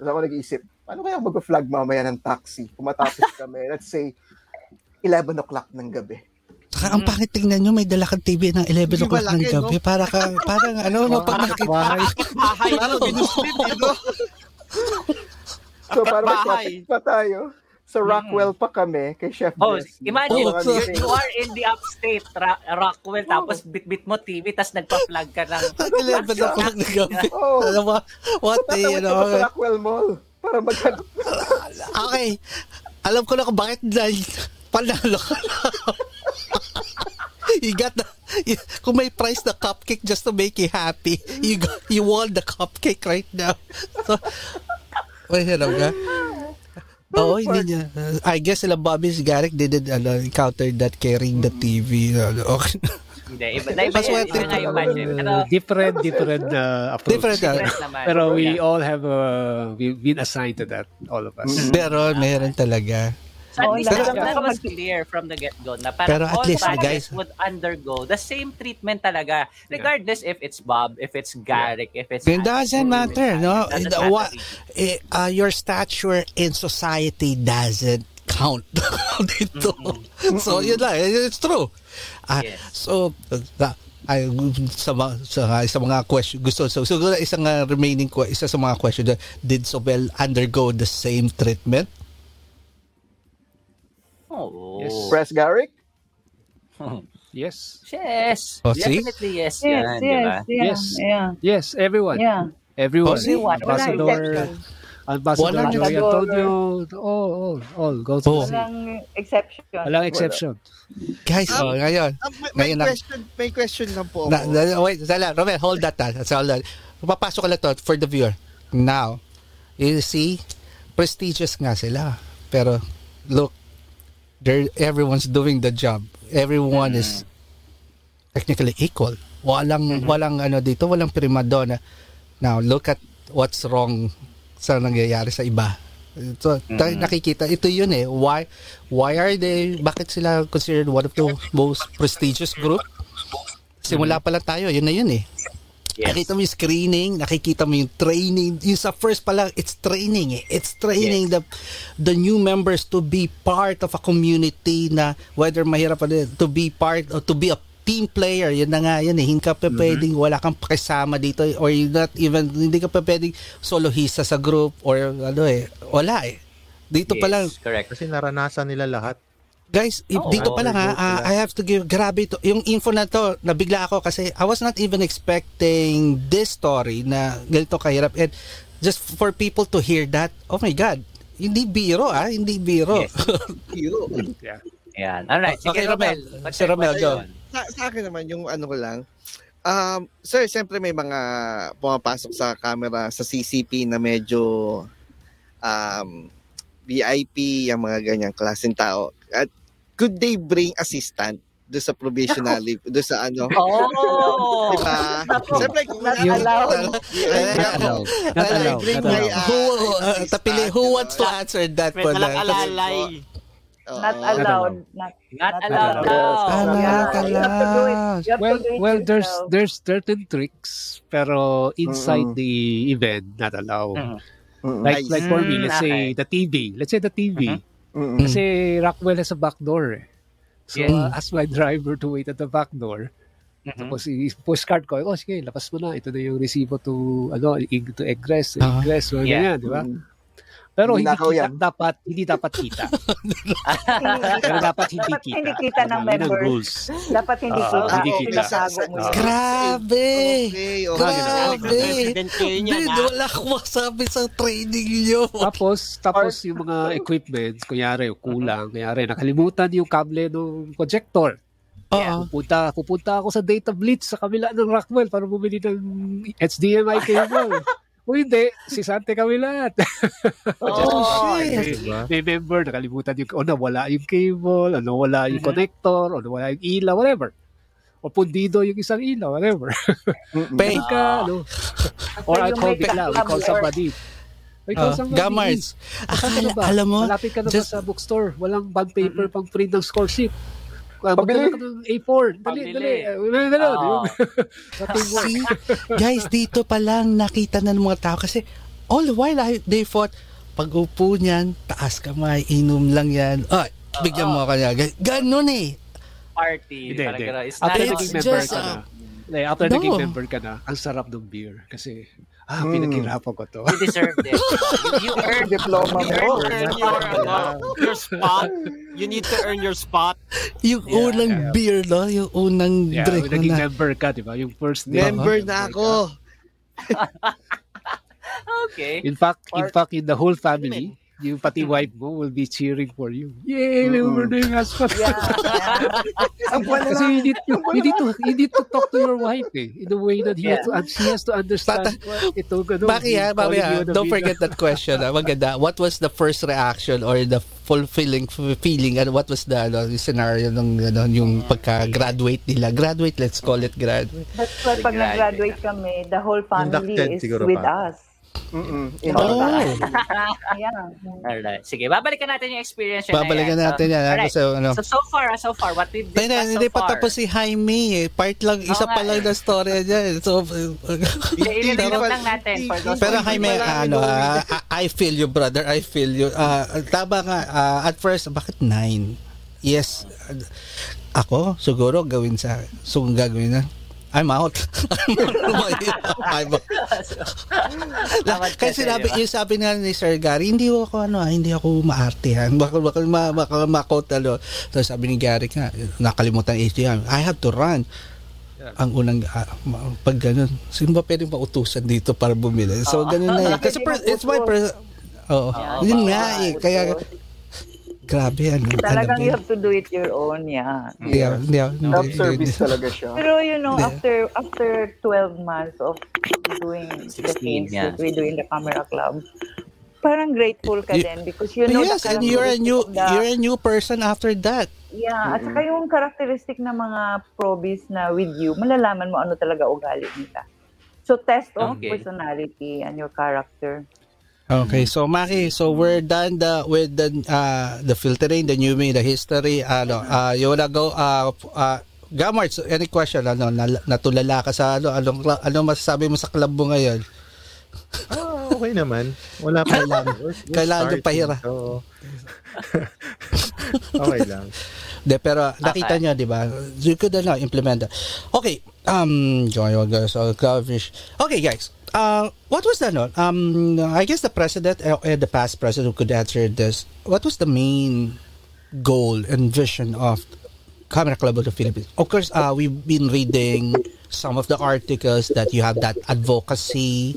Tapos ako nag-iisip, paano kaya ako mag-flag mamaya ng taxi? Kung matapos kami, let's say, 11 o'clock ng gabi. Saka ang pangit tingnan nyo, may dala kang TV ng 11 Hindi o'clock ng malaki, no? gabi. Para ka, parang ano, no, pag nakik- Bahay. Bahay, binusplit, eh, no? So, para bahay. pa tayo, sa Rockwell pa kami, kay Chef Oh, Jesse. imagine, Oh, you, so- you are in the upstate, Ra- Rockwell, tapos bit-bit mo TV, tapos nagpa-plug ka ng... 11 o'clock ng gabi. Oh, Ano ba? What the, you know? sa Rockwell Mall para mag Okay. Alam ko na kung bakit dahil panalo ka na. you got the, you, kung may price na cupcake just to make you happy, you got, you won the cupcake right now. So, wait, hirap ka? Oo, hindi niya. Uh, I guess sila Bobby Garrick didn't ano, encounter that carrying the TV. Ano, okay. Hindi, iba, na iba, Maswerte iba nga yung budget. Pero, Uh, different, different uh, approach. Different, uh, different naman. Pero we Yeah. all have uh, we've been assigned to that, all of us. Pero meron talaga. So at least ng that was clear from the get-go na parang Pero at all least, guys- would undergo the same treatment talaga. Regardless if it's Bob, if it's Garrick, if it's... It doesn't matter, no? It doesn't The- matter. what- eh, uh, your stature in society doesn't count dito. So, yun lang. It's true. Ah, Yes. So, uh, ay, sa, mga- sa, sa mga question, gusto, so, siguro isang uh, remaining, que- isa sa mga question, did Sobel undergo the same treatment? Oh. Yes. Press Garrick? Yes, Yes. Oh, see? Definitely yes. Yes, yan, di yes, ba? yeah, Yes. yeah, yes, everyone, yeah. everyone, Oh? Everyone, ambassador, ambassador Walang. Antonio, all, all, all, go to Oh. Walang exception. Walang exception. Guys, Ah, oh, ngayon. Ah, may, may Ngayon na- question, may question lang po Na, ako. na, wait, Sala, Romel, hold that. ah. That's all that. Papasok ko lang to for the viewer. Now, you see, prestigious nga sila. Pero, look, they're, everyone's doing the job. Everyone is technically equal. Walang, walang ano dito, walang primadonna. Now, look at what's wrong sa nangyayari sa iba. So, tayo nakikita, ito yun eh. Why, why are they, bakit sila considered one of the most prestigious group? Simula pa lang tayo, yun na yun eh. Yes. Nakita mo yung screening, nakikita mo yung training. Yung sa first pa lang, it's training eh. It's training the the new members to be part of a community na whether mahirap pa din, to be part or to be a team player. Yun na nga yun eh. Hindi ka pa pwedeng, wala kang pakisama dito or you not even, hindi ka pa pwedeng solohista sa group or ano eh. Wala eh. Dito pa lang, Yes, correct. Kasi naranasan nila lahat. Guys, Oh, dito wow. pa lang ha, ah, I have to give, grabe to. Yung info na to, nabigla ako kasi I was not even expecting this story na ganito kahirap. And just for people to hear that, oh my God, hindi biro ah, hindi biro. Yes. Hero. Yan. Alright, sige, Okay, Romel. Si Romel, go. sa, sa akin naman, yung ano ko lang, um, sir, siyempre may mga pumapasok sa camera, sa CCP na medyo um, VIP, yung mga ganyang klaseng tao. At could they bring assistant do sa provisionally, do sa ano? Oh! Diba? Siyempre, kung Not allowed. Not allowed. Not allowed. bring Not my, allowed. ah, who, uh, tapili, who wants to answer that May talang alalay. Oo. Not allowed. Not, Not allowed. Ah, not Yeah, you have to do it. allowed. Well, well, there's there's certain tricks, pero inside the event, not allowed. Like like for me, let's say the TV. Let's say the TV. Mm-mm. Kasi Rockwell has a back door. Eh. So Yes. uh, ask my driver to wait at the back door. Mhm. Tapos i-push card ko, oh sige, lapas mo na. Ito na yung resibo to, ano, to egress, Ah. egress, or Yeah. ganyan, di ba? Mm. Pero hindi Ninakaw kita, yan. dapat hindi dapat kita. Pero dapat hindi Dapat kita. hindi kita ng members. rules. Dapat hindi Ah, kita. hindi kita. Mo yun. Grabe! Okay, okay. Grabe! Hindi, ah. wala akong masabi sa training niyo. Tapos, tapos yung mga equipment, kunyari, kulang, kunyari, nakalimutan yung kable ng projector. Oo. Pupunta, pupunta ako sa data blitz sa kabila ng Rockwell para bumili ng HDMI cable. Kung hindi, si Sante kami lahat. Oh, shit! Diba? May member, nakalimutan yung, o nawala yung cable, o nawala yung Mhm. connector, o nawala yung ilaw, whatever. O pundido yung isang ilaw, whatever. Pay. Ka, ano, or I call may Bigla, we call somebody. We call Oh, somebody. Gamars. Akala, na ba? alam mo, Malapit ka na just- ba sa bookstore? Walang bond paper pang print ng score sheet. Uh, Pabili. magdala ka ng A4. Dali, Pabili. dali. Uh, dali, dali. Teamwork. See, guys, dito pa lang nakita na ng mga tao kasi all the while I, they thought, pag upo niyan, taas kamay, inom lang yan. Ay, bigyan mo ka niya. Gan- Ganun eh. Party. Hindi, Parang hindi. After naging member just, ka na, uh, like, after no. naging member ka na, ang sarap ng beer. Kasi, ah, Mm. pinaghirapan ko to. You deserved it. You, you earned Diploma you mo. earned Earn your, ano, your spot. You need to earn your spot. Yung Yeah, unang yeah. beer, no? Yung unang Yeah, drink mo naging na. member ka, di ba? Yung first day. Member na ako. Okay. In fact, in Part- fact, in the whole family, yung pati wife mo will be cheering for you. Yay! Member na yung husband. Na Kasi you need, to, you, need to, you need to talk to your wife eh, in a way that he, has, to, he has to understand Bata- what ito, ano, Baki ha, Baki ha. the Don't video. forget that question. Ha. Maganda. What was the first reaction or the fulfilling feeling and what was the ano, yung scenario ng ano, yung pagka-graduate nila? Graduate, let's call it graduate. That's why pag nag-graduate kami, the whole family Inducted is with pa. us. Mm-mm. Oh, Yeah. Alright. Sige, babalikan natin yung experience yun na babalikan yan. natin yan. ha, Alright. Kasi ano, So, so far, ah, so far, what we've Hindi, discussed hindi so pa far. tapos si Jaime eh. Part lang, isa Oo pa nga lang eh. na storya niya. So, Ililip pero, lang natin for those pero Jaime, ano, ah, I feel you, brother. I feel you. Ah, tama nga, ah, at first, bakit nine? Yes. Ako, siguro gawin sa So, gagawin na, I'm out. I'm out. Kasi sinabi, yung sabi nga ni Sir Gary, hindi ako ano, ah, hindi ako maartehan. Baka baka ma, baka makot ano. Tapos sabi ni Gary nga, nakalimutan HDM. I have to run. Ang unang ah, ma- pag ganun, sino ba pwedeng pautusan dito para bumili? So ganun na eh. Kasi per, it's my per, Oo. Yeah. Yun nga eh. Kaya grabe ano. Talagang you have to do it your own, yeah. ako- hindi- Self-service talaga siya. Pero you know, Hindi. after after 12 months of doing the 16, things yeah. that we do in the camera club, parang grateful ka Y- din because you know yes, the and you're a new the- you're a new person after that. Yeah, at saka yung characteristic ng mga probis na with you, malalaman mo ano talaga ugali nila. So test of Okay. personality and your character. Okay, so Maki, so we're done the with the uh the filtering, the newbie, the history. Ano, uh, you wanna go uh, uh Gamart, so any question ano natulala ka sa ano anong cla- ano masasabi mo sa club mo ngayon? Ah, okay naman. Wala pa lang. We're- we're Kailangan starting, pahira. so- okay lang. De, pero nakita Okay. niyo, di ba? You could ano, implement that. Okay, um, join your guys. Okay, guys. Uh, what was that? No? Um, I guess the president uh, uh, the past president who could answer this. What was the main goal and vision of Camera Club of the Philippines? Of course, uh, we've been reading some of the articles that you have that advocacy.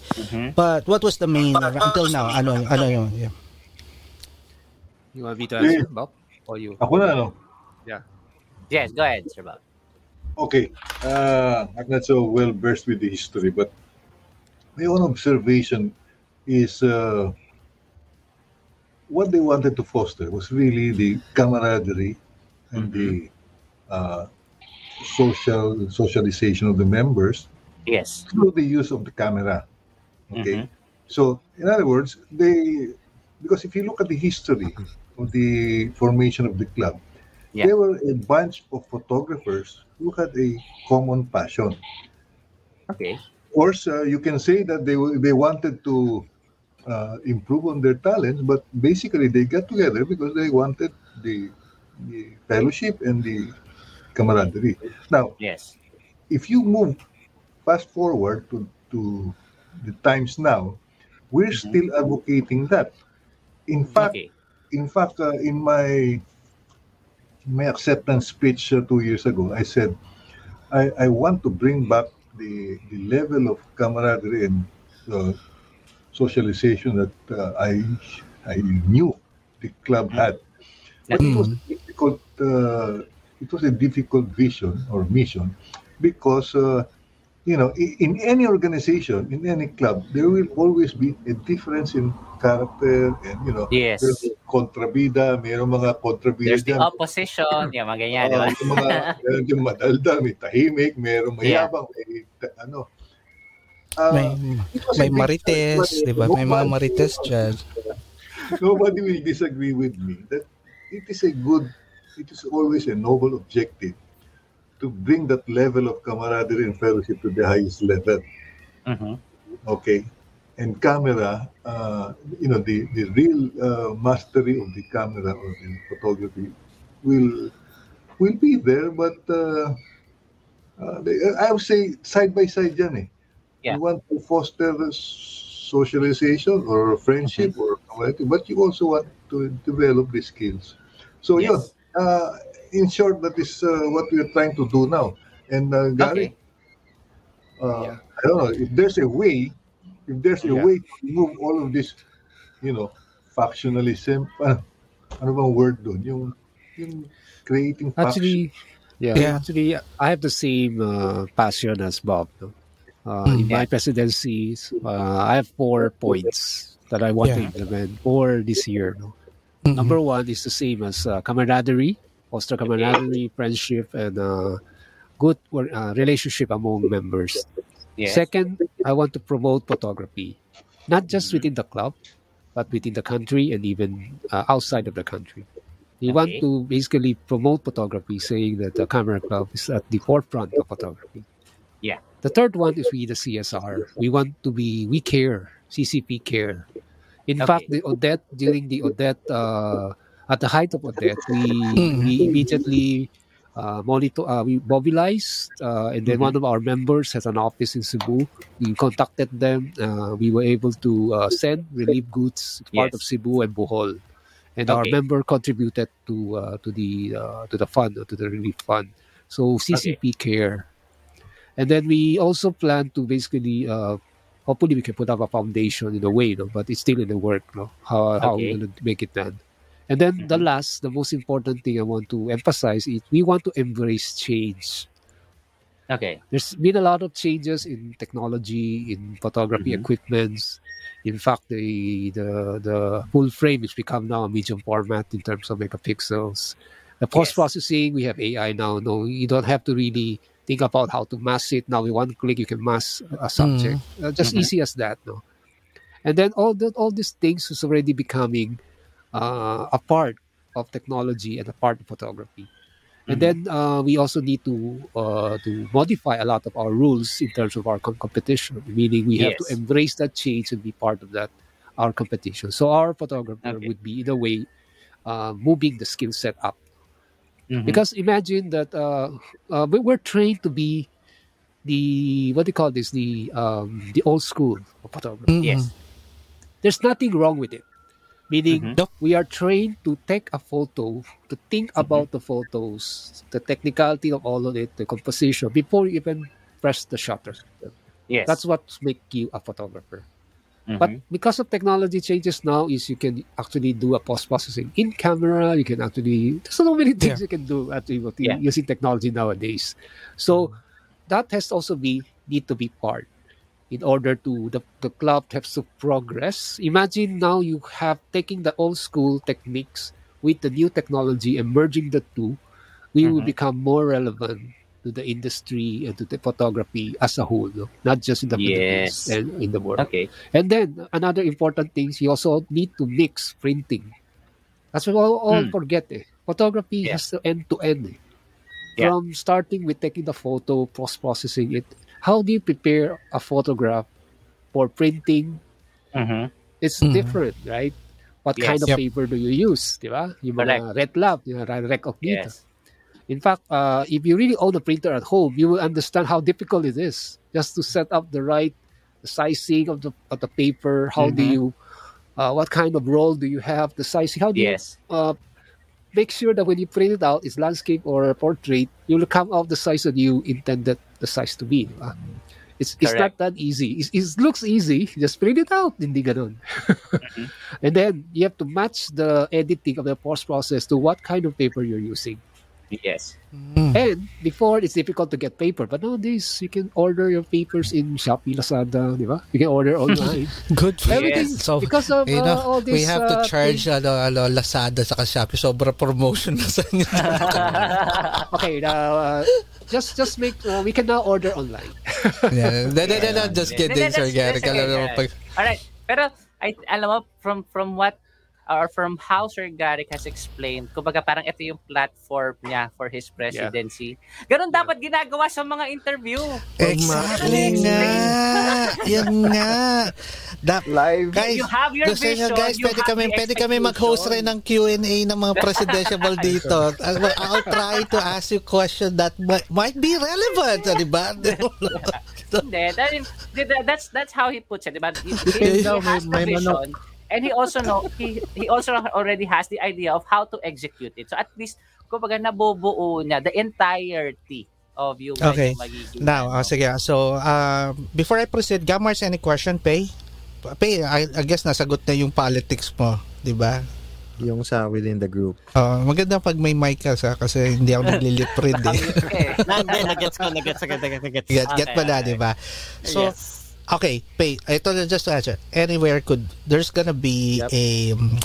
But what was the main until now? Ano, ano yun? Yeah. You want me to answer, Bob? Or you? Ako na, ano? Yes, go ahead, Sir Bob. Okay. Uh, I'm not so well versed with the history, but my own observation is uh, what they wanted to foster was really the camaraderie and the uh, social socialization of the members Yes. through the use of the camera. Okay. So, in other words, they because if you look at the history of the formation of the club, Yeah. they were a bunch of photographers who had a common passion. Okay. Course, uh, you can say that they they wanted to uh, improve on their talents, but basically they got together because they wanted the, the fellowship and the camaraderie. Now, Yes. if you move fast forward to, to the times now, we're still advocating that. In fact, Okay. in fact, uh, in my my acceptance speech uh, two years ago, I said I, I want to bring back the the level of camaraderie and uh, socialization that uh, I I knew the club had. But it was difficult. Uh, it was a difficult vision or mission because uh, you know i- in any organization, in any club, there will always be a difference in character and you know Yes. there's kontrabida, mayroong mga kontrabida There's the dyan. opposition, yung mga ganyan, di ba? Oo, yung mga meron yung madaldal, may tahimik, merong Yeah. mayabang, may ta- ano. Ah, May, it was may a big marites, start, di ba? May mga nobody- marites dyan. Nobody will disagree with me that it is a good, it is always a noble objective to bring that level of camaraderie and fellowship to the highest level. Mhm. Okay. And camera, uh, you know, the, the real uh, mastery of the camera or the photography will will be there, but uh, uh, I would say side by side eh. Yeah. You want to foster socialization or friendship Mm-hmm. or whatever, but you also want to develop the skills. So Yes. uh, in short, that is uh, what we are trying to do now. And uh, Gary, Okay. uh, I don't know if there's a way, if there's a Yeah. way to remove all of this, you know, factionalism. Ano, ano bang word doon? Yung, yung creating faction. Actually, yeah, Yeah. actually, I have the same uh, passion as Bob. No? Uh, in my presidencies, uh, I have four points that I want to implement for this year. No? Mhm. Number one is the same as uh, camaraderie, foster camaraderie, friendship, and uh, good uh, relationship among members. Yes. Second, I want to promote photography, not just within the club, but within the country and even uh, outside of the country. We want to basically promote photography, saying that the Camera Club is at the forefront of photography. Yeah. The third one is we the CSR. We want to be we care CCP care. In Okay. fact, the Odette during the Odette uh, at the height of Odette, we we immediately uh, monitor uh, we mobilized uh, and then one of our members has an office in Cebu. We contacted them. Uh, we were able to uh, send relief goods to part Yes. of Cebu and Bohol, and our member contributed to uh, to the uh, to the fund to the relief fund. So CCP care, and then we also plan to basically. Uh, Hopefully, we can put up a foundation in a way, no? but it's still in the work. No? How, how we're going to make it done. And then the last, the most important thing I want to emphasize is we want to embrace change. Okay. There's been a lot of changes in technology, in photography Mhm. equipments. In fact, the, the the full frame has become now a medium format in terms of megapixels. The post processing, we have AI now. No, you don't have to really think about how to mask it. Now, with one click, you can mask a subject. Uh, just Mhm. easy as that. No, and then all the, all these things is already becoming uh, a part of technology and a part of photography. And then uh, we also need to uh, to modify a lot of our rules in terms of our com- competition. Meaning we have to embrace that change and be part of that our competition. So our photographer Okay. would be in a way uh, moving the skill set up. Mhm. Because imagine that uh, uh, we- we're trained to be the what do you call this the um, the old school of photography. Mhm. Yes. There's nothing wrong with it. Meaning Mhm. we are trained to take a photo, to think Mm-hmm. about the photos, the technicality of all of it, the composition before you even press the shutter. Yes. That's what make you a photographer. Mhm. But because of technology changes now, is you can actually do a post processing in camera. You can actually there's so many things you can do actually Yeah. using technology nowadays. So that has also be need to be part in order to the, the club has to progress. Imagine now you have taking the old school techniques with the new technology and merging the two, we will Mhm. become more relevant to the industry and to the photography as a whole, no? not just in the Philippines and in the world. Okay. And then another important thing, is you also need to mix printing. That's what all, all Mm. forget. Eh. Photography Yeah. has to end to end. eh. Yeah. From starting with taking the photo, post processing it. How do you prepare a photograph for printing? Mhm. It's Mhm. different, right? What Yes. kind of Yep. paper do you use? Di ba? Yung mga red lab, yung red dito. Yes. In fact, uh, if you really own a printer at home, you will understand how difficult it is just to set up the right sizing of the of the paper. How do Mhm. you uh, what kind of roll do you have, the sizing. How do Yes. you uh, make sure that when you print it out, it's landscape or portrait, you'll come out the size that you intended the size to be. It's, it's not that easy. It's, it looks easy. Just print it out. Hindi ganun. Mm-hmm. and then you have to match the editing of the post process to what kind of paper you're using. Yes. And before, it's difficult to get paper. But nowadays, you can order your papers in Shopee, Lazada, di ba? You can order online. Good for. Everything, So, because of you uh, know, all we this... have uh, to charge ano, ano, Lazada sa Shopee. Sobra promotion na sa inyo. okay, now, uh, just just make... Uh, we can now order online. yeah. No, no, no, no, just kidding, Sir Gary. Alam mo, pag, Alright. Pero, I, alam mo, from from what or from how Sir Garrick has explained, kumbaga parang ito yung platform niya for his presidency. Ganon dapat ginagawa sa mga interview. Exactly nga. Yan nga. Da, Live. guys, You have your gusto nyo, vision, guys, you pwede have kami, the pwede kami mag-host rin ng Q&A ng mga presidential dito. I'll- I'll try to ask you question that might, might be relevant, di ba? Hindi, that that- that's that's how he puts it, diba? He, he, he daw, has the may manok. And he also know he he also already has the idea of how to execute it. So at least, kumbaga nabubuo niya the entirety of yung Okay. magiging Now, ano. uh, sige. So, uh, before I proceed, Gamars, any question, Pay? Pay, I, I guess nasagot na yung politics mo, di ba? Yung sa within the group. Uh, maganda pag may mic ka sa kasi hindi ako naglilip read eh. Okay. Nandun, nagets ko, nagets, nagets, nagets, nagets. Get, get okay. di ba? So, yes. Okay, Pay, ito na just to answer. Anywhere could, there's gonna be Yep. a,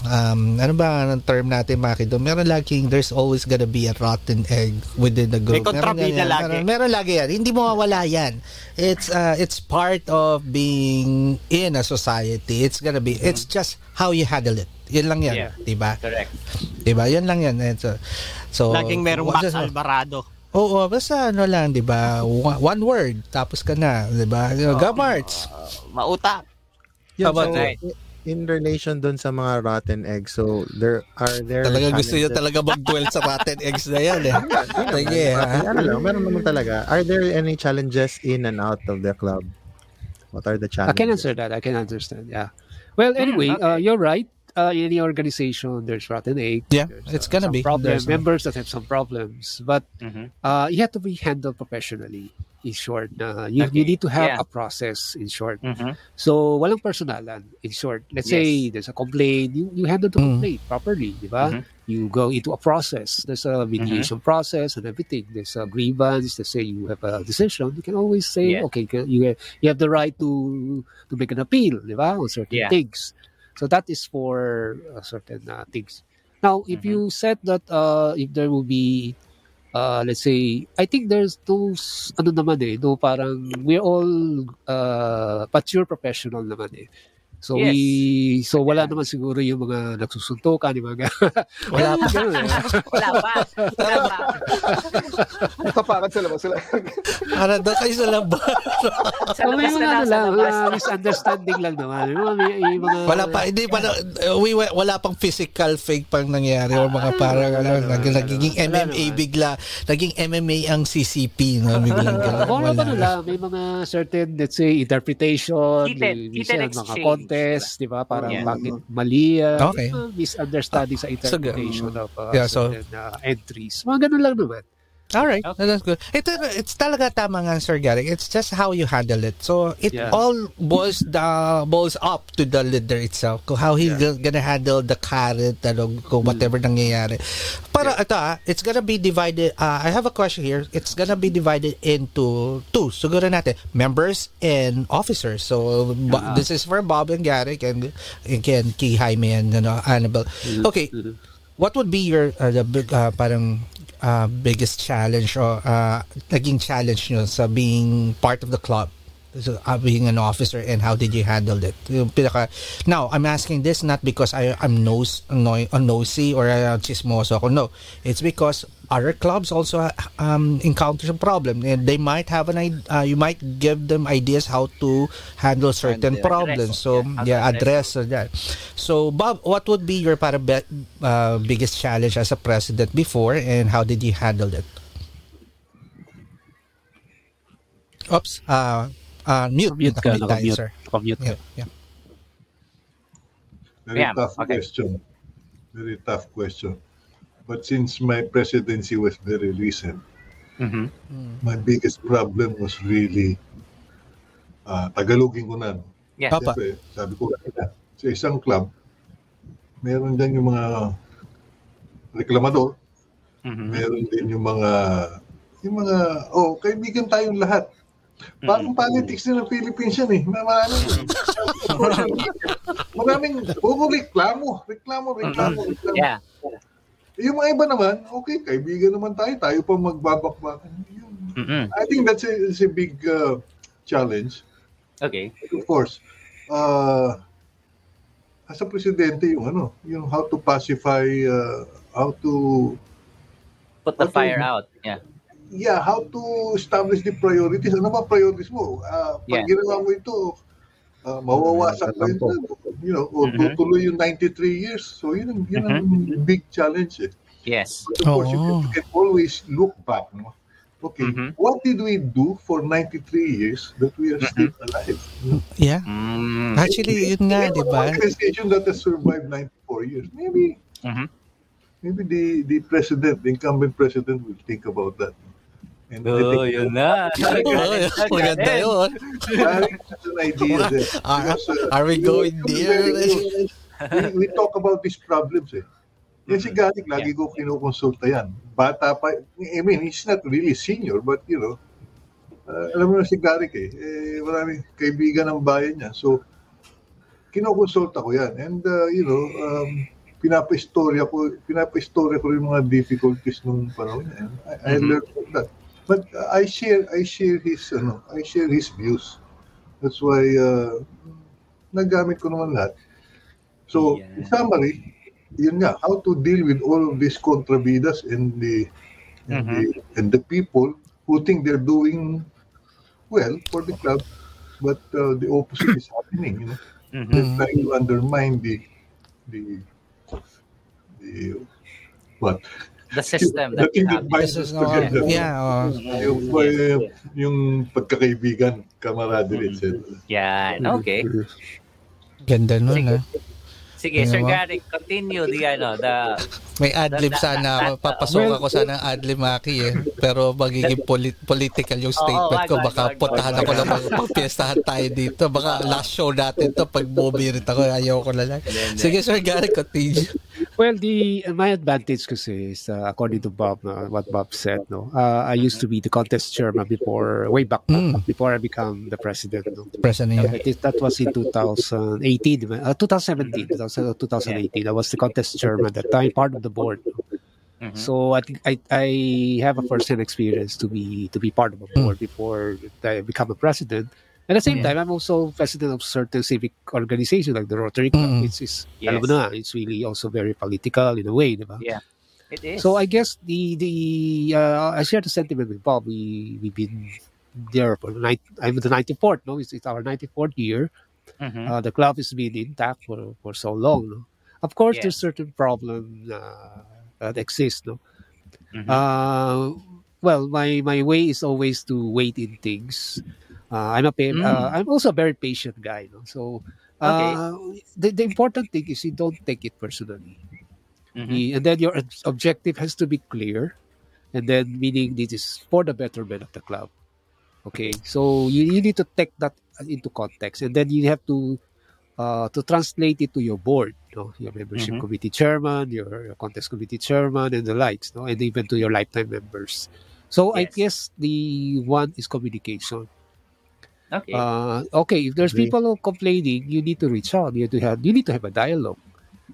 um, ano ba ang term natin, Maki? Doon, meron laging, there's always gonna be a rotten egg within the group. May Meron ganyan. lagi. Meron, meron lagi yan. Hindi mo mawala yan. It's, uh, it's part of being in a society. It's gonna be, it's just how you handle it. Yun lang yan. Yeah. Di ba? Correct. Di ba? Yun lang yan. So, so, Laging merong Max Alvarado. Oo, basta ano lang, 'di ba? One word tapos ka na, 'di ba? Oh. Gamarts. Mauta. How Yun, about so, that? in relation dun sa mga rotten eggs, so there are there Talaga gusto niyo talaga mag-dwell sa rotten eggs na yan eh. Sige, ha? Ano lang, meron naman talaga. Are there any challenges in and out of the club? What are the I challenges? can answer that. I can understand. Yeah. Well, anyway, okay. uh, you're right. Uh, in any organization, there's rotten egg. Yeah, there's, it's gonna be. problem, There's- members that have some problems, but Mhm. uh, you have to be handled professionally. In short, uh, you, you need to have yeah. a process. In short, Mhm. so walang personalan. In short, let's Yes. say there's a complaint, you you handle the Mm. complaint properly, di ba? Mhm. You go into a process. There's a mediation process and everything. There's a grievance. Let's say you have a decision. You can always say, Yeah. okay, you have, you have the right to to make an appeal, di ba, on certain Yeah. things. So that is for uh, certain uh, things. Now, if Mhm. you said that uh, if there will be, uh, let's say, I think there's those, ano naman eh, no, parang we're all uh, mature professional naman eh. So Yes. we, so wala naman siguro yung mga nagsusuntukan, yung mga Wala pa. Eh. Wala pa. Wala pa. Papakat sa labas sila. Para daw kayo sa labas. Sa may labas mga na lang, ano lang, mga misunderstanding lang naman. Yung mga, yung mga, Wala pa, hindi pa, na- we, wala pang physical fake pang nangyari or mga parang ano, nag, nagiging Wala MMA bigla, naging MMA ang CCP, no? Biglang gano'n. Wala. ano lang, may mga certain, let's say, interpretation, Heated- may, heated mga exchange. Contest, di ba? Parang Yeah. bakit mali, uh, Okay. misunderstanding sa So, interpretation of uh, yeah, so- certain uh, entries. Mga ganun lang naman. All right, Okay. that's good. Ito, it's talaga tama nga, Sir Gary. It's just how you handle it. So, it Yeah. all boils the boils up to the leader itself. Kung how he Yeah. gonna handle the carrot, ano, kung whatever nangyayari. Para ito ah, it's gonna be divided. Uh, I have a question here. It's gonna be divided into two. Siguro natin, members and officers. So, Ah. this is for Bob and Gary and again, kay Jaime and ano, Annabelle. Okay, Mhm. what would be your uh, the big uh, parang uh, biggest challenge or uh, naging challenge nyo sa being part of the club? So, uh, being an officer and how did you handle it? Yung pinaka now I'm asking this not because I, I'm nose, annoy, uh, nosy or uh, chismoso ako. No it's because other clubs also um, encounter some problem and they might have an id- uh, you might give them ideas how to handle certain Handle. problems Address. so Yeah, yeah address address that so Bob what would be your para be- uh, biggest challenge as a president before and how did you handle it oops uh, uh, mute Mute ka, Nakamute tayo, nakamute. sir Nakamute ka. yeah, yeah. Very Yeah, tough okay. question. Very tough question. But since my presidency was very recent, Mhm. my biggest problem was really uh, Tagalogin ko na. Yeah. Papa. Siyempre, sabi ko kanina, sa isang club, meron dyan yung mga reklamador, Mhm. meron din yung mga yung mga oh kaibigan tayong lahat parang politics din ng Philippines yan eh May maraming maraming puro reklamo reklamo reklamo, reklamo. Yeah. Yung mga iba naman okay kaibigan naman tayo tayo pa magbabakbakan. Mhm. I think that's a, that's a big uh, challenge Okay. of course uh, as a presidente yung ano yung how to pacify uh, how to Put the fire out. Yeah. yeah, how to establish the priorities. Ano ba priorities mo? Ah, pag Yeah. ginawa mo ito, ah, mawawasak ba yun? You know, o Mhm. tutuloy yung 93 years. So yun, ang- yun ang big challenge eh. Yes. But of course, you can, you can always look back. No? Okay, Mhm. what did we do for 93 years that we are still alive? Yeah. Mm. Actually, yun nga, di ba? Organization that has survived 94 years. Maybe, Mhm. maybe the, the president, the incumbent president will think about that. And I Oh, yun na. Ay, Maganda yun. Are, Because, uh, are we going there? we, we talk about these problems eh. Yan si Garik, lagi ko kinukonsulta yan. Bata pa, I mean, he's not really senior, but you know, uh, alam mo na si Garik eh, eh maraming kaibigan ng bayan niya. So, kinukonsulta ko yan. And, uh, you know, um, pinapa-istorya ko, pinapa-istorya ko rin mga difficulties nung panahon niya. I, I Mhm. learned from that. But I share, I share his, ano, I share his views. That's why, uh, nagamit ko naman lahat. So, in Yeah. summary, yun nga, how to deal with all of these contravidas and the, and, the, and the people who think they're doing well for the club, but uh, the opposite is happening, you know. Mhm. They're trying to undermine the, the, the, what? The system The that that have. This is no, together. yeah, oh. Yung, uh, yung pagkakaibigan, camaraderie, etc. Yan. Okay. Ganda nun, ah. Sige, Sir? Gary, continue the ano, the May adlib sana ako. Papasok ako sana ng adlib, Maki, eh. Pero magiging polit- political yung statement ko. Baka puntahan ako lang magpapiestahan tayo dito. Baka last show natin to pag bumirit ako. Ayaw ko na lang. Sige, Sir Gary, continue. Well, the my advantage kasi is uh, according to Bob, uh, what Bob said. No, uh, I used to be the contest chairman before, way back Mm. before I become the president. No? President Uh, is- that was in 2018, uh, 2017, 2000 2018. I was the contest chairman at that time, part of the board. Mhm. So I think I, I have a first-hand experience to be to be part of a board before I become a president. At the same Yeah. time, I'm also president of certain civic organization like the Rotary Club. Mm. It's, it's Yes. na, it's really also very political in a way, ba? Yeah. It is. So I guess the the uh, I share the sentiment with Bob. We we've been there for night. I'm the 94th. No, it's, it's our 94th year. Mhm. Uh, the club has been intact for, for so long. No? Of course, Yeah. there's certain problem uh, that exist. No, Mhm. uh, well, my my way is always to wait in things. Uh, I'm a pa- Mm. uh, I'm also a very patient guy. No? So uh, the the important thing is you don't take it personally. Mhm. The- and then your objective has to be clear and then meaning this is for the betterment of the club okay so you, you need to take that into context and then you have to uh, to translate it to your board you know, your membership Mhm. committee chairman your, your contest committee chairman and the likes no? and even to your lifetime members so i guess the one is communication Okay. uh, okay if there's Agree. people who complaining you need to reach out you have to have you need to have a dialogue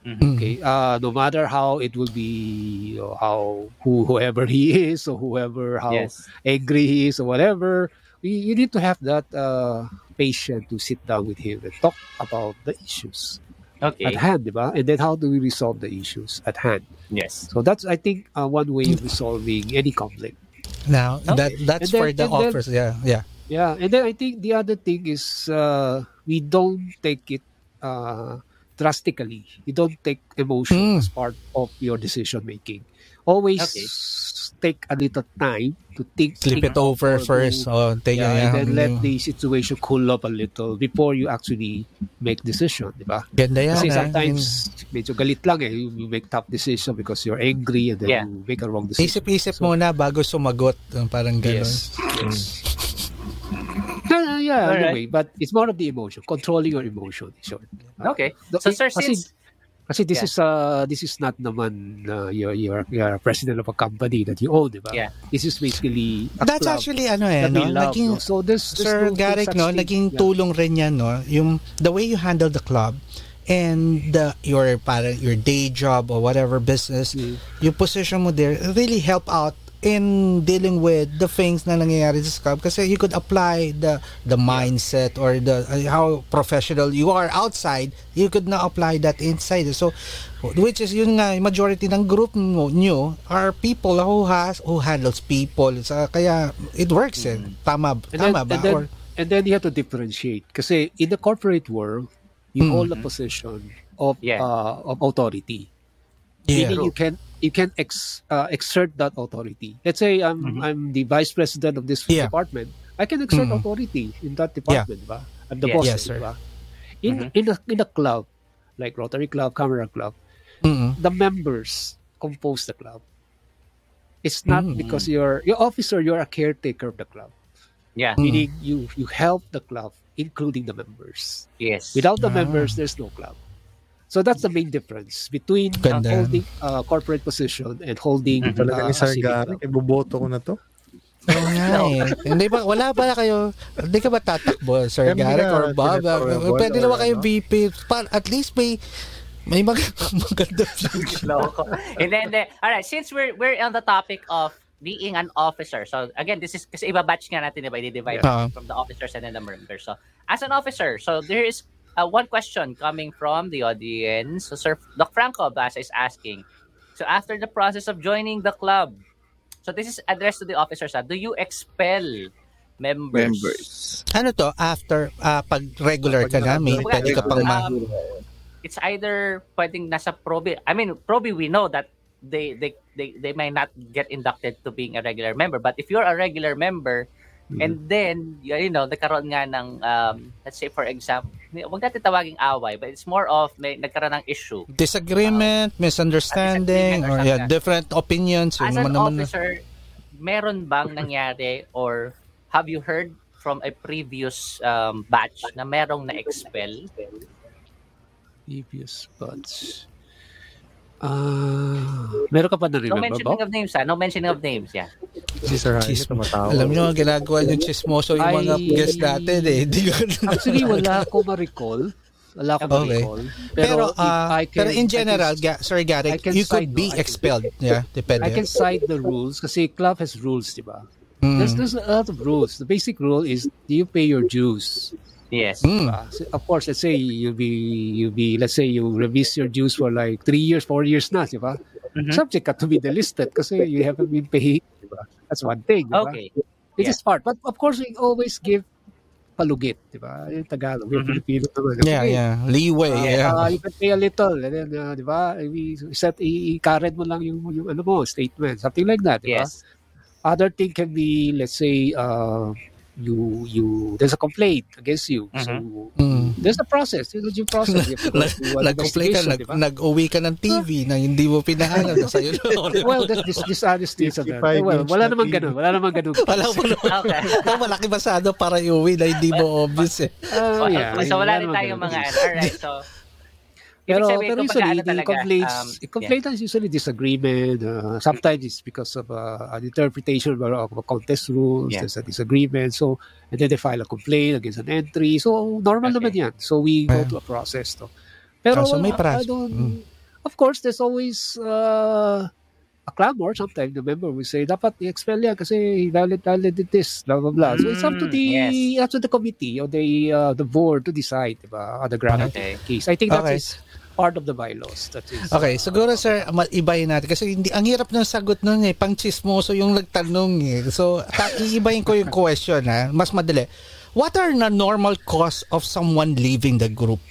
Mhm. okay uh no matter how it will be or how who whoever he is or whoever how Yes. angry he is or whatever you, you need to have that uh patient to sit down with him and talk about the issues Okay. at hand diba? and then how do we resolve the issues at hand Yes. so that's i think uh, one way of resolving any conflict Now, that that's And then- for the and then- offers. Yeah, yeah. yeah and then i think the other thing is uh we don't take it uh drastically. You don't take emotion Mm. as part of your decision making. Always Okay. take a little time to think. Sleep think it over first. you- Oh, take yeah, yeah, and then let mm. the situation cool up a little before you actually make decision, di ba? Ganda yan. Kasi ah. sometimes medyo galit lang eh. You, make tough decision because you're angry and then Yeah. you make a wrong decision. Isip-isip So- muna bago sumagot. Uh, Parang ganun. Yes. yes. yeah, yeah, in a Alright. way, but it's more of the emotion, controlling your emotion. Sure. Okay. The- So, sir, since... kasi this Yeah. is uh this is not naman uh, you're, you're you're president of a company that you own, di ba? Yeah. This is basically a That's club actually ano eh, no? love, Naging, no? So there's, there's Sir no Garrick, no? thing. Naging Yeah. tulong rin yan, no? Yung, the way you handle the club and the, your, para, your day job or whatever business, Mm. yung position mo there really help out in dealing with the things na nangyayari sa club kasi you could apply the the mindset or the uh, how professional you are outside you could now apply that inside so which is yun nga majority ng group mo nyo are people who has who handles people so, kaya it works eh tama Mm. And then, tama ba and then, or and then you have to differentiate. Kasi in the corporate world, you Mm. hold a position of Yeah. uh, of authority. yeah Meaning you can you can ex, uh, exert that authority. Let's say I'm I'm the vice president of this Yeah. department. I can exert Mhm. authority in that department, ba? I'm the Yes. boss, Yes, sir. ba? In in a in a club like Rotary Club, Camera Club, Mm-mm. the members compose the club. It's not Mm. because you're your officer, you're a caretaker of the club. Yeah. Mm. Meaning you you help the club, including the members. Yes. Without the Ah. members, there's no club. So that's the main difference between uh, holding uh, corporate position and holding Talaga uh, ni club. iboboto ko na to. Oo nga eh. Hindi ba, wala ba kayo, hindi ka ba tatakbo, Sir Kami Garrick or Bob? Pwede or naman kayo? VP. At least may, may mag maganda future. Loko. and then, then, all right, since we're we're on the topic of being an officer. So again, this is kasi iba batch nga natin, diba? I-divide Yeah. from the officers and then the members. So as an officer, so there is uh, one question coming from the audience. So Sir Doc Franco Basa is asking. So after the process of joining the club, so this is addressed to the officers. ah, do you expel members? Members. Ano to, after, ah, pag regular ka na, may pwede ka pang ma... um, it's either pwedeng nasa probi. I mean, probi we know that they they they they might not get inducted to being a regular member. But if you're a regular member, and then you know nagkaroon nga ng um, let's say for example, wag natin tawaging away, but it's more of may nagkaroon ng issue. Disagreement, misunderstanding, disagreement or or yeah, different opinions. As an naman na- officer, meron bang nangyari or have you heard from a previous um, batch na merong na-expel? Previous batch. Ah, meron ka pa na No remember mentioning ba? of names, ah. No mentioning of names, yeah. Si Sir Jaime Chismo. tumatawa. Alam nyo, ginagawa yung chismoso yung mga Ay- guest natin eh. Hindi ko Actually, wala ko ma-recall. Wala ko Okay. ma-recall. Pero, if ah, I can- pero in I can- general, Ga- Sir I Garrick, can you side, could no? be I can- expelled. Yeah, depende. I can cite the rules kasi club has rules, di ba? Mm. There's, there's a lot of rules. The basic rule is do you pay your dues? Yes. Mm. Uh, so, of course, let's say you be you be let's say you release your dues for like three years, four years na, di ba? Mhm. Subject ka to be delisted kasi you haven't been paid. Di ba? That's one thing. Di ba? Okay. This Yeah. is part. But of course, we always give palugit, di ba? Yung Tagalog, yung Mhm. Filipino naman. Yeah, Okay, yeah. Leeway, uh, yeah. uh, you can pay a little, and then, uh, di ba? We set, i- i-current mo lang yung, yung ano mo, statement, something like that, di ba? Yes. Other thing can be, let's say, uh, you you there's a complaint against you. So Mm. there's a process. There's a due process. You have to go Nag- through an Nag-complain ka, nag, nag-uwi ka ng TV na hindi mo pinahanap. Sa'yo na. well, that's this dishonesty is a 55 well, wala na naman TV. ganun. Wala naman ganun. Wala mo. Okay. Malaki masyado para iuwi na hindi mo obvious eh. Oh, yeah. so wala rin tayong mga ano. Alright, so Pero, sabihin, pero usually, ano the talaga, complaints, um, complaint is usually disagreement. Uh, sometimes it's because of uh, an interpretation of a, contest rules. Yeah. There's a disagreement. So, and then they file a complaint against an entry. So, normal Okay. naman yan. So, we go Yeah. to a process. To. Pero, Ah, so may uh, process. I don't- Mm. of course, there's always uh, a clamor. Sometimes the member will say, dapat i-expel yan kasi he valid, valid this, blah, blah, blah. so, it's up to Mm, the, yes. up to the committee or the, uh, the board to decide, diba, on the ground Okay. case. I think that Okay. is part of the bylaws. That is, Okay, uh, siguro sir, ma- ibahin natin kasi hindi ang hirap ng sagot nun eh, pang chismoso yung nagtanong eh. So, ta- iibahin ko yung question ha, mas madali. What are the normal cause of someone leaving the group?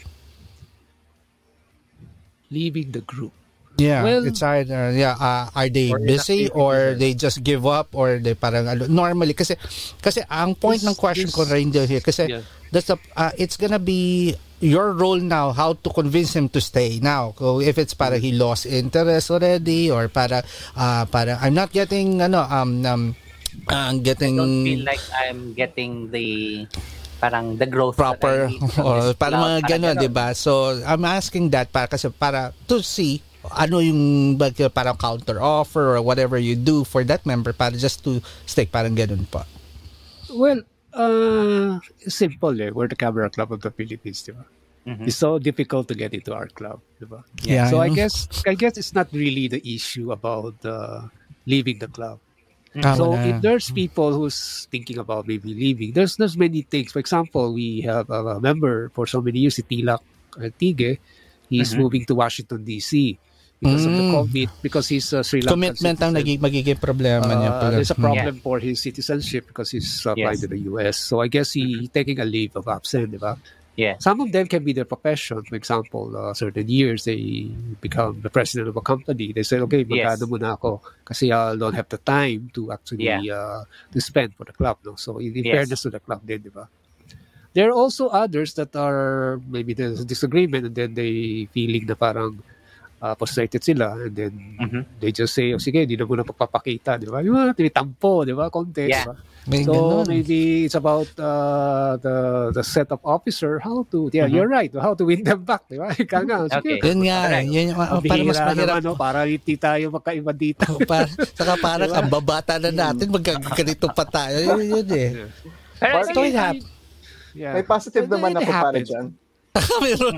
leaving the group. Yeah, Well- it's either yeah, uh, are they Or busy or they just give up or they parang ano, normally kasi kasi ang point This- ng question ko this- rin here kasi Yeah. that's the uh, it's gonna be your role now how to convince him to stay now so if it's para he lost interest already or para uh, para I'm not getting ano um um I'm getting don't feel like I'm getting the parang the growth I proper or mga Parang gano'n, ganon. 'di ba? So I'm asking that para kasi para to see ano yung bag- parang counter offer or whatever you do for that member para just to stay parang ganun pa. Well, uh, simple eh. We're the Camera Club of the Philippines, di ba? Mhm. It's so difficult to get into our club, di ba? Yeah. so I know. guess I guess it's not really the issue about uh, leaving the club. Tama so na. if there's people who's thinking about maybe leaving, there's there's many things. For example, we have a, member for so many years, si Tilak Tige. He's Mhm. moving to Washington D.C. because of the Mm. COVID, because he's a Sri Lankan commitment ang citizen. naging magiging problema niya Uh, pala. there's a problem for his citizenship because he's applying Yes. to the US. So I guess he taking a leave of absence, di ba? Yeah. Some of them can be their profession. For example, uh, certain years they become the president of a company. They say, okay, magkano Yes. muna ako kasi I don't have the time to actually Yeah. uh, to spend for the club. No? So in, in Yes. fairness to the club din, di ba? There are also others that are maybe there's a disagreement and then they feeling na parang uh, frustrated sila and then Mhm. they just say, oh, sige, di na muna pagpapakita, di ba? Yung mga tinitampo, di ba? Konti, Yeah. di ba? May So ganun. maybe it's about uh, the the setup officer how to yeah Mhm. you're right how to win them back di ba Ika nga sige Okay. Yun nga, Alright. yun, yung- Ang para mas mahirap. naman, no? para hindi tayo magkaiba dito para, saka parang Diba? ang babata na natin, magkaganito pa tayo. Yun, yun eh. It sige, happened. yeah. May positive So, naman it ako para happens. dyan. Meron.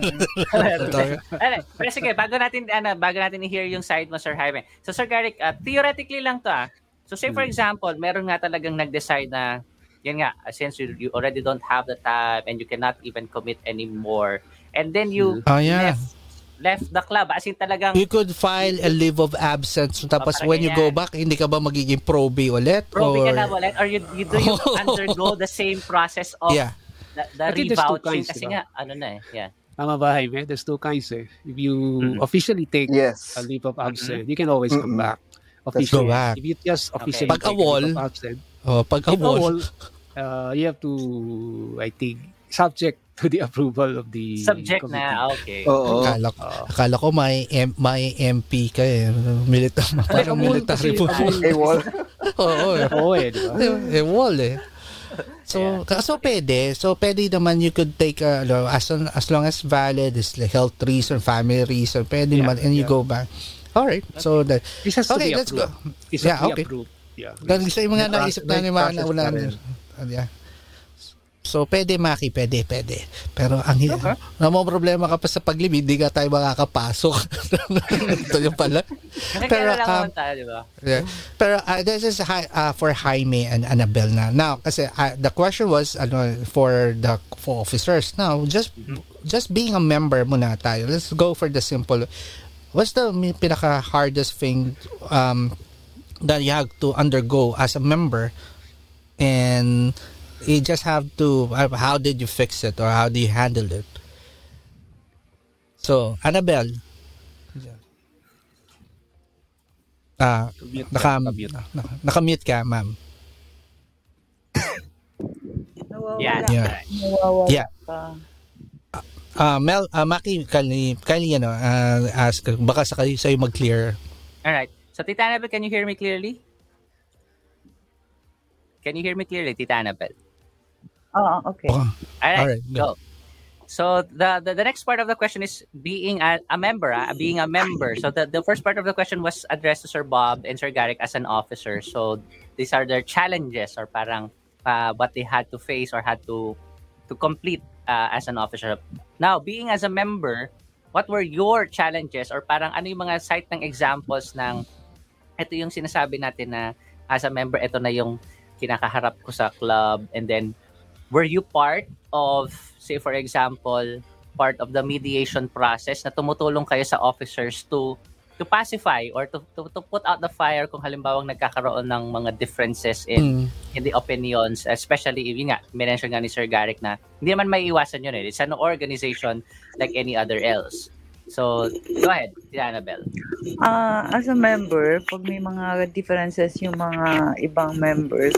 Alright, pero sige, bago natin ano, bago natin i-hear yung side mo Sir Jaime. So Sir Garrick, uh, theoretically lang to ah. So say for example, meron nga talagang nag-decide na yan nga, uh, since you, you already don't have the time and you cannot even commit anymore. And then you Oh, yeah. left left the club. As in talagang You could file a leave of absence. Tapos parang when you go ganyan. back, hindi ka ba magiging proby ulit? Probe ka Or- na ulit or you, you do you undergo the same process of Yeah. The, the I think there's two revouching kinds, kasi diba? nga ano na eh. Yeah. Tama ba, Jaime? There's two kinds eh. If you Mhm. officially take Yes. a leave of absence, you can always come Mm-mm. back. Go Officially. back. If you just officially Pag take a awol, leave of absence, Oh, pag awol. awol, uh, you have to, I think, subject to the approval of the Subject committee. na, okay. Oo. Akala, Oo. akala ko may, M, may MP ka eh. Militar, parang military po. awol. AWOL. Oo. eh. Oo eh, di ba? Eh, wall eh. So, so pwede. So pwede naman you could take uh, as long, as long as valid is like health reason, family reason, pwede Yeah, naman and you yeah. go back. All right. So that This has to Okay, be let's go. approved. This Yeah, to okay. approved. Yeah. Ganun sa yung mga naisip na ni nauna. pa rin. Yeah. So, pwede, Maki, pwede, pwede. Pero ang hirap. Okay. May problema ka pa sa paglibid, hindi ka tayo makakapasok. Ito yung pala. Pero, lang um, tayo, di ba? Yeah. Pero uh, this is uh, for Jaime and Annabelle na. Now, kasi uh, the question was ano for the for officers. Now, just just being a member muna tayo. Let's go for the simple. What's the mi- pinaka hardest thing um, that you have to undergo as a member and you just have to uh, how did you fix it or how do you handle it? So, Annabelle. Ah, Mute Naka, naka, nakamute ka, ma'am. Yeah. Nawawala Yeah. ka. Ah, Mel, ah, Maki, kali, kali, ano, ah, ask, baka sa kayo sa'yo mag-clear. Alright. So, Tita Annabelle, can you hear me clearly? Can you hear me clearly, Tita Annabelle? Oo, okay. Baka, Alright, Alright, go. go. So the, the the next part of the question is being a, a member, ah, being a member. So the, the first part of the question was addressed to Sir Bob and Sir Garrick as an officer. So these are their challenges or parang uh, what they had to face or had to to complete uh, as an officer. Now, being as a member, what were your challenges or parang ano yung mga site ng examples ng ito yung sinasabi natin na as a member, ito na yung kinakaharap ko sa club and then were you part of, say for example, part of the mediation process na tumutulong kayo sa officers to to pacify or to, to, to put out the fire kung halimbawa nagkakaroon ng mga differences in Mm. in the opinions, especially yun nga, mention nga ni Sir Garrick na hindi naman may iwasan yun eh. It's an organization like any other else. So, go ahead, si Annabelle. Ah, as a member, pag may mga differences yung mga ibang members,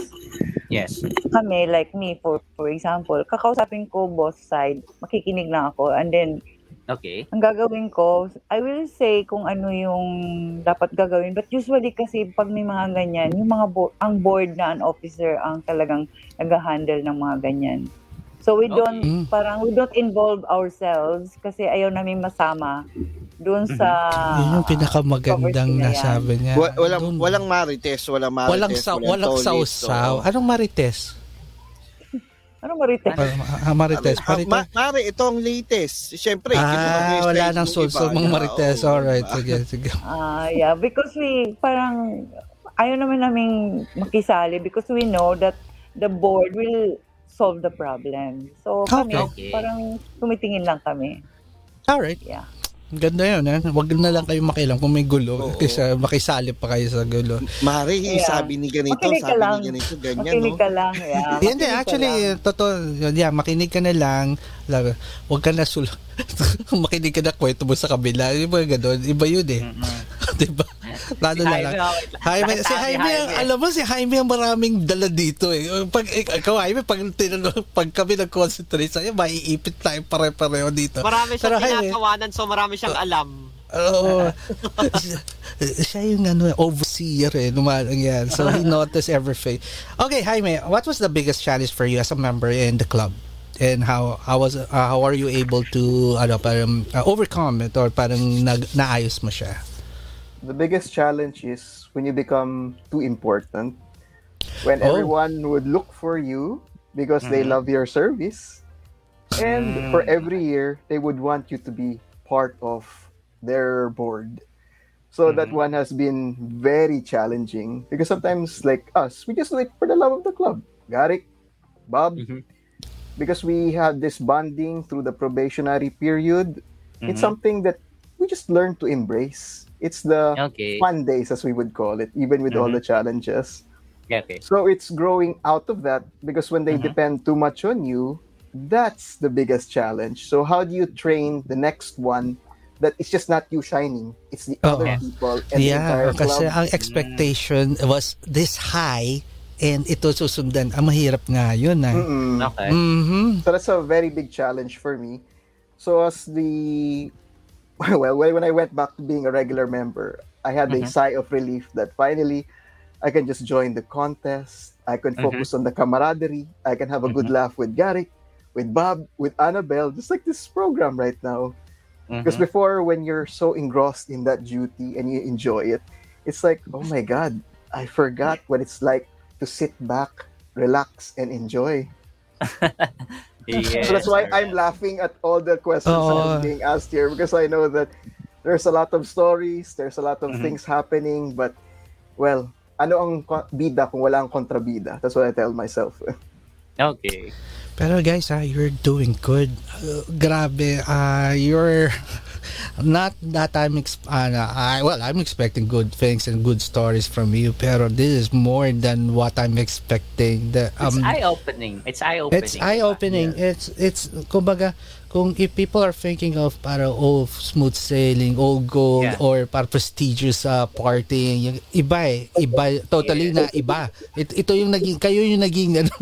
Yes. kami, like me, for for example, kakausapin ko both side, makikinig lang ako, and then, Okay. ang gagawin ko, I will say kung ano yung dapat gagawin, but usually kasi pag may mga ganyan, yung mga bo- ang board na an officer ang talagang nag-handle ng mga ganyan. So we don't, Okay. parang we don't involve ourselves kasi ayaw namin masama doon sa Yun yung pinakamagandang na nasabi niya. Wa- walang Doon. walang marites, walang marites. walang sa walang tolis, sausaw. oo. Anong marites? ano marites? Ah, marites. Ah, Marites. ma- Mari, ito ang latest. Siyempre, Ah, wala na nang mong Oo, marites. oo, Alright, diba? sige, sige. Ah, yeah, because we parang ayaw naman namin makisali because we know that the board will solve the problem. So kami, Okay. parang tumitingin lang kami. Alright. Yeah. Ganda yun, eh. Huwag na lang kayo makilang kung may gulo. Oo. Kaysa makisali pa kayo sa gulo. Mari, Yeah. sabi ni ganito, Makinig sabi lang. ni ganito, ganyan, Makinig no? ka lang, yeah. Hindi, actually, totoo. Yeah, makinig ka na lang. Huwag ka na sul... makinig ka na kwento mo sa kabila. Iba gano'n. Iba yun eh. diba? Lalo Si na lang. Jaime, si Jaime, ang- alam mo, si Jaime ang maraming dala dito eh. Pag, ikaw, Jaime, pag, tinanong, pag kami nag-concentrate sa'yo, maiipit tayo pare-pareho dito. Marami siyang Pero, so marami siyang alam. Oo. siya, siya yung ano, overseer eh, lumalang yan. So he noticed everything. Okay, Jaime, what was the biggest challenge for you as a member in the club? And how how was uh, how are you able to ano parang uh, overcome it or parang nag, naayos mo siya? The biggest challenge is when you become too important. When Oh. everyone would look for you because they Mhm. love your service. And for Mm. every year, they would want you to be part of their board. So that Mhm. one has been very challenging because sometimes, like us, we just do it for the love of the club. Garik, Bob, Mhm. Because we had this bonding through the probationary period. It's Mhm. something that we just learn to embrace. It's the Okay. fun days, as we would call it, even with all Mhm. the challenges. Okay. So it's growing out of that because when they Mhm. depend too much on you, that's the biggest challenge. So how do you train the next one that it's just not you shining, it's the other Oo. people and the Yeah, entire kasi club. ang expectation was this high and ito susundan. Ang mahirap nga yun ah. Mm-mm. Okay. Mhm. So that's a very big challenge for me. So as the well, when I went back to being a regular member, I had a Mhm. sigh of relief that finally I can just join the contest. I can Mhm. focus on the camaraderie. I can have a good laugh with Garrick, with Bob, with Annabelle, just like this program right now. Because Mhm. before, when you're so engrossed in that duty and you enjoy it, it's like, oh my God, I forgot what it's like to sit back, relax, and enjoy. Yes, So that's why alright. I'm laughing at all the questions that Oo. are being asked here because I know that there's a lot of stories, there's a lot of Mhm. things happening, but well, ano ang ko- bida kung wala ang kontrabida? That's what I tell myself. Okay. Pero guys, ah, you're doing good. Uh, grabe, ah, you're not that I'm ex- ano, I well, I'm expecting good things and good stories from you. Pero this is more than what I'm expecting. The It's um, eye-opening. It's eye-opening. it's eye-opening. It's it's kumbaga kung if people are thinking of para oh smooth sailing, all gold Yeah. or para prestigious uh, partying, yung iba eh, iba totally na iba. It, ito yung naging kayo yung naging ano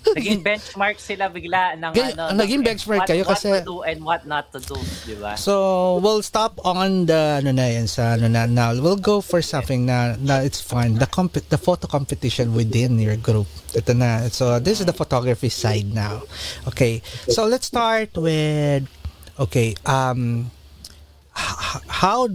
Naging benchmark sila bigla ng Gay- ano. naging ng benchmark what, kayo what kasi- to do and what not to do, di ba? So, we'll stop on the ano na yan sa ano na now. We'll go for something na, na it's fun. The comp- the photo competition within your group. Ito na. So, this is the photography side now. Okay. So, let's start with okay, um how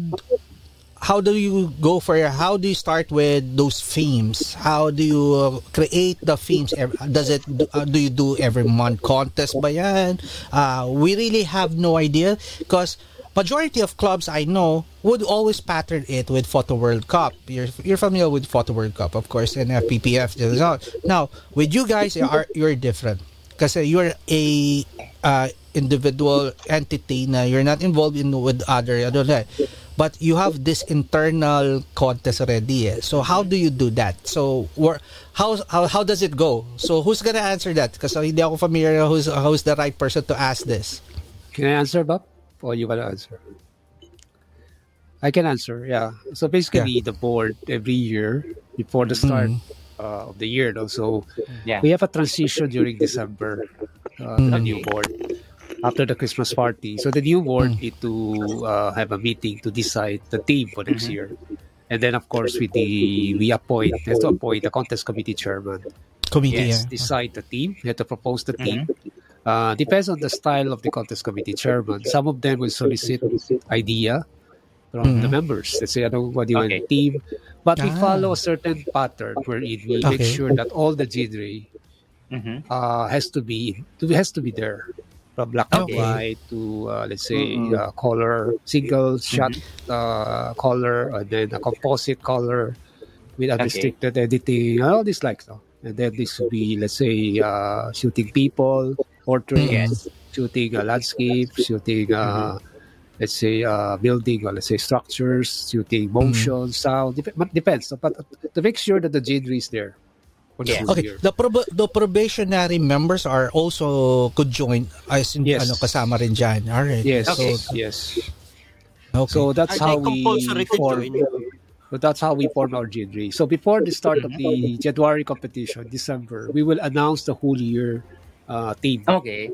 how do you go for how do you start with those themes how do you uh, create the themes does it do, uh, do you do every month contest yan uh, we really have no idea because majority of clubs I know would always pattern it with Photo World Cup. You're you're familiar with Photo World Cup, of course, and FPPF. Now, with you guys, you are, you're different because you're a uh, individual entity. Na you're not involved in with other. Know. But you have this internal contest already. Eh. So how do you do that? So where, how, how how does it go? So who's gonna answer that? Because hindi ako familiar who's who's the right person to ask this. Can I answer, Bob? or you want to answer? I can answer. Yeah. So basically, the board every year before the start uh, of the year, no? so Yeah. we have a transition during December. Uh, The new board after the Christmas party. So the new board need to uh, have a meeting to decide the theme for next year. And then, of course, with the we appoint, we have to appoint the contest committee chairman. Committee, Yes, yeah. decide the team. You have to propose the team. Uh, depends on the style of the contest committee chairman. Some of them will solicit idea from the members. Let's say, I don't know what do you want Okay. team, but we Ah. follow a certain pattern wherein we make sure that all the genre Mhm. uh, has to be has to be there. From black and Okay. white to uh, let's say uh, color, single shot uh, color, and then a composite color with unrestricted editing, all this like so. And then this would be let's say uh, shooting people, portraits, shooting a landscape, shooting uh, let's say uh, building or let's say structures, shooting motion, sound. Dep- depends. But to make sure that the genre is there. Full Okay, the prob- the probationary members are also could join as in, Yes. ano kasama rin diyan. All right. Yes, So, yes. okay. So that's Are how we form. So that's how we form our genre. So before the start of the January competition, December, we will announce the whole year uh, team. Okay.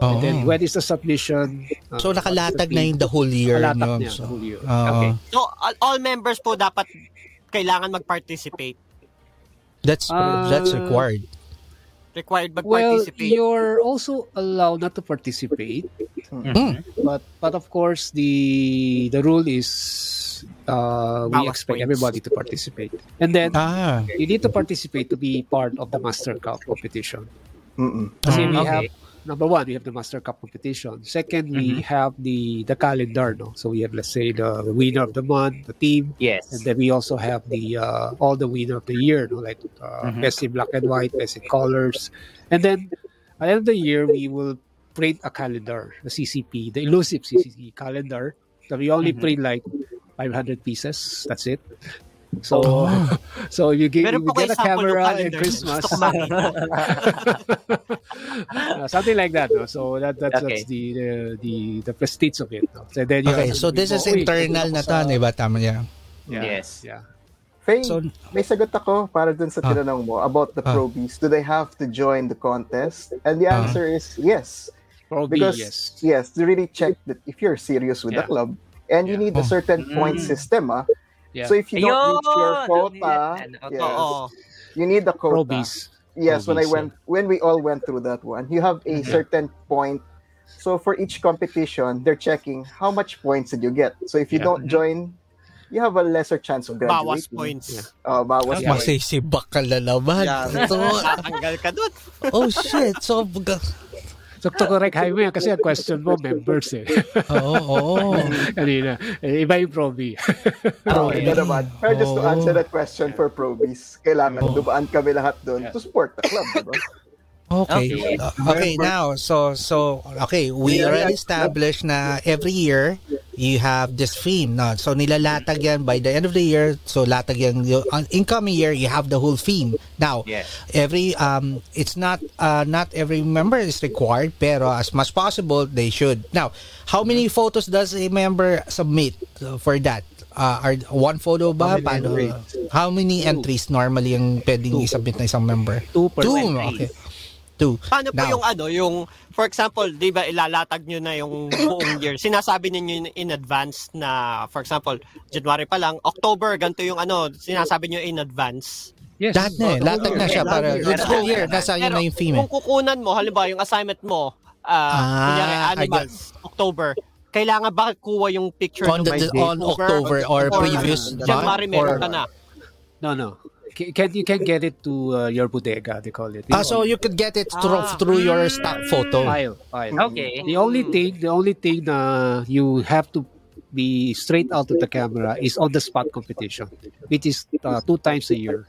Oh. And then when is the submission? uh, so nakalatag na yung the whole year Nakalatag no? niya, So, the whole year. oo. Okay. So, all, all members po dapat kailangan mag-participate. That's that's Uh, required. Required Well, mag-participate. you're also allowed not to participate, Mm. but but of course the the rule is uh, we Bawas expect points. everybody to participate, and then Ah. you need to participate to be part of the Master Cup competition. Mm-mm. Kasi we okay. have number one, we have the Master Cup competition. Second, we have the the calendar. No, so we have let's say the winner of the month, the team, Yes. and then we also have the uh, all the winner of the year. No, like uh, Mhm. best in black and white, best in colors, and then at the end of the year we will print a calendar, the CCP, the elusive CCP calendar. So we only Mhm. print like 500 pieces. That's it. So, so you get, Meron you get a camera in. Christmas, Gusto ko makita. Uh, something like that. No? So that that's, Okay. that's the, the the the prestige of it. No? So then you Okay, so this is internal pupunta na to, di ba? Tama yeah. Yeah, Yes. Yeah. Faye, So- may sagot ako para dun sa Ah. tinanong mo about the Ah. probies. Do they have to join the contest? And the Ah. answer is yes. Probably Because yes. yes, to really check that if you're serious with the club and you Yeah. need a Oh. certain point Mm. system. Ah. Yeah. So if you don't reach your Ayun! quota, yes, Oo. you need the quota. Probies. Yes, when I Probies, went when we all went through that one, you have a certain point. So for each competition, they're checking how much points did you get. So if you Yeah. don't join, you have a lesser chance of graduating. Bawas points. Oh, bawas Yeah. points. Masisibak ka na naman. Yeah. So, ka dun. oh shit. So, baga- So to correct Jaime, kasi ang question mo, members eh. oo, oo. Kanina. Eh, Iba yung probi. Oh, Okay. naman. Pero just to answer that question for Probies, kailangan Oo. dumaan kami lahat doon to support the club, diba? Okay. Okay. Uh, okay, now, so, so, okay, we already established na every year, you have this theme. No? So, nilalatag yan by the end of the year. So, latag yan. yung- uh, incoming year, you have the whole theme. Now, Yes. every, um, it's not, uh, not every member is required, pero as much possible, they should. Now, how many photos does a member submit uh, for that? Uh, are one photo ba? How many Paano? entries? How many entries normally yung pwedeng isubmit na isang member? Two per Two, entry. okay. Two. Paano po yung ano, yung, for example, di ba ilalatag nyo na yung buong year. Sinasabi ninyo in advance na, for example, January pa lang, October, ganito yung ano, sinasabi nyo in advance. Yes. Lahat na eh. Lahat na siya para na. whole year. Nasa yun na yung theme eh. kung kukunan mo, halimbawa yung assignment mo, ah, Ah, kunyari, animals, October, kailangan ba kuha yung picture On, the, on October or previous January month? Or, meron ka na. No, no. Ca- Can, you can get it to uh, your bodega, they call it. ah, so you could get it through, Ah. through your stock photo. file, file. Okay. The only thing, the only thing na you have to be straight out of the camera is on the spot competition, which is uh, two times a year.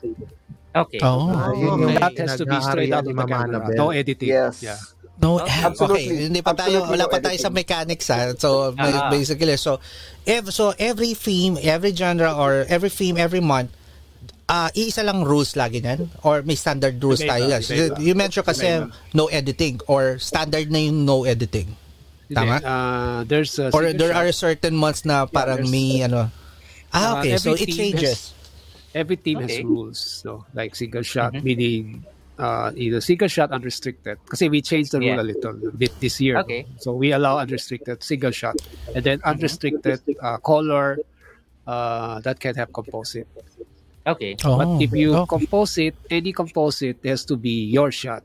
Okay. Oh. Ah, yun yung That has to be straight out of the camera. No editing. Yes. Yeah. No, Okay. okay. Absolutely. Hindi pa tayo, Absolutely wala pa tayo sa mechanics ha. So, Ah. basically, so, ev so every theme, every genre, or every theme, every month, ah iisa lang rules lagi niyan? Or may standard rules Iba-iba, tayo? Yes. iba-iba. You mentioned kasi no editing or standard na yung no editing. Tama? Uh, there's a Or there are certain months na parang there's- may ano. Ah, Uh, okay. So every it changes. Every team Okay. has rules, no? Like single shot, Mhm. meaning uh, either single shot unrestricted. Kasi we changed the rule Yeah. a little bit this year. Okay. So we allow unrestricted single shot, and then unrestricted uh, color uh, that can have composite. Okay. Oh, But if you okay. composite, any composite has to be your shot.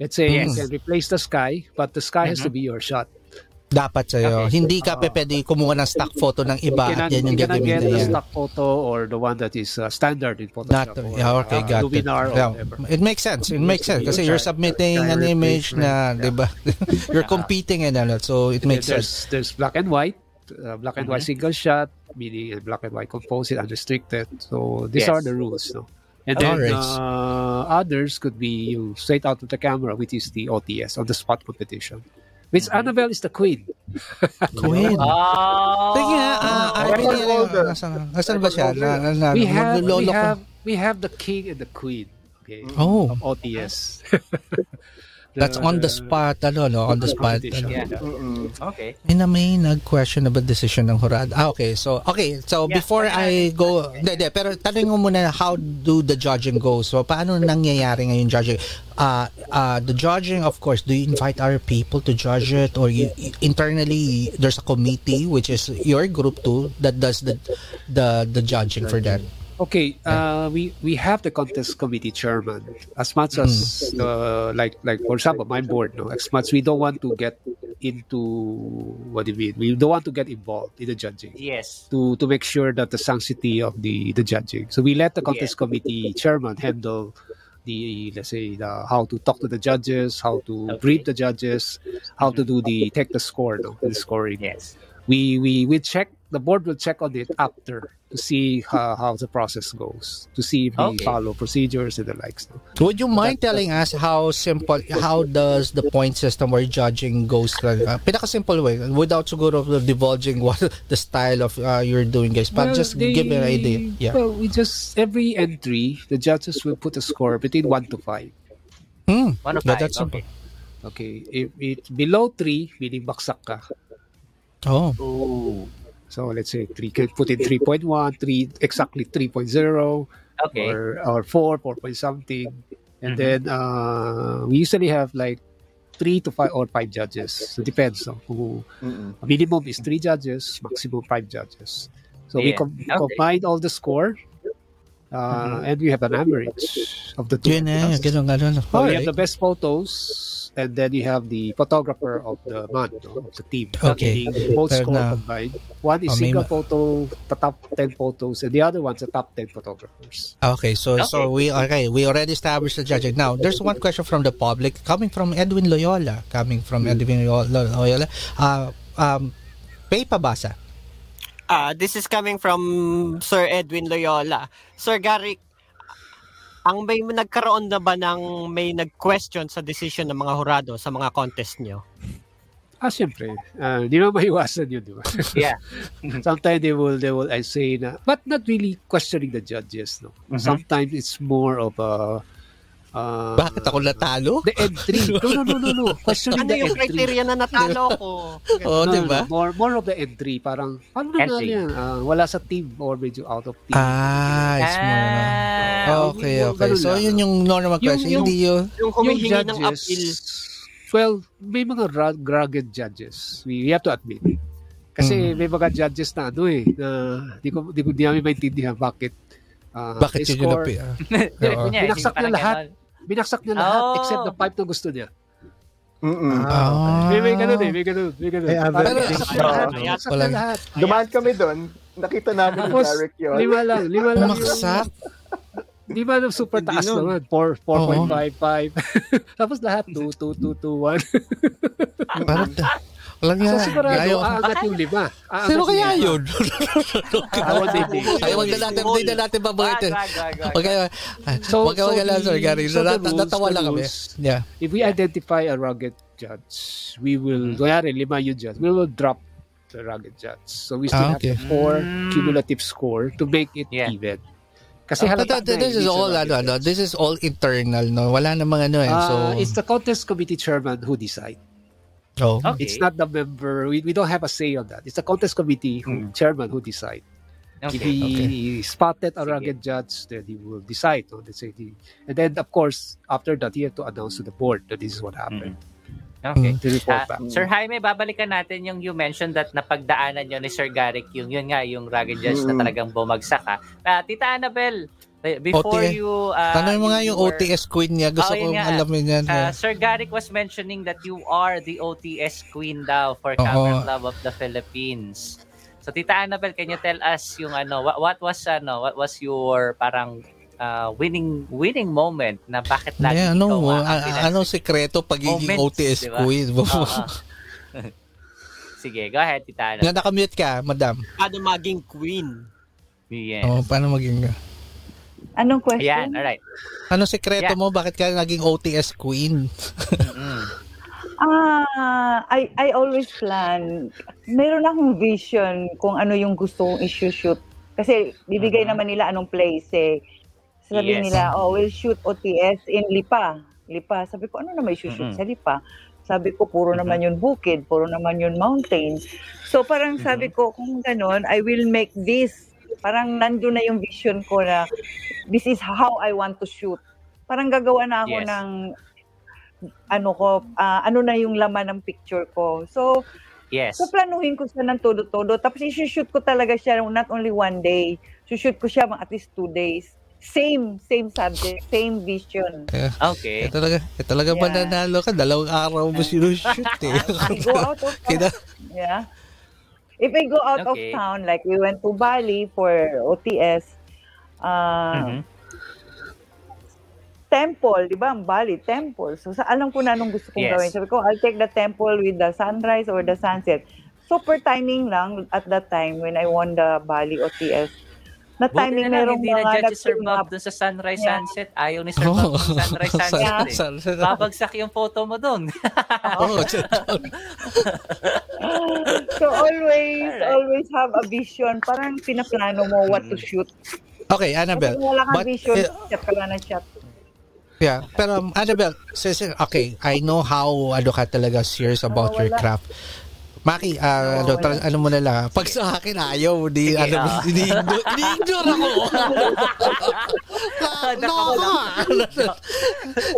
Let's say Yes. you can replace the sky, but the sky has to be your shot. Dapat sa'yo. Okay. Hindi ka pe pwede kumuha ng stock photo ng You iba cannot, at yan yung you cannot get gagamitin the stock photo or the one that is uh, standard in Not, Photoshop. or, yeah, okay, uh, got it. Luminar or Yeah. whatever. It makes sense. It makes sense. Kasi you're submitting an image na, di ba? You're competing and ano, so it makes then sense. there's, there's black and white, uh, black and white single shot, meaning a black and white composite, unrestricted. So these Yes. are the rules. No? And then Alright. uh, others could be you straight out of the camera, which is the OTS, on the spot competition. Which Annabelle is the queen. Queen. Oh. Sige nga, ah, ah, Record pili- holder. Nasaan nasaan ba siya? Na, na, na, we have we have we have the king and the queen. Okay. Oh, Of OTS. that's on the spot, ano, no? On the spot. Ano. Yeah. Okay. May na may nag-questionable decision ng Hurad. Ah, okay. So, okay. So, Yeah. before I go, hindi, hindi, pero tanong mo muna, how do the judging go? So, paano nangyayari ngayon judging? Uh, uh, the judging, of course, do you invite other people to judge it? Or you, internally, there's a committee, which is your group too, that does the the the judging for that? Okay, uh, we we have the contest committee chairman. As much as uh, like like for example, my board, no, as much we don't want to get into what do you mean? We don't want to get involved in the judging Yes. to to make sure that the sanctity of the the judging. So we let the contest committee chairman handle the let's say the how to talk to the judges, how to Okay. brief the judges, how to do the take the score, no, the scoring Yes. we we we check the board will check on it after to see how, how the process goes to see if they Okay. follow procedures and the likes no? Would you mind telling us how simple, how does the point system or judging goes? Uh, pinaka-simple way, without siguro divulging what the style of uh, you're doing, guys. But Well, just they- give me an idea. Yeah. well we just every entry the judges will put a score between 1 to 5 Hmm. One of five. that's simple. Okay. okay if it's below 3 meaning baksak ka Oh. So let's say 3 can put in 3.1 3 exactly 3.0 Okay. or or 4 4 point something and Mhm. then uh, we usually have like three to five or five judges so depends on who Mm-mm. minimum is three judges maximum five judges so we com- Okay. combine all the score uh, and we have an average of the two Yun ganun, ganun. so we have the best photos and then you have the photographer of the month no, of the team Okay. Meaning both Pero score combined one is Oh, single ma- photo the top 10 photos and the other one's the top 10 photographers Okay, so so we okay, we already established the judging. Now, there's one question from the public coming from Edwin Loyola, coming from Edwin Loyola. Loyola. Uh, um, Pay pabasa. Ah, this is coming from Sir Edwin Loyola. Sir Gary, ang may nagkaroon na ba ng may nag-question sa decision ng mga hurado sa mga contest nyo? Ah, siyempre. Ah, di mo maiwasan yun, di ba? Yeah. Sometimes they will, they will I say na, but not really questioning the judges, no? Mhm. Sometimes it's more of a, uh, Bakit ako natalo? the entry. No, no, no, no, no. Questioning Ano the yung entry. criteria na natalo ko? Oh, no, di no. More, more of the entry. Parang, paano na Entry. yan? Ah, wala sa team or medyo out of team. Ah, it's more. Ah, Okay, yung okay. So, lang. yun yung normal Yung- question. yung- Hindi yun. Yung humihingi ng appeal. well, may mga rugged judges. We, we have to admit. Kasi Mm. may mga judges na ano eh, na di ko, di ko di namin maintindihan bakit ah, Bakit yun yung napi? ah? Hindi, Binaksak hindi niya lahat. Binaksak niya lahat Oh. except the pipe na gusto niya. Mm-mm. Ah. May, may ganun eh, may ganun, may ganun. May Parang average. binaksak niya lahat, Ah. binaksak Walang- niya lahat. Dumaan kami doon. Nakita namin ni Tapos, Derek yun. lima lang, lima lang. yung- Umaksak? Di ba nung super Hindi taas nun. naman? 4, 4.55. Tapos lahat 2, 2, 2, 2, 1. Parang, walang So yan. sigurado, Ayaw. aangat yung lima. Aangat Sino kaya yun? Ay, wag na natin, hindi na natin babangitin. wag, kayo, So, wag kayo, wag so lang, the- Sir Gary. so Natawa lang kami. Yeah. If we identify a rugged judge, we will, kanyari, lima yung judge, we will drop the rugged judge. So we still Ah, okay. have four Mm. cumulative score to make it Yeah. even. Kasi But halata na this is all, ano, ano, this is all internal, no? Wala namang ano, eh. So, Ah, it's the contest committee chairman who decide. Oh. Okay. It's not the member. We, we don't have a say on that. It's the contest committee who, chairman who decide. If Okay. he spotted a rugged judge, then he will decide. No? Let's say the, and then, of course, after that, he had to announce to the board that this is what happened. Okay. To report Ah, back. Sir Jaime, babalikan natin yung you mentioned that napagdaanan nyo ni Sir Garrick yung yun nga yung rugged judge na Mm. talagang bumagsak ka. Ah, Tita Annabel, before OTS. you uh, Tanong mo nga yung were- OTS queen niya. Gusto Oh, kong nga. alamin yan. Uh, Sir Garrick was mentioning that you are the OTS queen daw for Oo. Camera Club of the Philippines. So Tita Annabel, can you tell us yung ano what, what was ano what was your parang uh, winning winning moment na bakit lagi Yeah, ikaw ano, ang a- pinas- ano sekreto pagiging Moments, OTS di ba? queen? Oo. Sige, go ahead, Tita Annabel. Nakamute ka, madam. Paano maging queen? Yes. Oh, paano maging... Anong question? Ayan, alright. Ano sekreto Yeah. mo? Bakit ka naging OTS queen? Mm. Ah, I I always plan. Meron akong vision kung ano yung gusto kong i-shoot. Kasi bibigay Mhm. naman nila anong place eh. Sabi Yes. nila, oh, we'll shoot OTS in Lipa. Lipa. Sabi ko, ano naman i-shoot Mhm. sa Lipa? Sabi ko, puro Mhm. naman yun bukid, puro naman yun mountain. So parang sabi ko, kung ganon, I will make this. Parang nandun na yung vision ko na this is how I want to shoot. Parang gagawa na ako Yes. ng ano ko, ah, ano na yung laman ng picture ko. So, Yes. so planuhin ko siya ng todo-todo. Tapos i-shoot ko talaga siya not only one day. Shoot ko siya at least two days. Same, same subject, same vision. Okay. Eh, talaga, eh, talaga Yeah. mananalo ka. Dalawang araw mo sinushoot eh. I go out of Kina, Yeah. If I go out Okay. of town, like we went to Bali for OTS, uh, Mhm. temple, di ba? Ang Bali, temple. So, sa alam ko na anong gusto kong Yes. gawin. Sabi ko, I'll take the temple with the sunrise or the sunset. Super timing lang at that time when I won the Bali OTS. Na timing na merong hindi na mga judge si Sir Bob dun sa sunrise Yeah. sunset. Ayaw ni Sir. Bob ng sunrise sunset Yeah. eh. Sal- Babagsak yung photo mo dun. Oo, So always, Alright. always have a vision. Parang pinaplano mo what to shoot. Okay, Kasi Annabelle. kung wala kang But, vision, eh, shot ka lang ng shot. yeah, pero um, Annabelle, okay, I know how ano ka talaga serious about Oh, your craft. Maki, ah, ano, tal- ano mo na lang, ah. pag sa akin ayaw, di, Sige, ano, ah. ini-ignore ini-ignore ako. no.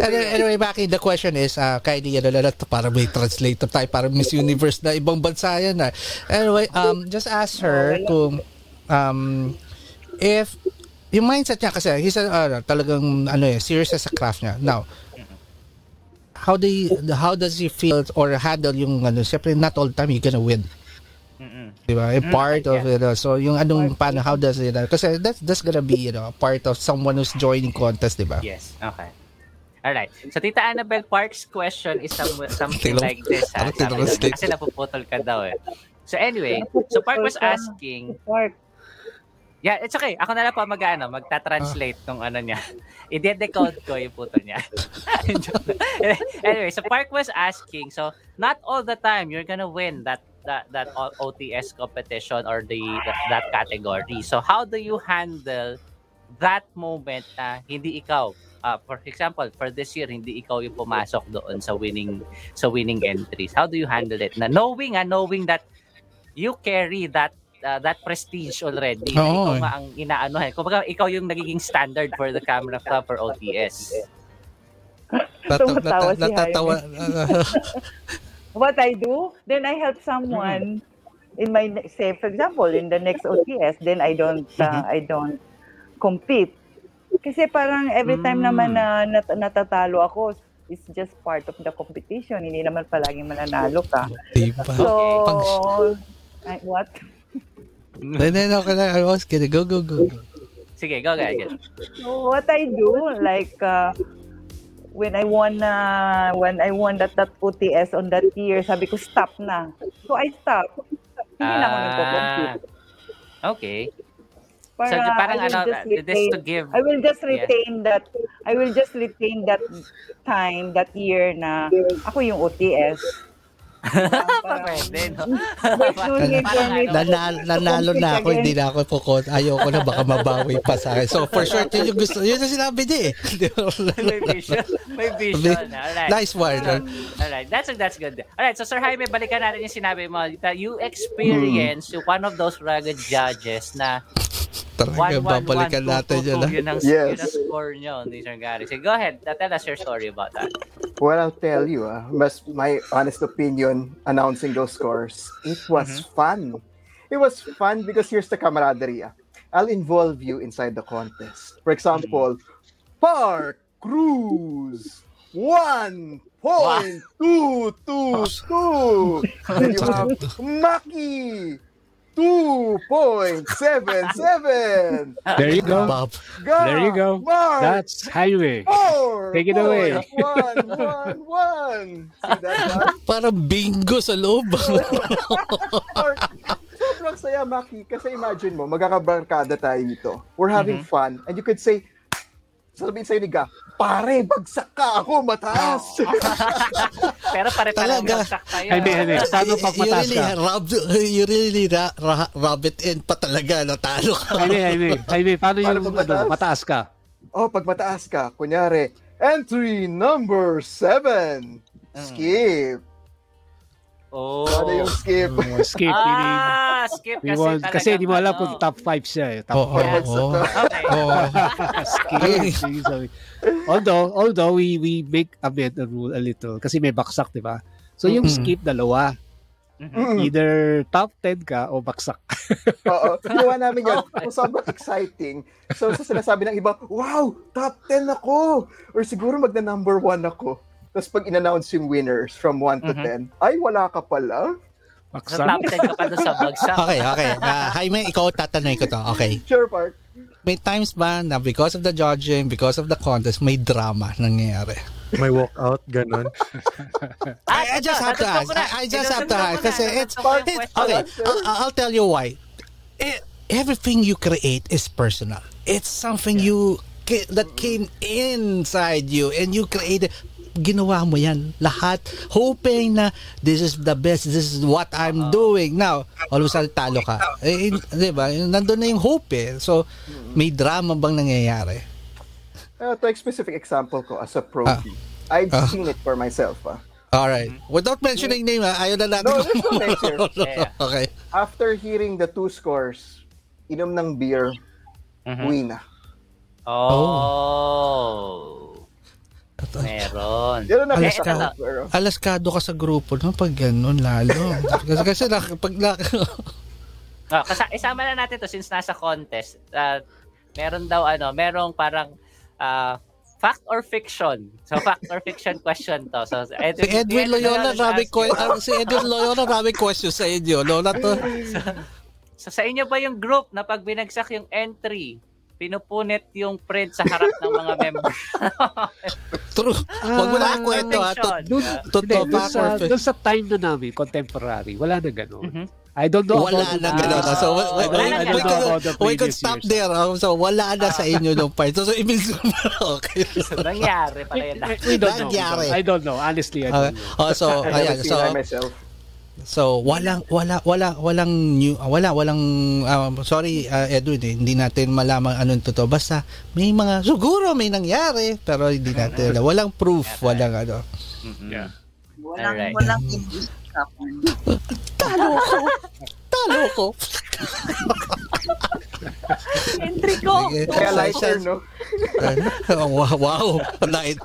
anyway, anyway, Maki, the question is, uh, kindly, ano, na, para may translator tayo, para Miss Universe na ibang bansa yan. ah. Anyway, um, just ask her kung, um, if, yung mindset niya kasi, he's a, ano, talagang, ano eh, serious sa craft niya. Now, how do you, how does he feel or handle yung ano, siyempre not all the time you're gonna win. Mm-mm. Di ba? A Mm, part of yeah. it. uh, So, yung anong, paano, how does it, uh, kasi that's, that's gonna be, you know, a part of someone who's joining contest, di ba? Yes, okay. Alright. So, Tita Annabelle Park's question is some, something like this. Ha? Sabi kasi napuputol ka daw eh. So anyway, so Park was asking, Park. Yeah, it's okay. Ako na lang po mag, ano, magta-translate nung ano niya. I-decode ko yung puto niya. anyway, so Park was asking, so not all the time you're gonna win that that that OTS competition or the that, that category. So how do you handle that moment na hindi ikaw uh, for example, for this year hindi ikaw yung pumasok doon sa winning sa winning entries. How do you handle it? Na knowing ah, knowing that you carry that uh, that prestige already. na Oo, ikaw eh. nga ang inaanohan. Kumbaga ikaw yung nagiging standard for the camera club for OTS. Nata- Tumatawa nata- si natatawa. What I do, then I help someone in my say for example in the next OTS, then I don't uh, I don't compete. Kasi parang every time Mm. naman na nat- natatalo ako, it's just part of the competition. Hindi naman palaging mananalo ka. Diba? So, ay, what? Then, then, okay na. I was kidding. Go, go, go. Sige, go guys. So what I do, like uh, when I won uh, when I won that that OTS on that year, sabi ko stop na. So I stop. Hindi na ako. Ah, okay. Para so, parang ano, just this retain- to give... I will just Yeah. retain that I will just retain that time that year na ako yung OTS. Pwede, no? Nanalo, nanalo na ako, hindi na ako pukot. Ayoko na baka mabawi pa sa akin. So for sure, yun yung gusto, yun ang sinabi niya eh. may vision. May vision. Alright. Nice one. So, alright. That's that's good. Alright. So Sir Jaime, balikan natin yung sinabi mo that you experience yung one of those rugged judges na Talaga, 1 1 babalikan 1 natin 2 yun. 2 yun ang Yes. yun ang score nyo Gary. So go ahead. Tell us your story about that. Well, I'll tell you, ah, mas my honest opinion announcing those scores, it was fun. It was fun because here's the camaraderie. ah. I'll involve you inside the contest. For example, Park Cruz, one point two two two. Then you have Maki, two point seven seven. There you go. Bob. There you go. Mark, That's highway. four. Take it away. point One, one, one. See that? Parang bingo sa loob. Or, sobrang saya, Maki. Kasi imagine mo, magkakabarkada tayo dito. We're having fun. And you could say, sasabihin sa'yo ni Ga, pare, bagsak ka ako, mataas. Pero pare-pareho Talaga. bagsak tayo. Jaime, Jaime, paano pag you mataas really ka? rub, you really ra, ra, rub it in pa talaga. Natalo ka. Jaime, Jaime, Jaime, paano Paano yung pag ano, mataas? mataas ka? oh, pag mataas ka, kunyari, entry number seven. Skip. Oh. Ano yung skip? Oh, skip, Ah, skip kasi want, talagang kasi di mo alam ano. kung top 5 siya eh. Top Oo, oo, Yes. oo. Okay. Oo. skip. sabi. although, although we we make amend the rule a little kasi may baksak, di ba? So yung Mhm. skip dalawa, Mm. either top 10 ka o baksak. Oo. Ginawa namin yun. Kung sobrang exciting. So, sa sinasabi ng iba, wow, top 10 ako. Or siguro magna number 1 ako. Tapos pag in-announce yung winners from 1 to 10, ay, wala ka pala. Sa Baksak. top 10 ka pa doon sa bagsak. Okay, okay. Uh, Jaime, ikaw tatanungin ko to. Okay. Sure, Park. May times ba na because of the judging, because of the contest, may drama nangyayari? May walkout, ganun. I, I just have to ask. I, I just have to ask. Kasi it's, it's okay. I'll, I'll tell you why. Eh, everything you create is personal. It's something you ca- that came inside you and you created ginawa mo yan lahat hoping na this is the best this is what I'm doing now all of a sudden talo ka eh, in- di ba nandun na yung hope eh so may drama bang nangyayari Uh, to a specific example ko as a pro, Ah. I've Ah. seen it for myself. Ah. alright without mentioning name ah, ayaw na natin No, there's no mention. Yeah. okay After hearing the two scores, inom ng beer, Mhm. uwi na. Oh. Meron. Yan ang Alas ka. Pero, alaskado ka sa grupo no pag ganun lalo kasi kasi na, pag na, Ah, kasi isama na natin to since nasa contest. Ah, meron daw ano, merong parang ah, fact or fiction. So fact or fiction question to. So si Edwin, Edwin Loyola ask ko si Edwin Loyola rabi question sa inyo no na to So sa inyo ba yung group na pag binagsak yung entry, pinupunit yung print sa harap ng mga members? true wag mo na Ah, kwento ha to, fiction. Doon, sa, time na namin, contemporary, wala na ganun. Mhm. I don't know wala about na ganun Ah, so we, we, wala we, na we, could, could stop years. there oh, so wala na sa inyo nung part so, so ibig okay Nangyari pala yun. We don't know. Nangyari. I don't know. Honestly, I Okay. don't know. oh, so I ayan so myself. So wala wala wala walang new ah, wala walang um, sorry uh, Edwin eh, hindi natin malaman anong totoo basta may mga siguro may nangyari pero hindi natin alam. walang proof walang ano Yeah. Walang, Alright. walang talo ko talo ko Entry ko! No? oh, wow, wow. Light.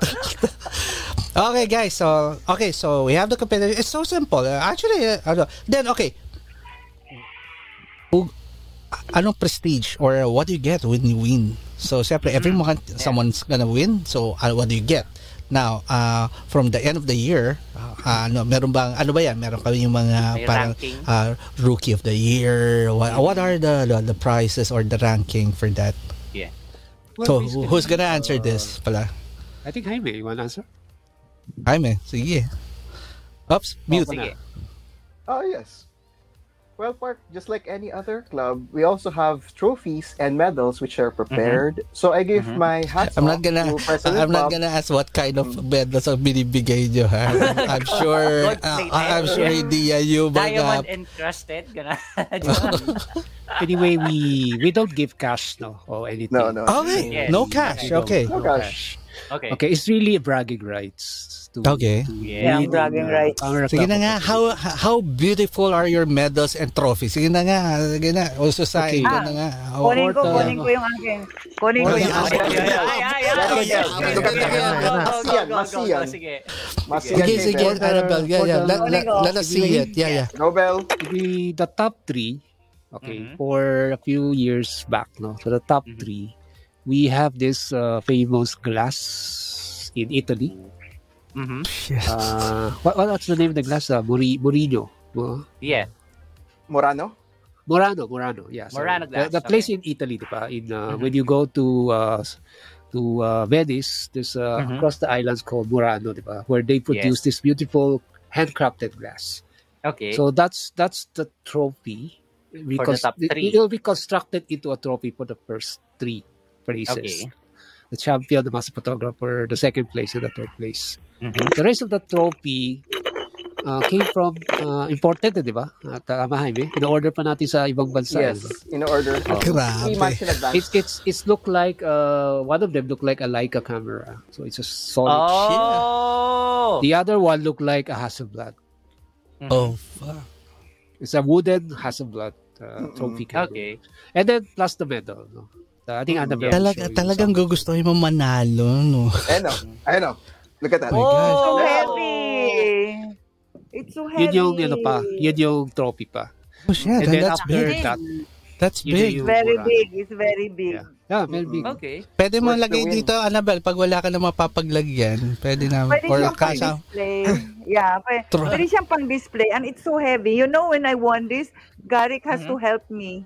Okay, guys. So, okay. So, we have the competitive. It's so simple. Uh, actually, uh, ano, then, okay. Ug- anong prestige or what do you get when you win? So, siyempre, every month, someone's gonna win. So, uh, what do you get? Now, uh, from the end of the year, uh, ano, meron bang, ano ba yan? Meron kami yung mga May parang ranking? uh, rookie of the year. What, what are the, the the prizes or the ranking for that? Well, So, who's gonna answer uh, this pala? I think Jaime, you want to answer? Jaime, sige. Oops, mute. Sige. Oh, yes. Well, Park, just like any other club, we also have trophies and medals which are prepared. So I give Mhm. my hats I'm not gonna to I'm not Bob. gonna ask what kind of medals ang binibigay nyo ha. I'm sure Gold uh, plated. I'm sure hindi yan yung mga Diamond encrusted. Gana. Anyway, we we don't give cash no or anything. No, no. Okay, Yes. no cash. We don't- Okay. No cash. Okay. Okay, it's really bragging rights. To, Okay. to Yeah, win, bragging uh, rights. Camera Sige na nga, how how beautiful are your medals and trophies? Sige na nga, sige na. Also sa Okay. ka na nga. Oh. Kunin ko, kunin ko yung akin. Kunin ko yung akin. Masiyan, masiyan. Sige. Masiyan, Sige, Annabelle. Yeah, yeah. Let, let, let us see it. Yeah, yeah. Nobel. the the top three okay Mhm. for a few years back no so the top Mhm. three we have this uh, famous glass in italy Mhm. Yes. uh, what, what's the name of the glass uh, Muri, Murino uh, Yeah. Morano. Morano, Morano, yeah sorry. Murano glass, the, the place okay. in Italy diba? in uh, Mhm. when you go to uh, to uh, Venice there's uh, Mhm. across the islands called Murano diba? where they produce this beautiful handcrafted glass Okay. So that's that's the trophy. Because top it- it'll be constructed into a trophy for the first three places. Okay. The champion, the master photographer, the second place, and the third place. Mhm. The rest of the trophy uh, came from uh, imported, di ba? At tama, Jaime? In-order pa natin sa ibang bansa. Yes, di in order. Oh. Three Grabe. months in advance. It's it's it's look like uh, one of them look like a Leica camera, so it's a solid. Oh. The other one look like a Hasselblad. Mhm. Oh, fuck. It's a wooden Hasselblad uh, trophy camera. Okay. And then plus the medal. No? I think Annabelle show you talagang gugustuhin mo manalo, no? Ayun o. Ayun o. Look at that. Oh God. So Oh. heavy. It's so heavy. Yun yung, ano pa, yun yung trophy pa. Oh, shit. And then that's after big. that, That's big. yung Very big. It's very big. Yeah. Yeah, very big. Okay. Pwede mo the lagay dito, Annabelle, pag wala ka na mapapaglagyan. Pwede na. Pwede or siyang kasa. pang-display. Yeah, pwede, pwede siyang pang-display. And it's so heavy. You know, when I won this, Garrick has to Mhm. help me.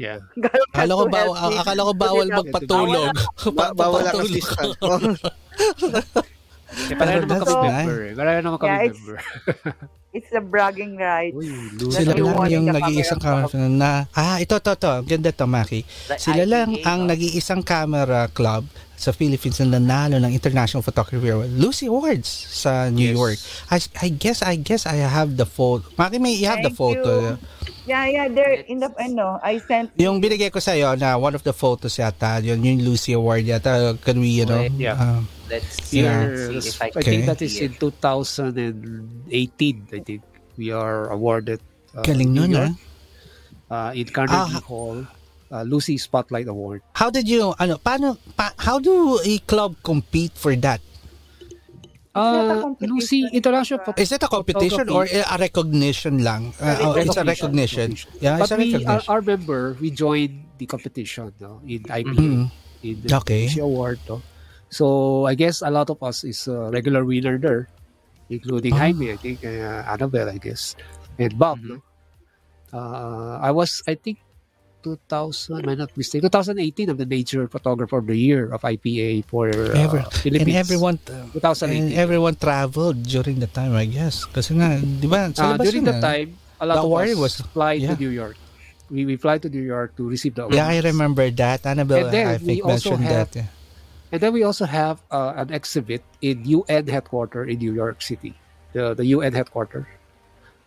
Yeah. Akala ko, me. akala ko bawal magpatulog. Ba- bawal ang assistant. Eh, pareho naman kami member eh. Pareho naman kami Yeah, it's- member. It's the bragging rights. Uy, Sila lang yung the nag-iisang camera camera na, ah, ito, to, to. Ganda to, Maki. The Sila lang ang nag-iisang camera club sa Philippines na nanalo ng International Photography Award. Lucy Awards sa New Yes. York. I, I guess, I guess I have the photo. Maki, may you have the Thank photo. you. Yeah, yeah, they're in the, ano, I sent, Yung binigay ko sa'yo na one of the photos yata, yun yung Lucy Award yata. Can we, you know, Yeah. uh, Let's see, Yeah. let's see if I I think that is in 2018, I think. We are awarded uh, galing New nun, York, ah. uh, in Carnegie Ah. Hall, uh, Lucy Spotlight Award. How did you, ano, paano, pa, how do a club compete for that? Uh. Lucy International Photo- Is it a competition or a recognition lang? Uh, oh, it's a recognition. Yeah, it's But a we, our, recognition. our member, we joined the competition no, in IPA, Mhm. in the Okay. Lucy Award. No? So I guess a lot of us is a regular winner there, including Ah. Jaime, I think, uh, Annabelle, I guess, and Bob. Mm-hmm. Uh, I was, I think, 2000, am I not mistaken, 2018, I'm the Nature Photographer of the Year of IPA for uh, Ever- and Philippines. everyone, 2018. and everyone traveled during the time, I guess. Kasi nga, di ba, Uh, during ah. time, a lot The of us was- fly yeah. to New York. We, we fly to New York to receive the award. Yeah, I remember that. Annabelle, And then I we think, also mentioned have- that. yeah. And then we also have uh, an exhibit in UN headquarters in New York City, the, the UN headquarters.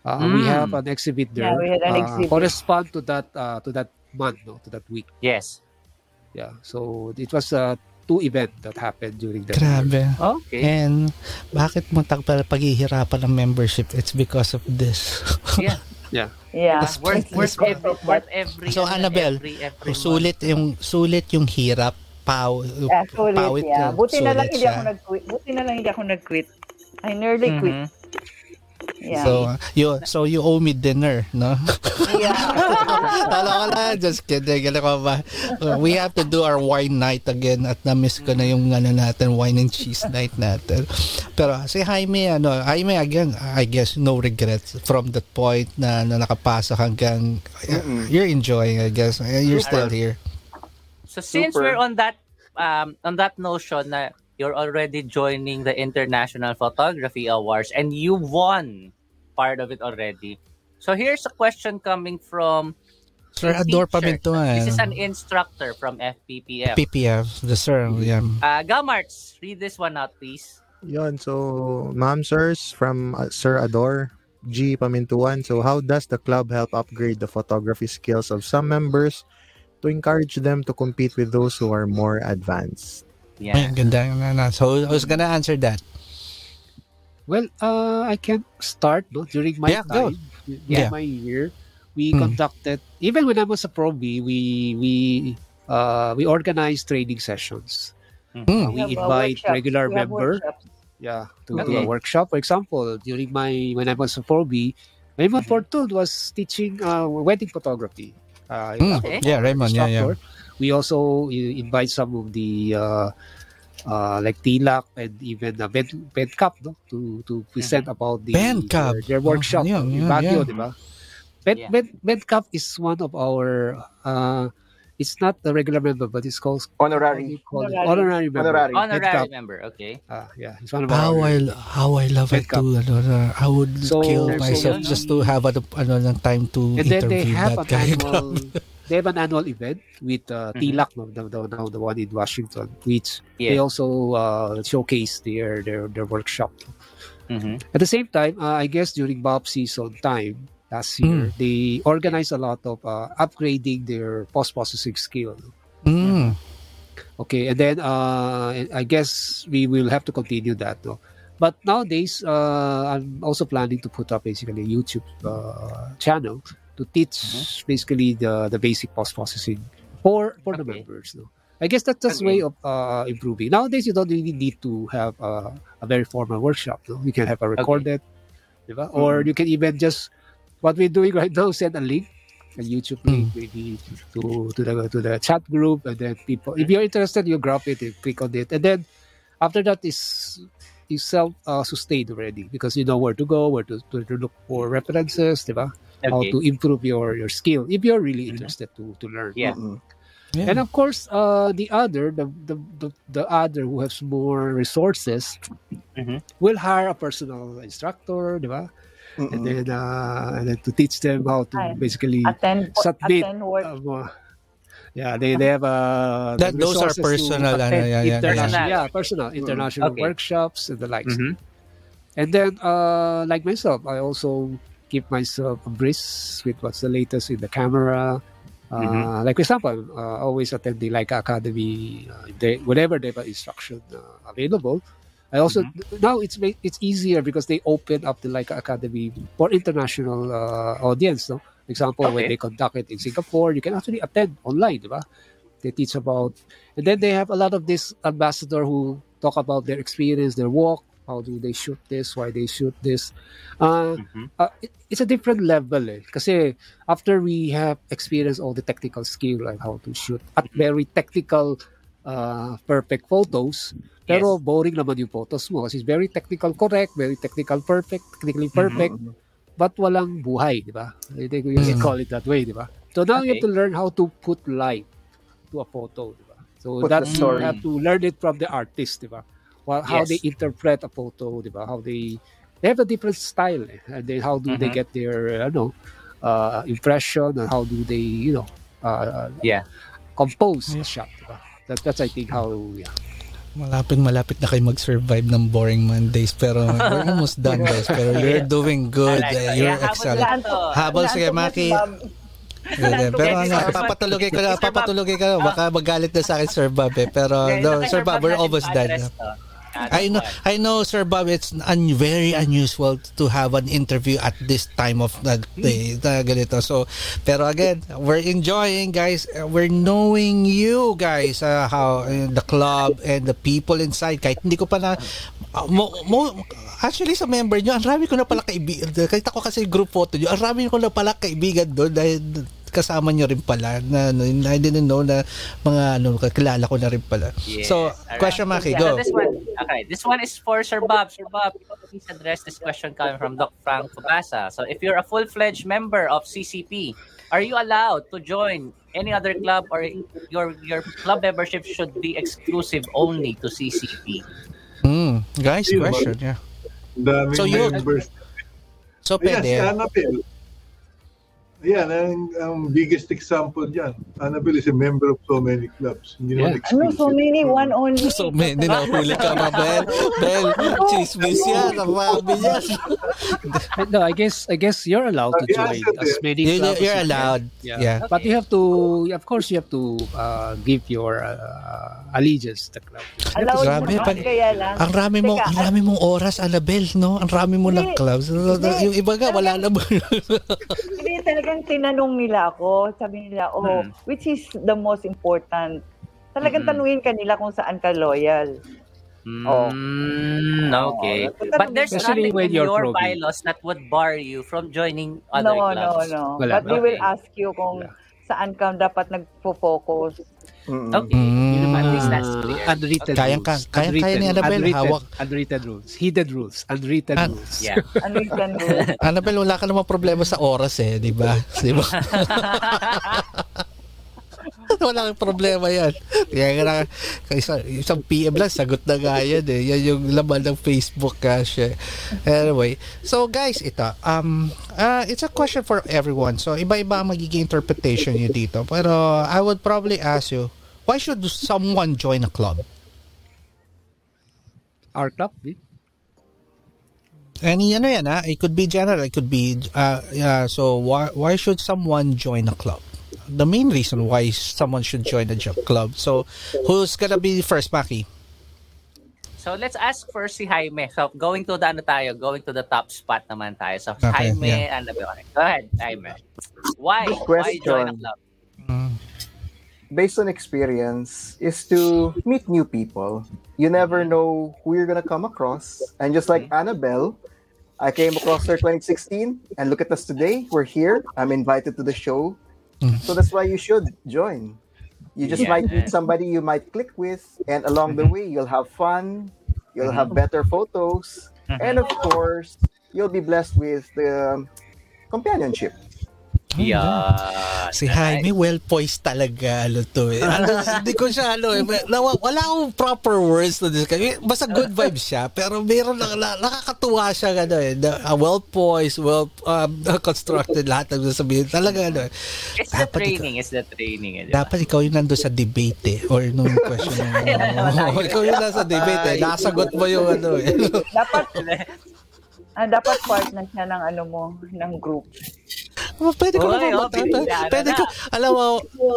Uh, We Mm. have an exhibit there. Yeah, we had an uh, exhibit. Correspond to that uh, to that month, no, to that week. Yes. Yeah. So it was uh, two event that happened during that. year. Grabe. Okay. And bakit mo tagpal paghihirapan ng membership? It's because of this. Yeah. Yeah. yeah. That's Worth, worth every, worth every, So, Annabelle, every, every sulit yung sulit yung hirap paw Yeah, sulit, pawit yeah. yun. Buti na lang hindi ako nag-quit. Buti na lang hindi ako nag-quit. I nearly quit. Mhm. Yeah. So you so you owe me dinner, no? yeah. Talo ko lang, just kidding. Ano ko ba? Uh, We have to do our wine night again at na-miss ko na yung ano natin, wine and cheese night natin. Pero si Jaime, ano, Jaime again, I guess no regrets from that point na, na nakapasok hanggang you're enjoying, I guess. You're still here. So since Super. we're on that um on that notion na you're already joining the International Photography Awards and you won part of it already. So here's a question coming from Sir Ador teacher. Pamintuan. This is an instructor from FPPF. PPF, the sir. Yeah. Uh, Gamarts, read this one out, please. Yon, so ma'am sirs from uh, Sir Ador G Pamintuan. So how does the club help upgrade the photography skills of some members to encourage them to compete with those who are more advanced? Yeah. Ay, ganda. na- na. So, who's gonna answer that? Well, uh, I can start no? during my Yeah, time, during Yeah. my year, we Hmm. conducted even when I was a proby, we we uh, we organized training sessions. Hmm. Uh, we have, uh, invite regular We member, workshops. yeah, to, to Okay. a workshop. For example, during my when I was a proby, Raymond Fortud was teaching uh, wedding photography. Uh, Mm. Okay. Yeah, Raymond. Yeah, yeah. We also invite some of the uh, uh, like TLAC and even Ben, ben Cup no? to to present about the their, their workshop Oh, in yun, Baguio, yeah. di ba? Ben, Yeah. Cup is one of our uh, it's not the regular member but it's called Honorary. how call it? Honorary. honorary member. Honorary. Honorary member, okay. Ah, yeah, he's one of How our I how I love it too. Ano, na, I would So- kill myself yun, just to have ano, ano ng time to and then they have that an guy. annual they have an annual event with uh, Mhm. TLAC, no, the, the, the, the one in Washington, which they also uh, showcase their, their their workshop. Mhm. At the same time, uh, I guess during Bob season time last year, they organized a lot of uh, upgrading their post processing skill. Mm. Okay, and then uh, I guess we will have to continue that. No? But nowadays, uh, I'm also planning to put up basically a YouTube uh, channel to teach Mm-hmm. basically the, the basic post processing for for the Okay. members. No? I guess that's just Okay. way of uh, improving. Nowadays, you don't really need to have uh, a very formal workshop. No? You can have a recorded, diba? or Mm-hmm. you can even just what we're doing right now. Send a link, a YouTube link, Mm. maybe to to the to the chat group, and then people. If you're interested, you grab it, you click on it, and then after that is is self uh, sustained already because you know where to go, where to, to, to look for references, diba? how to improve your your skill if you're really interested to to learn. Yeah. Mm-mm. Yeah. And of course, uh, the other, the, the, the, the other who has more resources Mhm. will hire a personal instructor, di ba? And Mm-mm. then, uh, and then to teach them how to Ay, basically Attend, submit. attend work. um, uh, yeah, they, they have uh, That- the those are resources to personal, ano, attend yeah, yeah, international, yeah. yeah, personal international Okay. workshops and the likes. Mhm. And then, uh, like myself, I also keep myself abreast with what's the latest in the camera. Uh, Mhm. Like, for example, uh, always attend the Leica Academy, uh, they, whenever they have instruction uh, available. I also now it's it's easier because they open up the Leica Academy for international uh, audience. No, for example, when they conduct it in Singapore, you can actually attend online, diba? They teach about, and then they have a lot of this ambassador who talk about their experience, their work, how do they shoot this, why they shoot this. Uh, Mhm. uh, it- it's a different level eh. Kasi after we have experienced all the technical skill like how to shoot at very technical uh, perfect photos pero boring naman yung photos mo kasi very technical correct very technical perfect technically perfect but walang buhay di ba I think we can Mhm. call it that way di ba so now you have Okay. to learn how to put light to a photo di ba so Put that the you have to learn it from the artist di ba Well, how Yes. they interpret a photo di ba how they they have a different style eh. and then how do they Mhm. get their uh, ano uh, impression and how do they you know uh, Yeah. compose a shot diba? that, that's I think how yeah Malapit malapit na kayo mag-survive ng boring Mondays pero we're almost done guys. Pero you're doing good. Like that. you're Yeah, excellent. habol sige Maki. eh. pero ano papatulugin ko na papatulugin ko na baka magalit na sa akin Sir Bob eh. Pero Yeah, no Sir Bob we're almost done I know, I know, Sir Bob. It's un- very unusual to have an interview at this time of the day, na ganito. So, pero again, we're enjoying, guys. Uh, We're knowing you, guys, uh, how uh, the club and the people inside. Kahit hindi ko pa na, uh, mo, mo, actually sa member nyo, ang rami ko na pala kaibigan. Kahit ako kasi group photo nyo, ang rami ko na pala kaibigan doon dahil kasama nyo rin pala na, na I didn't know na mga ano kakilala ko na rin pala. Yes, so, alright. question Maki, So go. this one, okay, this one is for Sir Bob. Sir Bob, please address this question coming from Doc Frank Fabasa. So if you're a full-fledged member of CCP, are you allowed to join any other club or your your club membership should be exclusive only to CCP? Hmm, guys, question, yeah. Daming So you- members. So, Ayan, si pwede. Annabelle. Yan, ang, ang biggest example dyan. Annabelle is a member of so many clubs. Hindi naman Yeah. Ano, so exclusive. many, one only. So, may ninahuli ka na, Bel. Bel, chismis yan. Ang mami yan. No, I guess I guess you're allowed to join yeah, as many You- clubs. You're allowed. Yeah. Yeah. But you have to, of course, you have to uh, give your uh, allegiance to the club. Allowed kaya lang. Ang rami mo, ang rami mong oras, Annabel, no? Ang rami mo ng clubs. Yung iba nga, wala na Hindi, talagang tinanong nila ako. Sabi nila, oh, Hmm. which is the most important? Talagang Mm-mm. tanungin ka nila kung saan ka loyal. Oh. Mm, okay. Oh, But there's nothing when in you're your probing. bylaws that would bar you from joining other No, no, clubs. no. Wala, But they will okay. ask you kung saan ka dapat nagpo-focus. Mm-mm. Okay. Mm. At least that's clear. unwritten Kaya rules. ka- kaya- kaya Unwritten- ni Annabel, unwritten, hawak. Unwritten rules. Hidden rules. Unwritten Ah, rules. Yeah. Ano yung ganun? Annabel, wala ka namang problema sa oras eh, di ba? Di ba? wala kang problema yan. Kaya nga na, isang, isang PM lang, sagot na nga yan eh. Yan yung laman ng Facebook cash eh. Anyway, so guys, ito, um, uh, it's a question for everyone. So, iba-iba ang magiging interpretation nyo dito. Pero, I would probably ask you, why should someone join a club? Our club, eh? Any ano yan ha? It could be general, it could be uh, yeah, so why why should someone join a club? The main reason why someone should join a club. So who's gonna be first, Maki? So let's ask first si Jaime. So going to the ano tayo, going to the top spot naman tayo. So Okay, Jaime yeah. and Go ahead, Jaime. Why? Good Why join a club? Based on experience is to meet new people. You never mm-hmm. know who you're gonna come across. And just like Annabelle, I came across her 2016, and look at us today. We're here. I'm invited to the show, mm-hmm. so that's why you should join. You just Yeah. might meet somebody you might click with, and along the mm-hmm. way you'll have fun. You'll have better photos, and of course, you'll be blessed with the companionship. Yeah. Si Jaime, well poised talaga, ano to eh. Ano, hindi ko siya, ano eh, nawa- wala akong proper words to this. Kasi Basta good vibes siya, pero meron na, na, nakakatuwa siya, ano eh, na, uh, well poised, well um, constructed, lahat ng sasabihin. Talaga, ano eh. It's the Dapat training. It's the training. eh? Dapat ikaw yung nando sa debate eh. Or nung question mo. ikaw yung nasa debate eh. Nasagot mo yung ano eh. dapat, ah, dapat part na siya ng ano mo, ng group. Oh, pwede ko Oy, naman oh, Pwede na. ko, alam mo,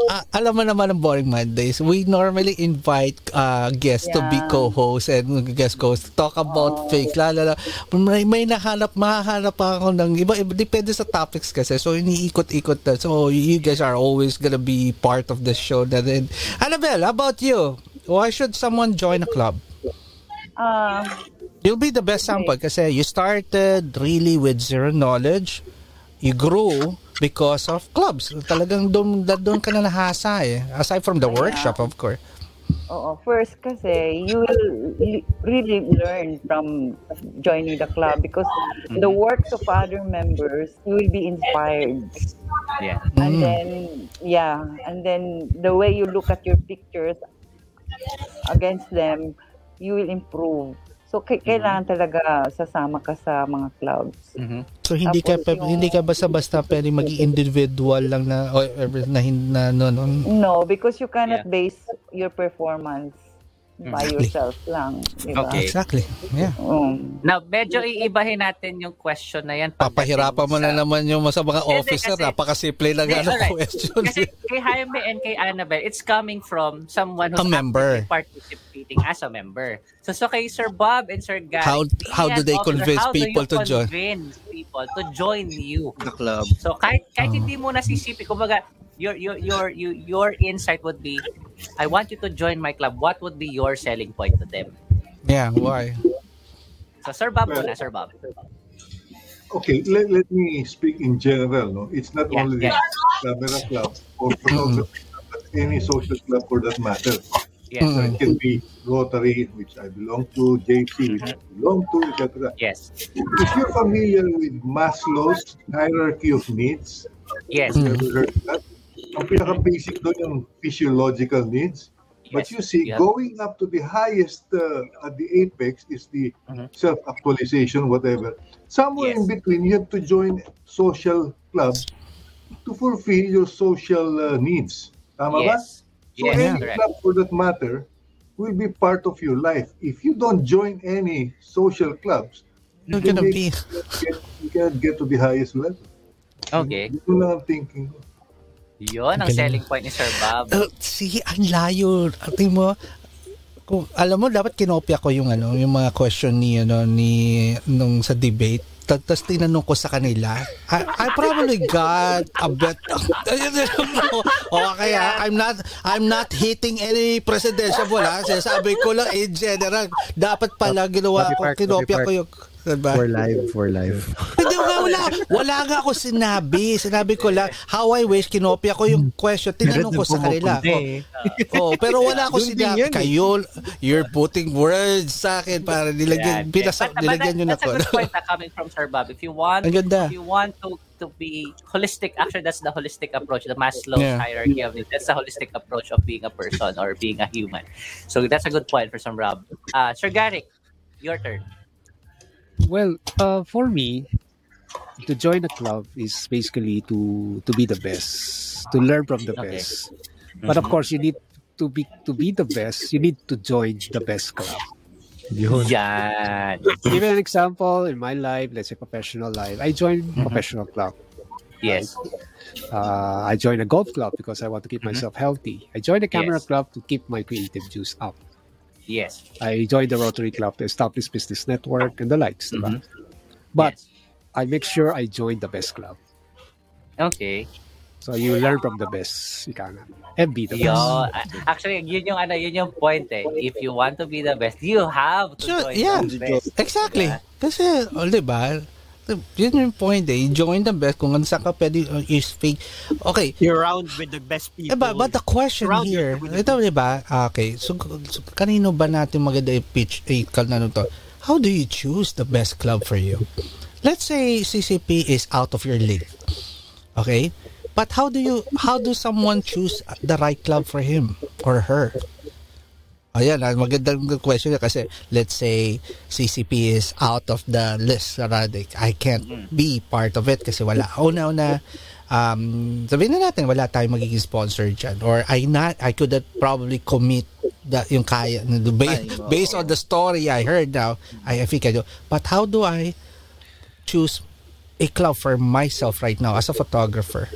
ah, alam mo naman ang Boring Mondays, we normally invite uh, guests to be Yeah. co-hosts and guest hosts to talk about fakes. Lala, may, may nahanap, mahahanap pa ako ng iba, iba, depende sa topics kasi. So, iniikot-ikot na. So, you guys are always gonna be part of the show. Na din. Annabelle, how about you? Why should someone join a club? Ah, You'll be the best sample kasi you started really with zero knowledge. You grew because of clubs. Talagang doon, doon ka na nahasa eh. Aside from the workshop, of course. Oo, first kasi you will really learn from joining the club because the works of other members you will be inspired Yeah. and Mm. then yeah and then the way you look at your pictures against them you will improve so k- kailangan talaga sasama ka sa mga clubs Mhm. So hindi ka Tapos pa, yung- hindi ka basta-basta pwede maging individual lang na or or na, hin- na no, no. no because you cannot Yeah. base your performance by Exactly. yourself lang di ba? Okay. Exactly. Yeah. Um, Now, medyo iibahin natin yung question na yan. Papahirapan mo na sa- naman yung sa mga Hindi, officer. kasi- Napakasimple lang ano alright. question. Kasi kay Jaime and kay Annabelle, it's coming from someone who's A member. actively participating as a member. So, so kay Sir Bob and Sir Gary, How- how do they officer, convince how do people you to join? convince people to join you? The club. So kahit kahit Oh. hindi mo nasisipin, kumbaga, your your your your your insight would be, I want you to join my club. What would be your selling point to them? Yeah, why? So Sir Bob muna, Sir Bob. Okay, let, let me speak in general. No, it's not Yeah, only yeah. the camera club or photography club, but any social club for that matter. Yes. So it can be Rotary, which I belong to, JC, which I mm-hmm. belong to, etc. Yes. If you're familiar with Maslow's hierarchy of needs, Yes. have Ang pinaka-basic doon yung physiological needs. But Yes. you see, Yeah. going up to the highest, uh, at the apex, is the Mhm. self-actualization, whatever. Somewhere in Yes. between, you have to join social clubs to fulfill your social uh, needs. Tama ba? Yes. So Yes, any correct. club for that matter will be part of your life. If you don't join any social clubs, You're you may be get, you cannot get to the highest level. Okay. Yun lang ang thinking ko. Yun ang Galing. selling point ni Sir Bob. Uh, sige, ang layo. Tingin mo, kung, alam mo, dapat kinopya ko yung ano, yung mga question ni, ano, ni, nung sa debate. Ta- Tapos tinanong ko sa kanila, I, I probably got a bit, o kaya, I'm not, I'm not hitting any presidential wala. Sabi ko lang, in general, dapat pala ginawa ko, kinopya ko yung, diba? For live, for live. Hindi nga, wala, wala nga ako sinabi. Sinabi ko lang, how I wish, kinopya ko yung question. Tinanong ko sa kanila. Oh, oh, pero wala ako sinabi. eh. Kayo, you're putting words sa akin para nilagyan, Yan. pinasa, But- but nilagyan that- nyo na That's a ko. good point na coming from Sir Bob. If you want, if you want to to be holistic, actually that's the holistic approach, the Maslow's Yeah. hierarchy of it. That's the holistic approach of being a person or being a human. So that's a good point for some Rob. Uh, Sir Garrick, your turn. Well, uh, for me, to join a club is basically to to be the best, to learn from the Okay. best. But of course, you need to be to be the best. You need to join the best club. Yun. Yan. Give an example in my life, let's say professional life. I joined professional club. Yes. Uh, I joined a golf club because I want to keep myself healthy. I joined a camera Yes. club to keep my creative juice up. Yes. I joined the Rotary Club to establish business network and the likes. diba? But Yes. I make sure I join the best club. Okay. So you learn from the best. Ika nga. And be the Yo, best. actually, yun yung ano, yun yung point eh. If you want to be the best, you have to Sure, join yeah. the best. Exactly. Diba? Kasi, oh, di ba? Yun yung point eh. Join the best kung saan ka pwede uh, is fake. Okay, You're around with the best people. Eh, but, but the question Around here, ito di ba? Ah, Okay, so, so kanino ba natin maganda i-pitch, eh, kal na to? How do you choose the best club for you? Let's say CCP is out of your league. Okay? But how do you, how do someone choose the right club for him or her? Ayan, ah, magandang question kasi let's say CCP is out of the list. I can't be part of it kasi wala. Una-una, um, sabihin na natin, wala tayong magiging sponsor dyan. Or I not, I could probably commit that yung kaya. Based, based on the story I heard now, I, I think I do. But how do I choose a club for myself right now as a photographer?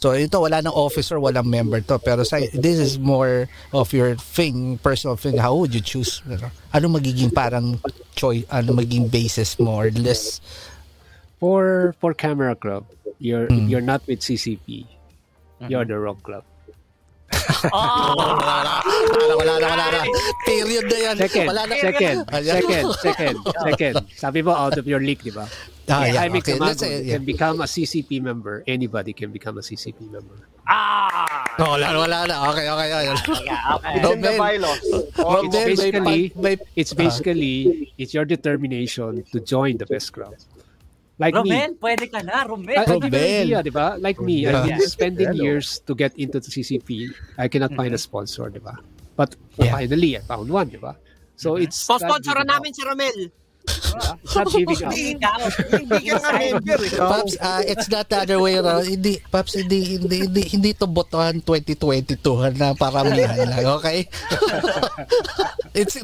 So ito wala nang officer, walang member to. Pero sa this is more of your thing, personal thing. How would you choose? Ano, ano magiging parang choice, ano magiging basis mo or less? For for camera club, you're Mm. you're not with CCP. You're the wrong club. Oh! wala, wala, wala, na, wala na. Period na yan. Second, Wala na. second, Ayan. second, second, second. Sabi mo out of your league, di ba? Ah, yeah, Jaime okay. Let's say, Camago yeah. can become a CCP member. Anybody can become a CCP member. Ah! No, wala, na, wala na. Okay, okay, okay. Yeah, okay. It's in the bylaws. It's basically, may- it's basically, it's your determination to join the best club. Like me. Romel, pwede ka na, Romel. I, I give you an Romel. idea, di ba? Like me, Yeah. I've been spending Hello. years to get into the CCP. I cannot find a sponsor, di ba? But Yeah. finally, I found one, di ba? So it's not Sponsoran namin si Romel. Not giving up. Hindi ikaw. Hindi ka nga member. Ikaw. Paps, ah, it's not the other way around. Hindi, Paps, hindi, hindi, hindi, hindi to botohan 2022 na paramihan lang, okay? it's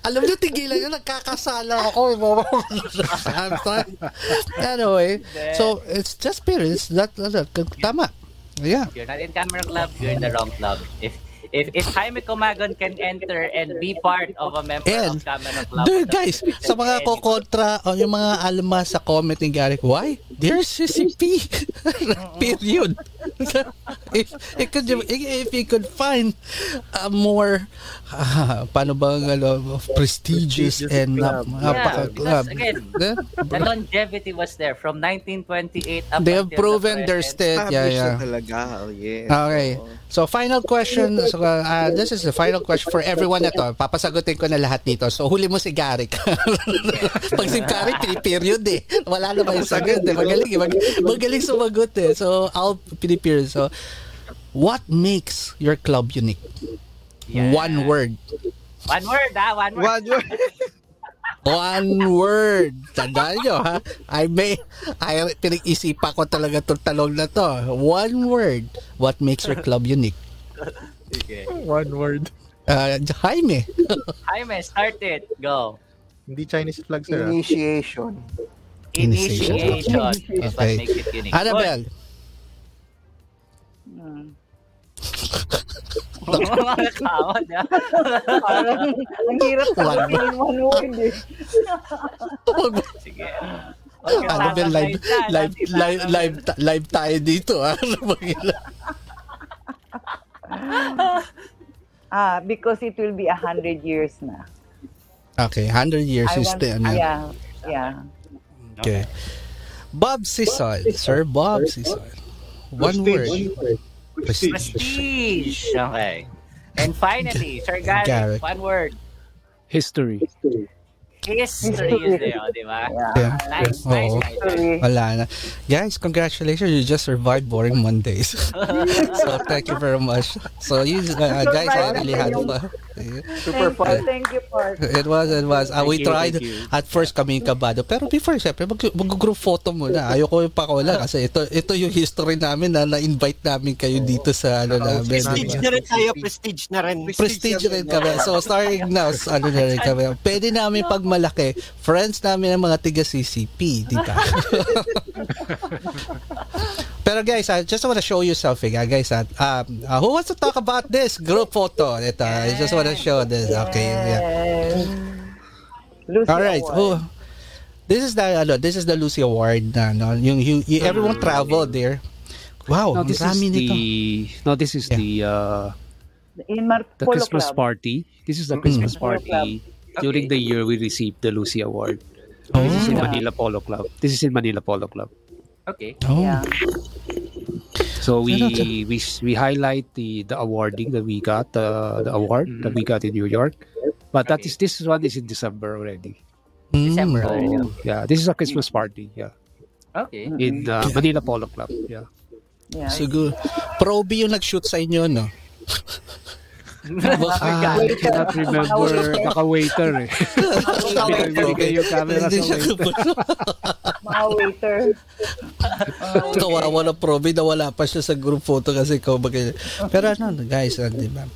Alam niyo, tigilan niyo, nagkakasala ako. Sorry. anyway, so it's just period. It's that, that, tama. Yeah. If you're not in camera club, you're in the wrong club. If if if Jaime Comagon can enter and be part of a member And, of camera club, Dude, guys, sa mga kokontra o yung mga alma sa comment ni Garrick, why? They're CCP. Period. if, if, could, if, if you could find a more, ah, paano ba, ano, prestigious, Prestigious and club. nap- Yeah, because again, Yeah? the longevity was there from 1928 up They have until the proven their present. state. Yeah, yeah. talaga. Oh, yes. Okay. Oo. So, final question. So, uh, this is the final question for everyone na to. Papasagutin ko na lahat dito. So, huli mo si Garrick. Pag si Garrick, period eh. Wala na ba yung sagot eh. Magaling eh. Mag- magaling sumagot eh. So, I'll period. So, what makes your club unique? Yeah. One word. One word, ah, one word. One word. One word. Tandaan nyo, ha? I may, I, pinag-isipan ko talaga itong talong na to. One word. What makes your club unique? Okay. One word. Uh, Jaime. Jaime, start it. Go. Hindi Chinese flag, sir. ah. Initiation. Initiation. Initiation is what Okay. makes it unique. Annabelle. Hmm. Mga ha? Parang ang hirap sagutin in one word eh. Sige. Annabelle, live, live, live, live, ta- live tayo dito, ha? Ano ba? Ah, because it will be a hundred years na. okay, 100 years I is want, the, ano. yeah, yeah. Okay. Bob Sison. Sir Bob Sison. One word. Prestige. Prestige. Okay. And finally, Sir Garrett, Garrett. one word. History. History is there, di ba? Yeah. Nice, nice, nice. Wala na. Guys, congratulations. You just survived boring Mondays. so, thank you very much. So, you uh, guys, I really had fun. Super fun. thank you, Park. It was, it was. Uh, we you, tried, at first kami yung kabado. Pero before, syempre, mag, mag-group photo muna. Ayoko yung pakawala kasi ito ito yung history namin na na-invite namin kayo dito sa ano namin. Prestige na rin tayo, prestige na rin. Prestige rin kami. So, starting now, ano na rin kami. Pwede namin pag malaki, friends namin ang mga tiga CCP, di ba? Pero guys, I just want to show you something, ah, guys. ah. Um, uh, who wants to talk about this group photo? Ito, I just want to show this. Okay, yeah. Lucy All right. Award. Oh, this is the ano, this is the Lucy Award na no, yung, yung, yung everyone traveled there. Wow, No, this is nito. the no, this is Yeah. the uh, In Mar- the Polo Christmas Club. party. This is the Christmas Polo party. During the year, we received the Lucy Award. Oh. This is in Manila Polo Club. This is in Manila Polo Club. Okay. Oh. Yeah. So we we we highlight the the awarding that we got, uh, the award that we got in New York. But that Okay. is this one is in December already. Mm. December. So yeah, this is a Christmas party. Yeah, Okay. in uh, Manila Polo Club. Yeah. Yeah. Siguro. Proby yung nag-shoot sa inyo, no? Ah, I cannot remember naka-waiter eh. Binibigay yung camera Hindi sa waiter. Mga waiter. Kawawa na Proby na wala pa siya sa group photo kasi ikaw bagay. Pero ano, guys, uh, di ba?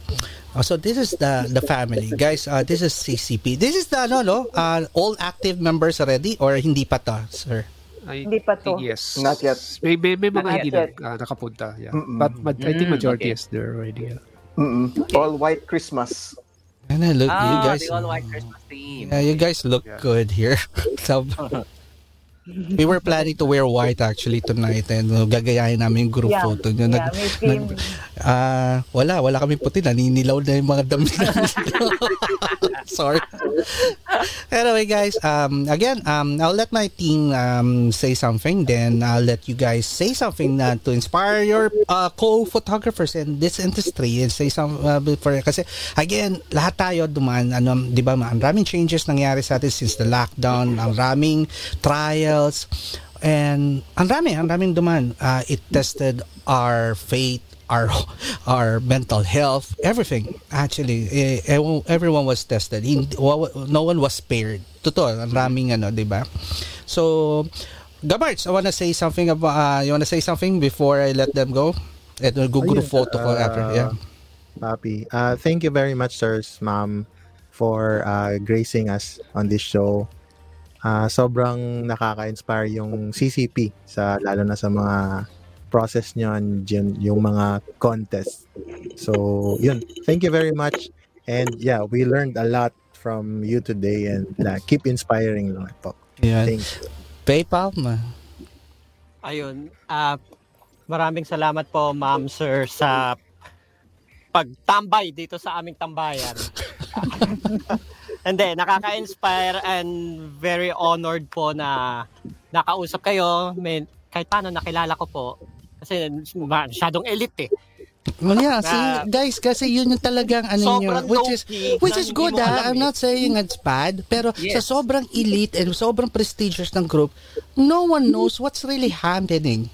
Oh, so this is the the family. Guys, uh, this is CCP. This is the ano, no? Uh, all active members already or hindi pa to, sir? I Hindi pa to. yes. Not yet. May, may, may mga hindi na, ah, nakapunta. Yeah. Mm-mm. But, but I think Mm, majority okay. is there already. Yeah. Mm-mm. All white Christmas. And I look, you Ah, guys. the all white Christmas theme. Yeah, you guys look Yeah. good here. so, we were planning to wear white actually tonight and uh, gagayahin namin yung group Yeah. photo nyo. Yeah, may theme. Ah, wala, wala kami puti. Naninilaw na yung mga damit. Sorry. anyway, guys, um, again, um, I'll let my team um, say something. Then I'll let you guys say something na to inspire your uh, co-photographers in this industry and say some uh, before kasi again, lahat tayo duman ano, 'di ba? Ang raming changes nangyari sa atin since the lockdown, ang raming trials and ang rami, ang raming duman. Uh, it tested our faith, our our mental health, everything. Actually, eh, ew- everyone was tested. No one was spared. Totoo, ang raming ano, 'di ba? So, Gabarts, I wanna say something about uh, you wanna say something before I let them go? Ito, Google Ayun, photo ko uh, after. Yeah. Papi. Uh, thank you very much, sirs, ma'am, for uh, gracing us on this show. Uh, sobrang nakaka-inspire yung CCP sa lalo na sa mga process nyo and yun- yung mga contest. So, yun. Thank you very much. And yeah, we learned a lot from you today and uh, keep inspiring lang po. Yeah. Thank you. PayPal, ma. Ayun. ah maraming salamat po, ma'am, sir, sa pagtambay dito sa aming tambayan. Hindi, nakaka-inspire and very honored po na nakausap kayo. May, kahit paano nakilala ko po. Kasi masyadong elite eh. Well, yeah, Na- see, guys, kasi yun yung talagang ano nyo, which is which is good ah. I'm eh. not saying it's bad, pero sa Yes. sobrang elite and sobrang prestigious ng group, no one knows what's really happening.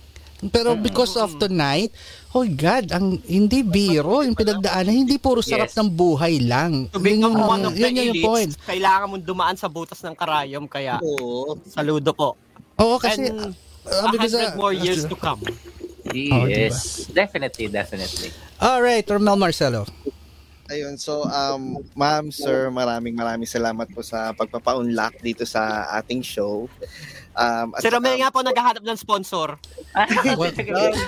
Pero because of tonight, oh God, ang hindi biro, yung pinagdaanan, hindi puro sarap Yes. ng buhay lang. To become Yun yung- one of the yun yung elites, point. kailangan mong dumaan sa butas ng karayom. Kaya, Oo. saludo po. Oo, kasi, And uh, a because, hundred uh, more years to come. Yes. Definitely, definitely. All right, Romel Marcelo. Ayun, so um, ma'am, sir, maraming maraming salamat po sa pagpapa-unlock dito sa ating show. Um, at Si Romel nga po naghahanap ng sponsor. Maraming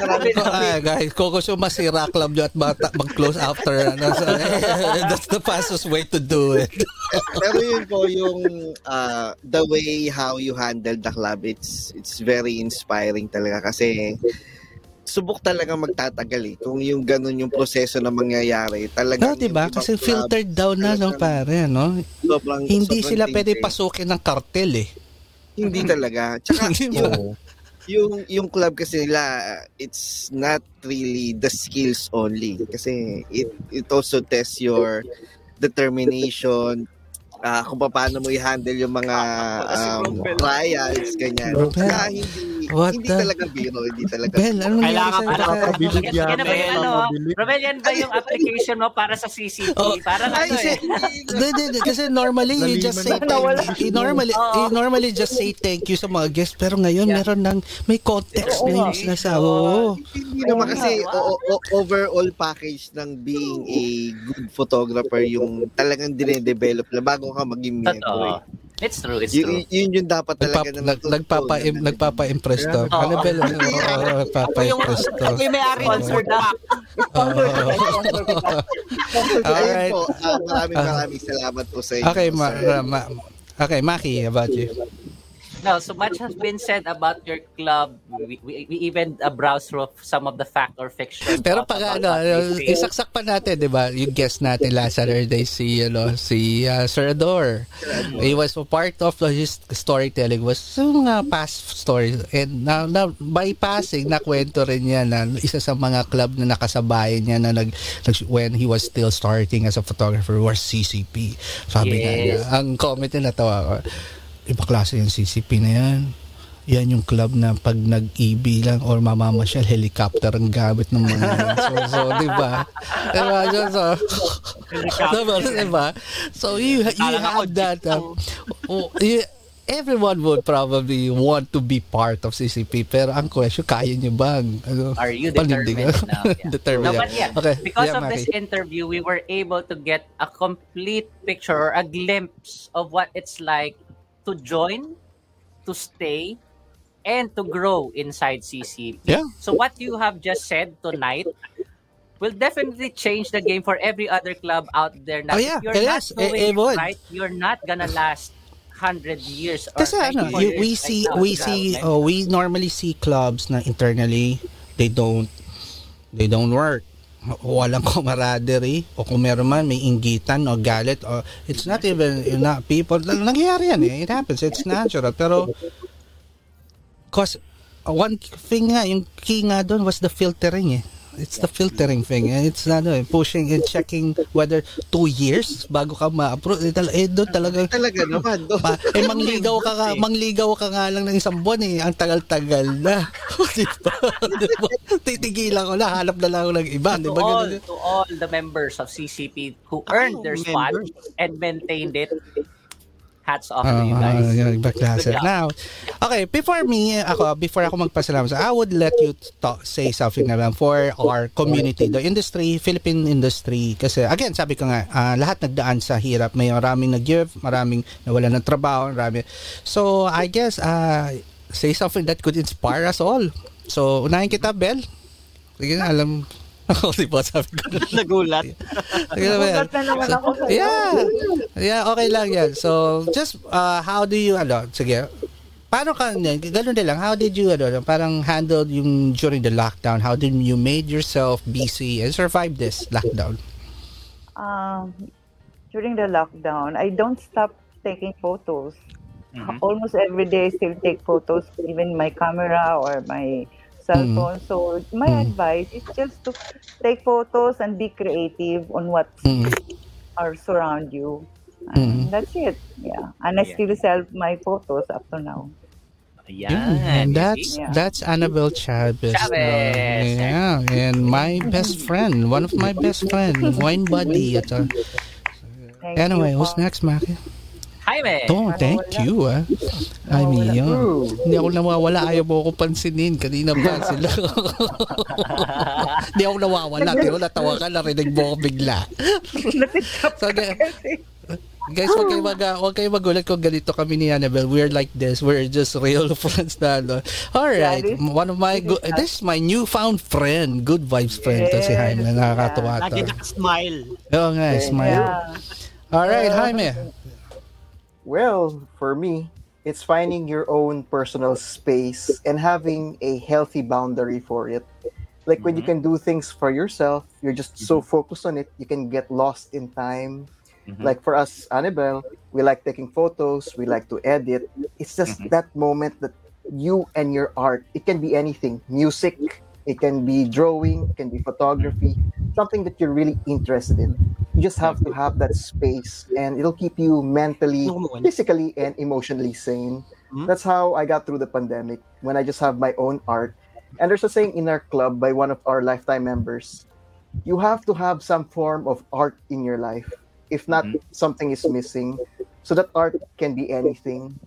maraming Ah, guys, kung gusto masira club nyo at bata, mag-close after, ano, so, that's the fastest way to do it. Pero yun po yung uh, the way how you handle the club it's it's very inspiring talaga kasi subok talaga magtatagal eh. Kung yung ganun yung proseso na mangyayari, talaga No, diba? Kasi filtered down na, no, pare, no? Sobrang, Hindi sobrang sila pwede thinking. pasukin ng kartel, eh. Hindi talaga. Tsaka Di ba? yung, yung, yung club kasi nila, it's not really the skills only. Kasi it, it also tests your determination, ah kung paano mo i-handle yung mga um, trials, ganyan. Bro, Tsaka hindi, what hindi the- talaga biro, hindi talaga Ben, ano Kailangan pa Papabilib Yan, yan. yan na ba yung ano? Romel, yan ba yung application mo para sa CCP? Oh, Parang ano kasi, eh. Hindi, hindi, kasi normally you just say thank you. Normally, you normally just say thank you sa mga guests pero ngayon Yeah. meron ng may context na yung sinasabi. Oo. Hindi naman kasi overall package ng being a good photographer yung talagang dinedevelop na bago ka maging member. Totoo. eh. It's true, it's Yun, true. yun yung dapat Nagpap, talaga na nag, nagpapa, natutunan. nagpapa-impress to. Oo. Ano ba? Yung, Nagpapa-impress to. ako yung may-ari ng sponsor kita. Ayun Alright. ah, maraming maraming salamat po sa inyo. Okay, ma, sir. ma, okay, Maki, about you. No, so much has been said about your club. We, we, we even uh, browse through some of the fact or fiction. Pero pag ano, isaksak pa natin, 'di ba? Yung guest natin last Saturday si ano, si uh, Sir Ador. He was a part of his storytelling was yung mga past stories and now, now by passing na kwento rin niya na isa sa mga club na nakasabayan niya na nag, nag- when he was still starting as a photographer was CCP. Sabi nga niya, Yes. ang comment na natawa ko, iba klase yung CCP na yan. Yan yung club na pag nag-EB lang or mamamasyal, helicopter ang gamit ng mga yan. So, so di ba? Di ba? So, so, diba? Diba? So, you, you have that. Uh, oh, you, everyone would probably want to be part of CCP. Pero ang question, kaya nyo ba? ang, Ano, Are you determined now? Yeah. determined. No, but yeah, Okay. because yeah, of this Maki. interview, we were able to get a complete picture or a glimpse of what it's like to join, to stay, and to grow inside CCP. Yeah. So what you have just said tonight will definitely change the game for every other club out there. Now, Oh, yeah. you're It not is. Doing it it would. right, you're not gonna last 100 years or Kasi ano, 94 you, we see now. we see oh, we normally see clubs na internally they don't they don't work. Walang camaraderie o kung meron man may inggitan o galit o it's not even you know, people nangyayari yan eh. It happens. It's natural pero cause one thing nga yung key nga doon was the filtering eh. It's the filtering thing. eh. It's ano, eh, pushing and checking whether two years bago ka ma-approve. Eh, tal- eh, doon talaga Talaga naman. No? Ma, eh, mangligaw ka nga, mangligaw ka nga lang ng isang buwan eh. Ang tagal-tagal na. di ba? Di ba? Titigilan ko na, hanap na lang ako ng iba. Di to ba? all Ganun yun? to all the members of CCP who earned their spot and maintained it. Hats off to you Ah, guys. yung klase. Good job. Now, okay, before me, ako, before ako magpasalamat, sa- I would let you talk, say something na lang for our community, the industry, Philippine industry. Kasi, again, sabi ko nga, ah, lahat nagdaan sa hirap. May maraming nag-give, maraming nawala ng trabaho, marami. So, I guess, uh, say something that could inspire us all. So, unahin kita, Bel. Sige na, alam. Ako, di ba sabi ko. Nagulat. Nagulat na naman ako sa'yo. Yeah. Yeah, okay lang yan. So, just, uh, how do you, ano, sige, paano ka, ganun din lang, how did you, ano, parang handle yung during the lockdown? How did you made yourself busy and survive this lockdown? Um, during the lockdown, I don't stop taking photos. Mhm. Almost every day, I still take photos, even my camera or my cell Mm. phone. So my Mm. advice is just to take photos and be creative on what Mm. are surround you. Mm. And that's it. Yeah. And I Yeah. still sell my photos up to now. Yeah, and that's? Yeah. that's Annabelle Chavez. Chavez. Yeah, and my best friend, one of my best friend, wine buddy. Ito. Thank Anyway, you who's po. next, Maki? Jaime. Oh, thank you, ah. I mean, yun. Hindi ako nawawala. Ayaw mo ako pansinin. Kanina pa sila. Hindi ako nawawala. Di ko natawa ka. Narinig mo ako bigla. so, guys, wag kayo, mag, wag kayo magulat kung ganito kami ni Annabelle. We're like this. We're just real friends na, ano. Alright. Yeah, one of my, good, this is my newfound friend. Good vibes friend to si Yes, Jaime. Nakakatuwa to. Lagi nakasmile. Oo nga, smile. Yeah. Alright, Jaime. Well, for me, it's finding your own personal space and having a healthy boundary for it. Like when you mm-hmm. can do things for yourself, you're just so mm-hmm. focused on it, you can get lost in time. Mm-hmm. Like for us, Annabelle, we like taking photos, we like to edit. It's just that moment that you and your art, it can be anything music, it can be drawing, it can be photography, something that you're really interested in. You just have to have that space and it'll keep you mentally, physically, and emotionally sane. Mhm. That's how I got through the pandemic when I just have my own art. And there's a saying in our club by one of our lifetime members you have to have some form of art in your life. If not, something is missing. So that art can be anything.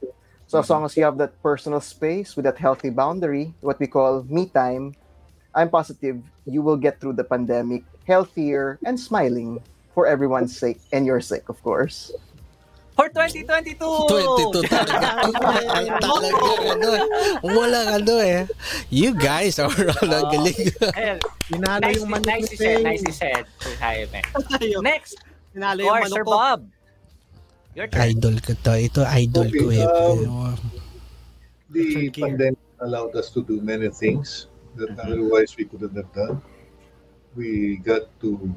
So as long as you have that personal space with that healthy boundary, what we call me time, I'm positive you will get through the pandemic healthier and smiling for everyone's sake and your sake, of course. For 2022! 22 talaga. Talaga, ano. Walang ano eh. You guys are all ang galing. Ayan. Pinalo Nicely, yung manok nicely ni said, Peng. nicely said. Next, Sinalo yung manok Sir ko. Bob. Your turn. idol ko to. Ito idol ko Okay, eh. um, The pandemic allowed us to do many things that otherwise we couldn't have done. We got to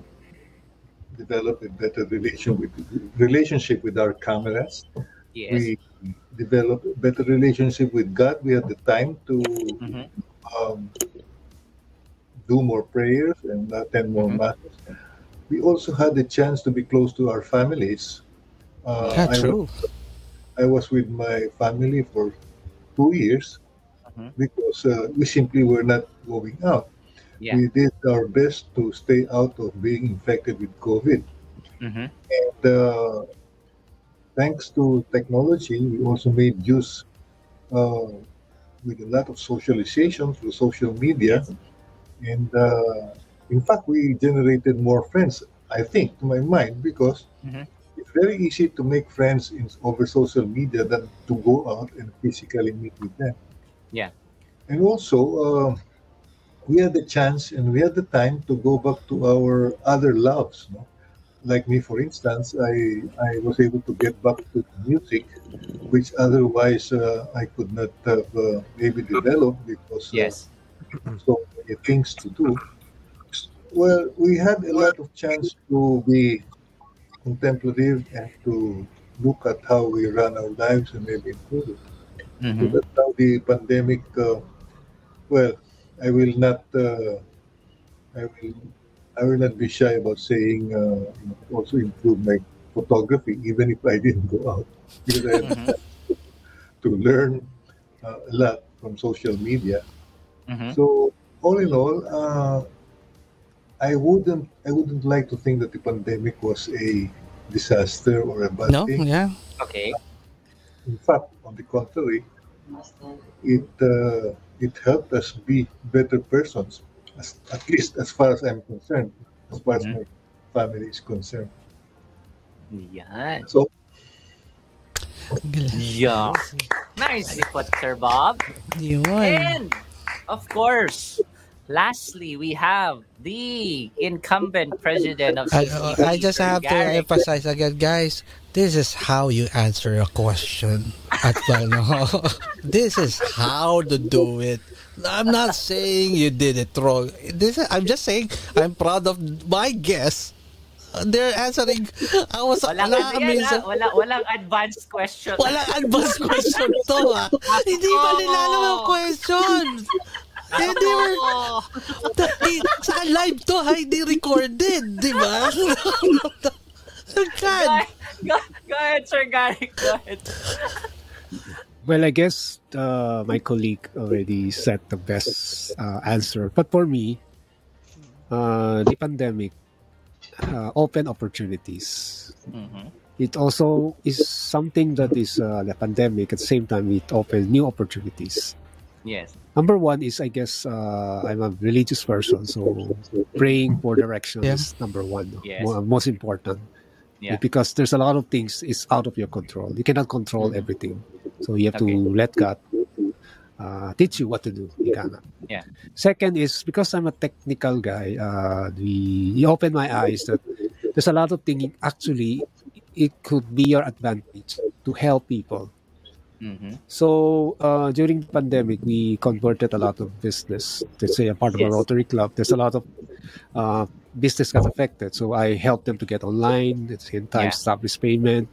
develop a better relation with relationship with our cameras. Yes. We developed a better relationship with God. We had the time to Mhm. um, do more prayers and attend more Mhm. masses. We also had the chance to be close to our families. Uh, Yeah, I was- true. I was with my family for two years Mhm. because uh, we simply were not going out. Yeah. We did our best to stay out of being infected with COVID. Mhm. And uh, thanks to technology, we also made use uh, with a lot of socialization through social media. And uh, in fact, we generated more friends, I think, to my mind, because Mhm. it's very easy to make friends in, over social media than to go out and physically meet with them. Yeah. And also, uh, we had the chance and we had the time to go back to our other loves. No? Like me, for instance, I, I was able to get back to music, which otherwise uh, I could not have uh, maybe developed because uh, Yes. so many things to do. Well, we had a lot of chance to be contemplative and to look at how we run our lives and maybe improve it. So Mhm. that's how the pandemic. Uh, well, I will not. Uh, I will. I will not be shy about saying. Uh, also improve my photography, even if I didn't go out, because I had Mhm. to learn uh, a lot from social media. Mhm. So all in all, uh, I wouldn't. I wouldn't like to think that the pandemic was a disaster or a bad No? thing. Yeah. Okay. In fact, on the contrary, it uh, it helped us be better persons. As, at least as far as I'm concerned, as far as Mhm. my family is concerned. Yan. So Yeah. Nicely put, Sir Bob. Yun. And, of course, lastly, we have the incumbent president of I, I just Sir have to emphasize again, guys. This is how you answer a question at Balno. this is how to do it. I'm not saying you did it wrong. This is, I'm just saying I'm proud of my guess. They're answering. I was Walang, wala, ano yan, ah, wala, walang advanced question. Walang advanced question to ha. Hindi ba nila alam yung questions? Hindi? Oo. Sa live to ha, hindi recorded. Di ba? God. Go, go, go ahead, Sir Garrett. Go ahead. Well, I guess uh, my colleague already said the best uh, answer. But for me, uh, the pandemic uh, opened opportunities. Mhm. It also is something that is uh, the pandemic. At the same time, it opens new opportunities. Yes. Number one is, I guess, uh, I'm a religious person, so praying for direction Yeah. is number one. Yes. Mo- most important. Yeah. Because there's a lot of things is out of your control. You cannot control everything, so you have Okay. to let God uh, teach you what to do. Yeah. Second is because I'm a technical guy. Uh, we he opened my eyes that there's a lot of things actually it could be your advantage to help people. Mhm. So uh, during the pandemic, we converted a lot of business. Let's say a part of a Rotary Club. There's a lot of uh, business got affected. So I helped them to get online. At the same time, Yeah. establish payment.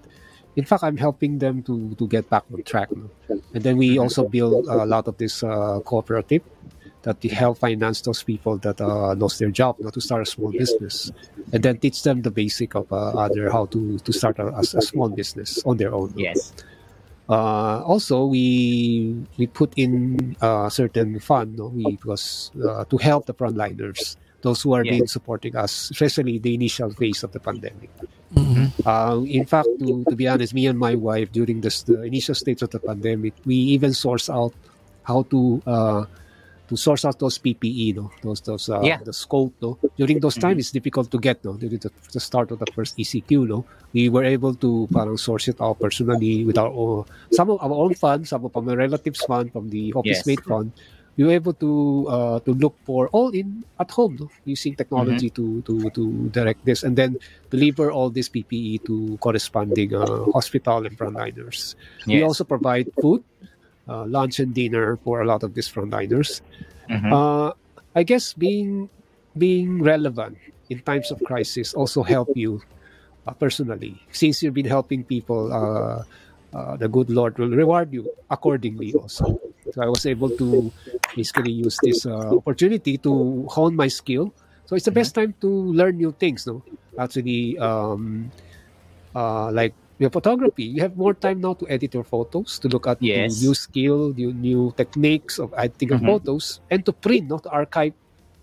In fact, I'm helping them to, to get back on track. no? And then we also build a lot of this uh, cooperative that we help finance those people that uh, lost their job you know, to start a small business, and then teach them the basic of uh, other how to to start a, a, a small business on their own. Yes. Uh, also, we we put in a certain fund, no, we because uh, to help the frontliners, those who are Yeah. been supporting us, especially the initial phase of the pandemic. Mhm. Uh, in fact, to, to be honest, me and my wife during this the initial stage of the pandemic, we even source out how to uh, to source out those PPE, no, those those uh, Yeah. the scope, no. During those times, it's difficult to get, no. During the, the start of the first ECQ, no, we were able to parang source it out personally with our own, some of our own funds, some of my relatives' fund, from the office Yes. mate fund. We were able to uh, to look for all in at home, using technology to to to direct this, and then deliver all this PPE to corresponding uh, hospital and frontliners. We also provide food, uh, lunch and dinner for a lot of these frontliners. Mhm. Uh, I guess being being relevant in times of crisis also help you uh, personally. Since you've been helping people, uh, uh, the good Lord will reward you accordingly also. So I was able to basically use this uh, opportunity to hone my skill. So it's the best time to learn new things. No, actually, um, uh, like your photography, you have more time now to edit your photos, to look at Yes. new skill, new, new techniques of editing of Mhm. photos, and to print, not to archive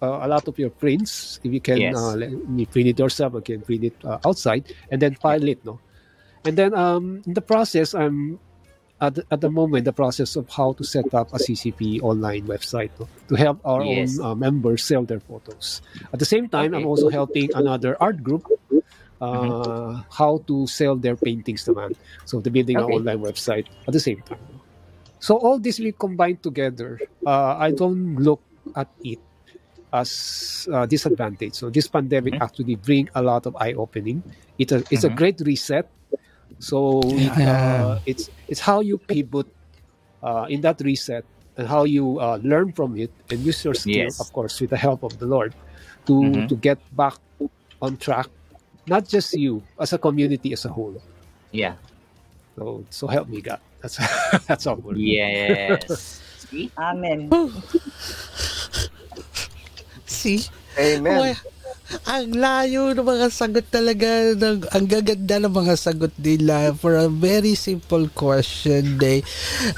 uh, a lot of your prints. If you can, Yes. uh, let- you print it yourself, you can print it uh, outside, and then file it. No, and then um, in the process, I'm at the, at the moment the process of how to set up a CCP online website no, to help our Yes. own uh, members sell their photos. At the same time, I'm also helping another art group uh, how to sell their paintings naman. So the building Okay. an online website at the same time. So all this we combine together. Uh, I don't look at it as a disadvantage. So this pandemic Mhm. actually bring a lot of eye opening. It's a it's a Mhm. great reset. So it, uh, it's it's how you pivot uh, in that reset and how you uh, learn from it and use your skill, Yes. of course, with the help of the Lord, to Mhm. to get back on track. Not just you, as a community as a whole. Yeah. So so help me God. That's that's all. Yes. See? Amen. See? Amen. Uy, ang layo ng mga sagot talaga. Ng, ang gaganda ng mga sagot nila for a very simple question. They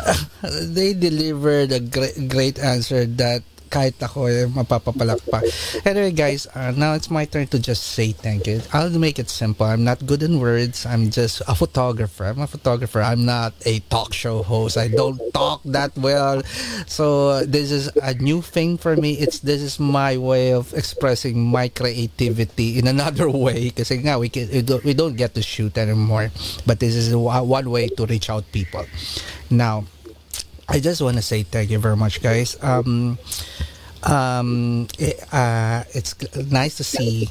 they delivered a great, great answer that kahit ako eh, mapapapalakpak. Anyway guys, uh, now it's my turn to just say thank you. I'll make it simple. I'm not good in words. I'm just a photographer. I'm a photographer. I'm not a talk show host. I don't talk that well. So uh, this is a new thing for me. It's this is my way of expressing my creativity in another way. Kasi nga we can, we don't get to shoot anymore. But this is one way to reach out people. Now, I just want to say thank you very much, guys. Um, um, it, uh, it's nice to see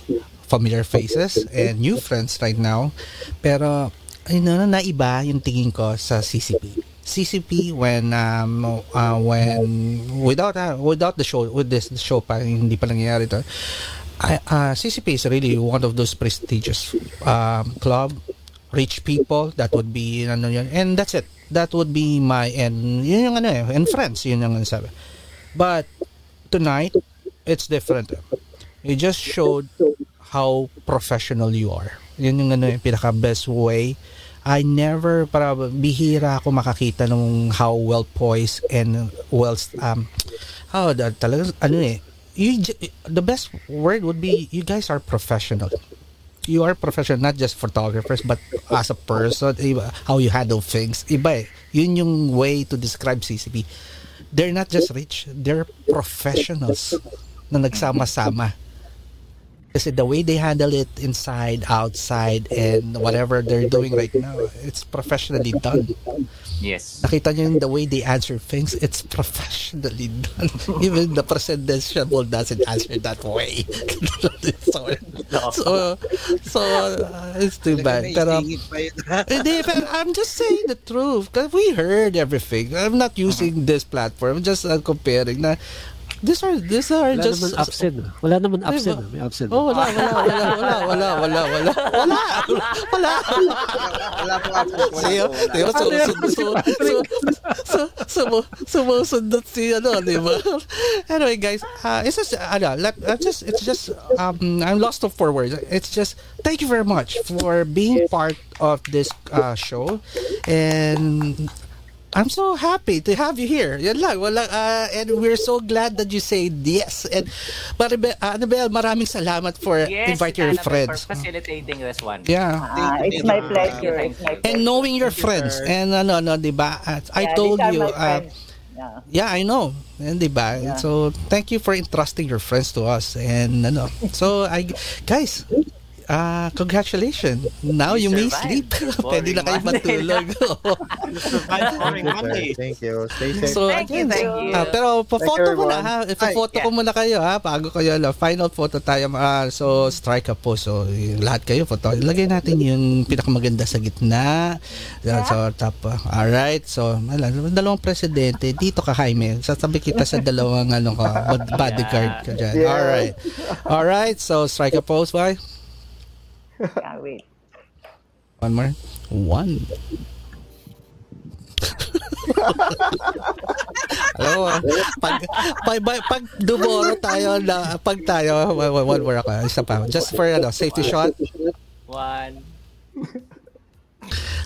familiar faces and new friends right now. Pero, ayun na, naiba yung tingin ko sa CCP. CCP when um uh, when without uh, without the show with this show pa hindi pa nangyayari to I, uh, CCP is really one of those prestigious um, club rich people that would be ano yun and that's it that would be my and yun yung ano eh and friends yun yung sabi. But tonight it's different. You just showed how professional you are. Yun yung ano yung pinaka best way. I never para bihira ako makakita nung how well poised and well um how oh, talaga ano eh you the best word would be you guys are professional you are professional not just photographers but as a person iba, how you handle things. Iba eh. Yun yung way to describe CCP they're not just rich they're professionals na nagsama-sama kasi the way they handle it inside, outside, and whatever they're doing right now, it's professionally done. Yes. Nakita niyo yung the way they answer things, it's professionally done. Even the presidential doesn't answer that way. so, so, so uh, it's too bad. Pero, hindi, pero I'm just saying the truth. Because we heard everything. I'm not using this platform. I'm just uh, comparing na These are these are Wala just naman absent. ah. Wala naman absent. ah. May absent. Oh, wala, wala, wala, wala, wala, wala, wala, wala, wala, Wala po ako. Siyo, di ba? So, so, so, so, so, so, sumusundot si, ano, di ba? Anyway, guys, uh, it's just, ano, let, uh, just, it's just, um, I'm lost of for words. It's just, thank you very much for being part of this uh, show. And I'm so happy to have you here. Yan lang. Wala, uh, and we're so glad that you said yes. And Maribel, uh, Annabelle, maraming salamat for Yes, inviting your Annabelle, friends. for facilitating this one. Yeah. Ah, it's my pleasure. It's my pleasure. And knowing your Thank you, friends. sir. And ano, no, di ba? uh, I Yeah, told you, uh. Yeah. yeah, I know. And di ba? Yeah. So, thank you for entrusting your friends to us. And ano, so, I, guys, uh, congratulations. Now you, may sleep. Pwede na kayo matulog. Thank you, sir. Thank you. Stay safe. So, Thank you, again, thank so, you. ah, pero pa-photo mo na ha. Ipa-photo ko muna kayo ha. Bago kayo, ano, final photo tayo. ah, so, strike up po. So, yung lahat kayo, photo. Lagay natin yung pinakamaganda sa gitna. Yeah. So, top. ah. Alright. So, wala, dalawang presidente. Dito ka, Jaime. Sasabi kita sa dalawang ano bod- bodyguard ka dyan. Yeah. Alright. Alright. So, strike up pose, bye. Yeah, wait. One more. One. Alam mo, pag, pag, pag, pag dumoro tayo na, pag tayo, one more ako, isa pa. Just for, ano, safety shot. One.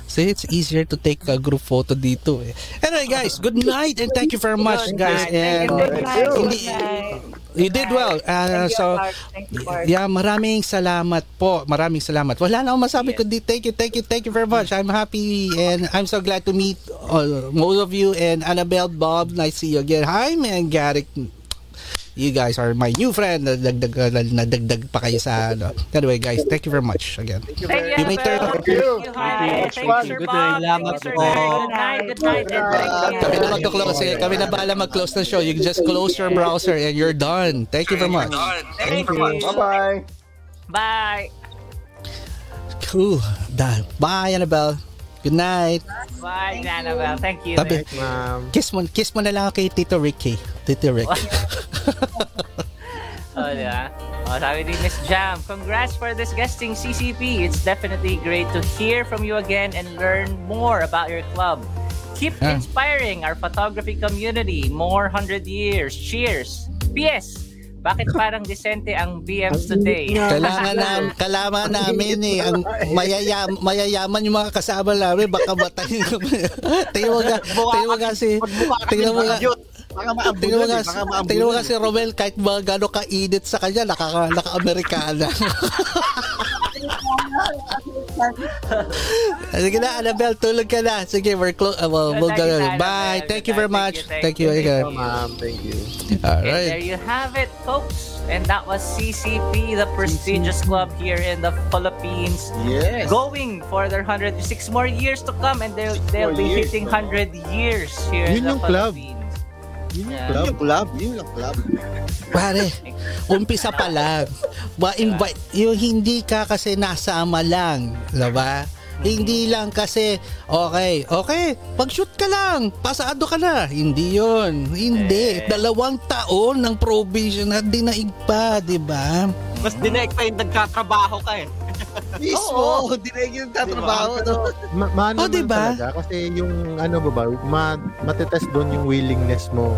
See, it's easier to take a group photo dito eh. Anyway, guys, good night and thank you very much, guys. And you, did well. Uh, Thank you, so, yeah, maraming salamat po. Maraming salamat. Wala na akong masabi kundi thank you, thank you, thank you very much. I'm happy and I'm so glad to meet uh, most of you and Annabelle, Bob. Nice to see you again. Hi, man, Garrick. You guys are my new friend. Nadagdag, nadagdag pa kayo sa ano. Anyway, guys, thank you very much again. Thank you, You may turn off. Thank you. Thank you, Good night. Thank you, Salamat po. Good night, good night, thank you. Kami na magka-close. Sige, kami na bahala mag-close ng show. You can just close your browser and you're done. Thank you very much. Thank you. Bye-bye. Bye. Cool. Done. Bye, Annabelle. Good night. Bye, Annabelle. Thank you. Sabi, Ma'am. kiss mo, kiss mo na lang kay Tito Ricky. Tito Rick. Oh, di ba? Oh, sabi ni Miss Jam, congrats for this guesting CCP. It's definitely great to hear from you again and learn more about your club. Keep Yeah. inspiring our photography community. More 100 years. Cheers. P.S. Bakit parang disente ang BMs today? Kailangan na, kailangan namin eh. Ang mayayam, mayayaman yung mga kasama namin. Baka batayin kami. tingnan mo nga, tingnan mo nga si, tingnan mo nga, Baka maabot tingnan mo nga, eh, baka maabot tingnan mo nga si Romel kahit mga gano'ng kainit sa kanya, naka, naka-Amerikana. Sige na, Annabelle, tulog ka na. Sige, we're close. Uh, well, we'll Thank you, go. Bye. Thank you very Thank much. you, thank Thank you you. again. Ma'am, thank you. All And there right. you have it, folks. And that was CCP, the prestigious club here in the Philippines. Yes. Going for their 106 more years to come and they'll, they'll be years, hitting no? 100 years here Yun in the yung club. Philippines. Yun Yeah. yung club. Yun yung club. Pare, umpisa pa lang. Ma-invite, yung hindi ka kasi nasama lang, diba? Hindi lang kasi, okay, okay, pag-shoot ka lang, pasado ka na. Hindi yon Hindi. Eh. Dalawang taon ng probation na dinaig pa, di ba? Mas dinaig pa yung nagkatrabaho ka eh. Mismo. Hindi na yung tatrabaho. no? Ma maano Oh, diba? talaga kasi yung ano ba ba, ma matetest doon yung willingness mo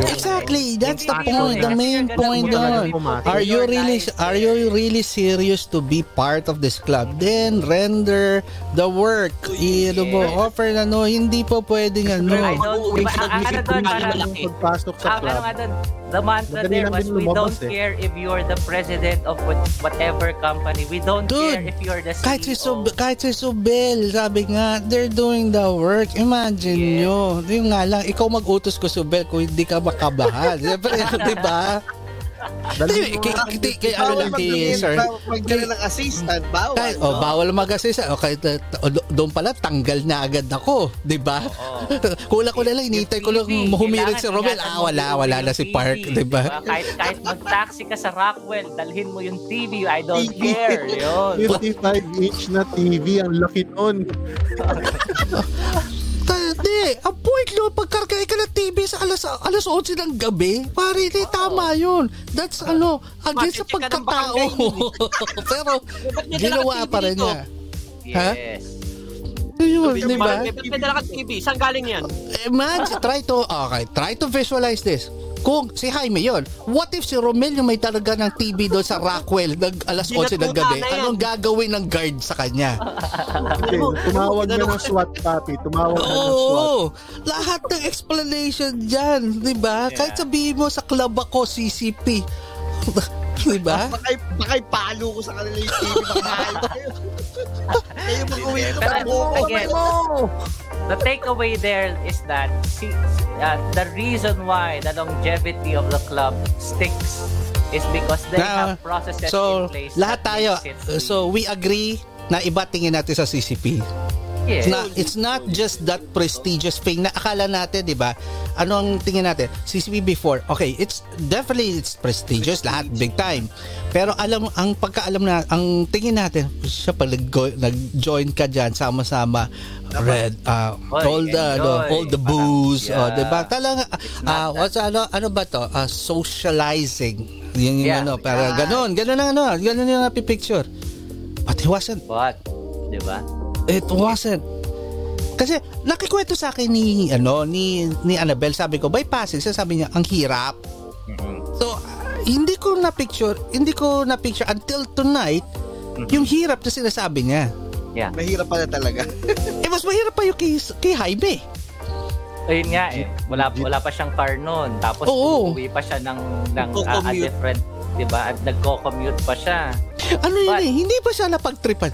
Exactly. That's the point. The main point doon. Are you really are you really serious to be part of this club? Then render the work. I, ano mo, offer na no, hindi po pwedeng ano. I don't, diba, ang, ano doon, parang, pagpasok sa ang ano club. nga doon, the mantra there was, we don't eh." care if you're the president of what- whatever company. We don't Dude, care if you're the CEO. Kahit si, Sub, kahit si Subel, sabi nga, they're doing the work. Imagine Yeah. nyo. Yung nga lang, ikaw mag-utos ko, Subel, kung hindi ka makabahan. Siyempre, di ba? Dali Hindi, kay, kay, kay, ano lang, kay, sir. bawal magbigay ng assistant, bawal. Kahit, oh, bawal mag-assist. O, kahit, uh, o, do- doon pala, tanggal na agad ako. Di ba? Kulang ko na lang, hinihintay ko lang TV, humirig si Romel. Ah, wala, wala na si Park. Di ba? Kahit, kahit mag-taxi ka sa Rockwell, dalhin mo yung TV. I don't TV. care. Yun. 55 inch na TV, ang laki nun. Hindi, ang point lo, pagkargay ka ng TV sa alas, alas 11 ng gabi, pare, hindi tama yun. That's ano, against sa ka pagkatao. Pero, ginawa pa rin niya. Yes. Yun, di ba? Ba't may dala kang TV? Saan galing yan? Imagine, try to, okay, try to visualize this. Kung si Jaime yon, what if si Romel yung may talaga ng TV doon sa Rockwell nag alas 11 ng gabi? Anong gagawin ng guard sa kanya? Okay, tumawag na ng SWAT, papi. Tumawag na ng SWAT. Lahat ng explanation dyan, di ba? Kahit sabihin mo sa club ako, CCP. Di ba? Bakay, bakay palo ko sa kanila yung TV. Bakay kayo. Kayo mag-uwi ko. Pero again, the takeaway there is that see, uh, the reason why the longevity of the club sticks is because they Na- have processes So, in place. lahat that tayo, so we agree na iba tingin natin sa CCP. Yes. It's not, it's not just that prestigious thing na akala natin, di ba? Ano ang tingin natin? CCP before, okay, it's definitely it's prestigious, lahat big time. Pero alam ang pagkaalam na ang tingin natin, siya pag nag- nag-join ka diyan sama-sama red uh, Oy, all the enjoy. all the booze, Parang, oh, di ba? yeah. Talaga ah, what's ano ano ba to? Ah, socializing. Yung, Yeah. ano, para ganun, ganun ang ano, ganun yung picture. But he wasn't What? Di ba? It wasn't. Kasi nakikwento sa akin ni ano ni ni Annabelle sabi ko by passing sabi niya ang hirap. So ah, hindi ko na picture hindi ko na picture until tonight yung hirap na sinasabi niya. Yeah. Mahirap pala talaga. Eh mas mahirap pa yung kay, kay Jaime. Ayun nga eh. Wala, wala pa siyang car noon. Tapos Oo. uuwi pa siya ng, ng uh, a different, di ba? At nagko-commute pa siya. Ano yun eh, hindi pa siya napagtripan.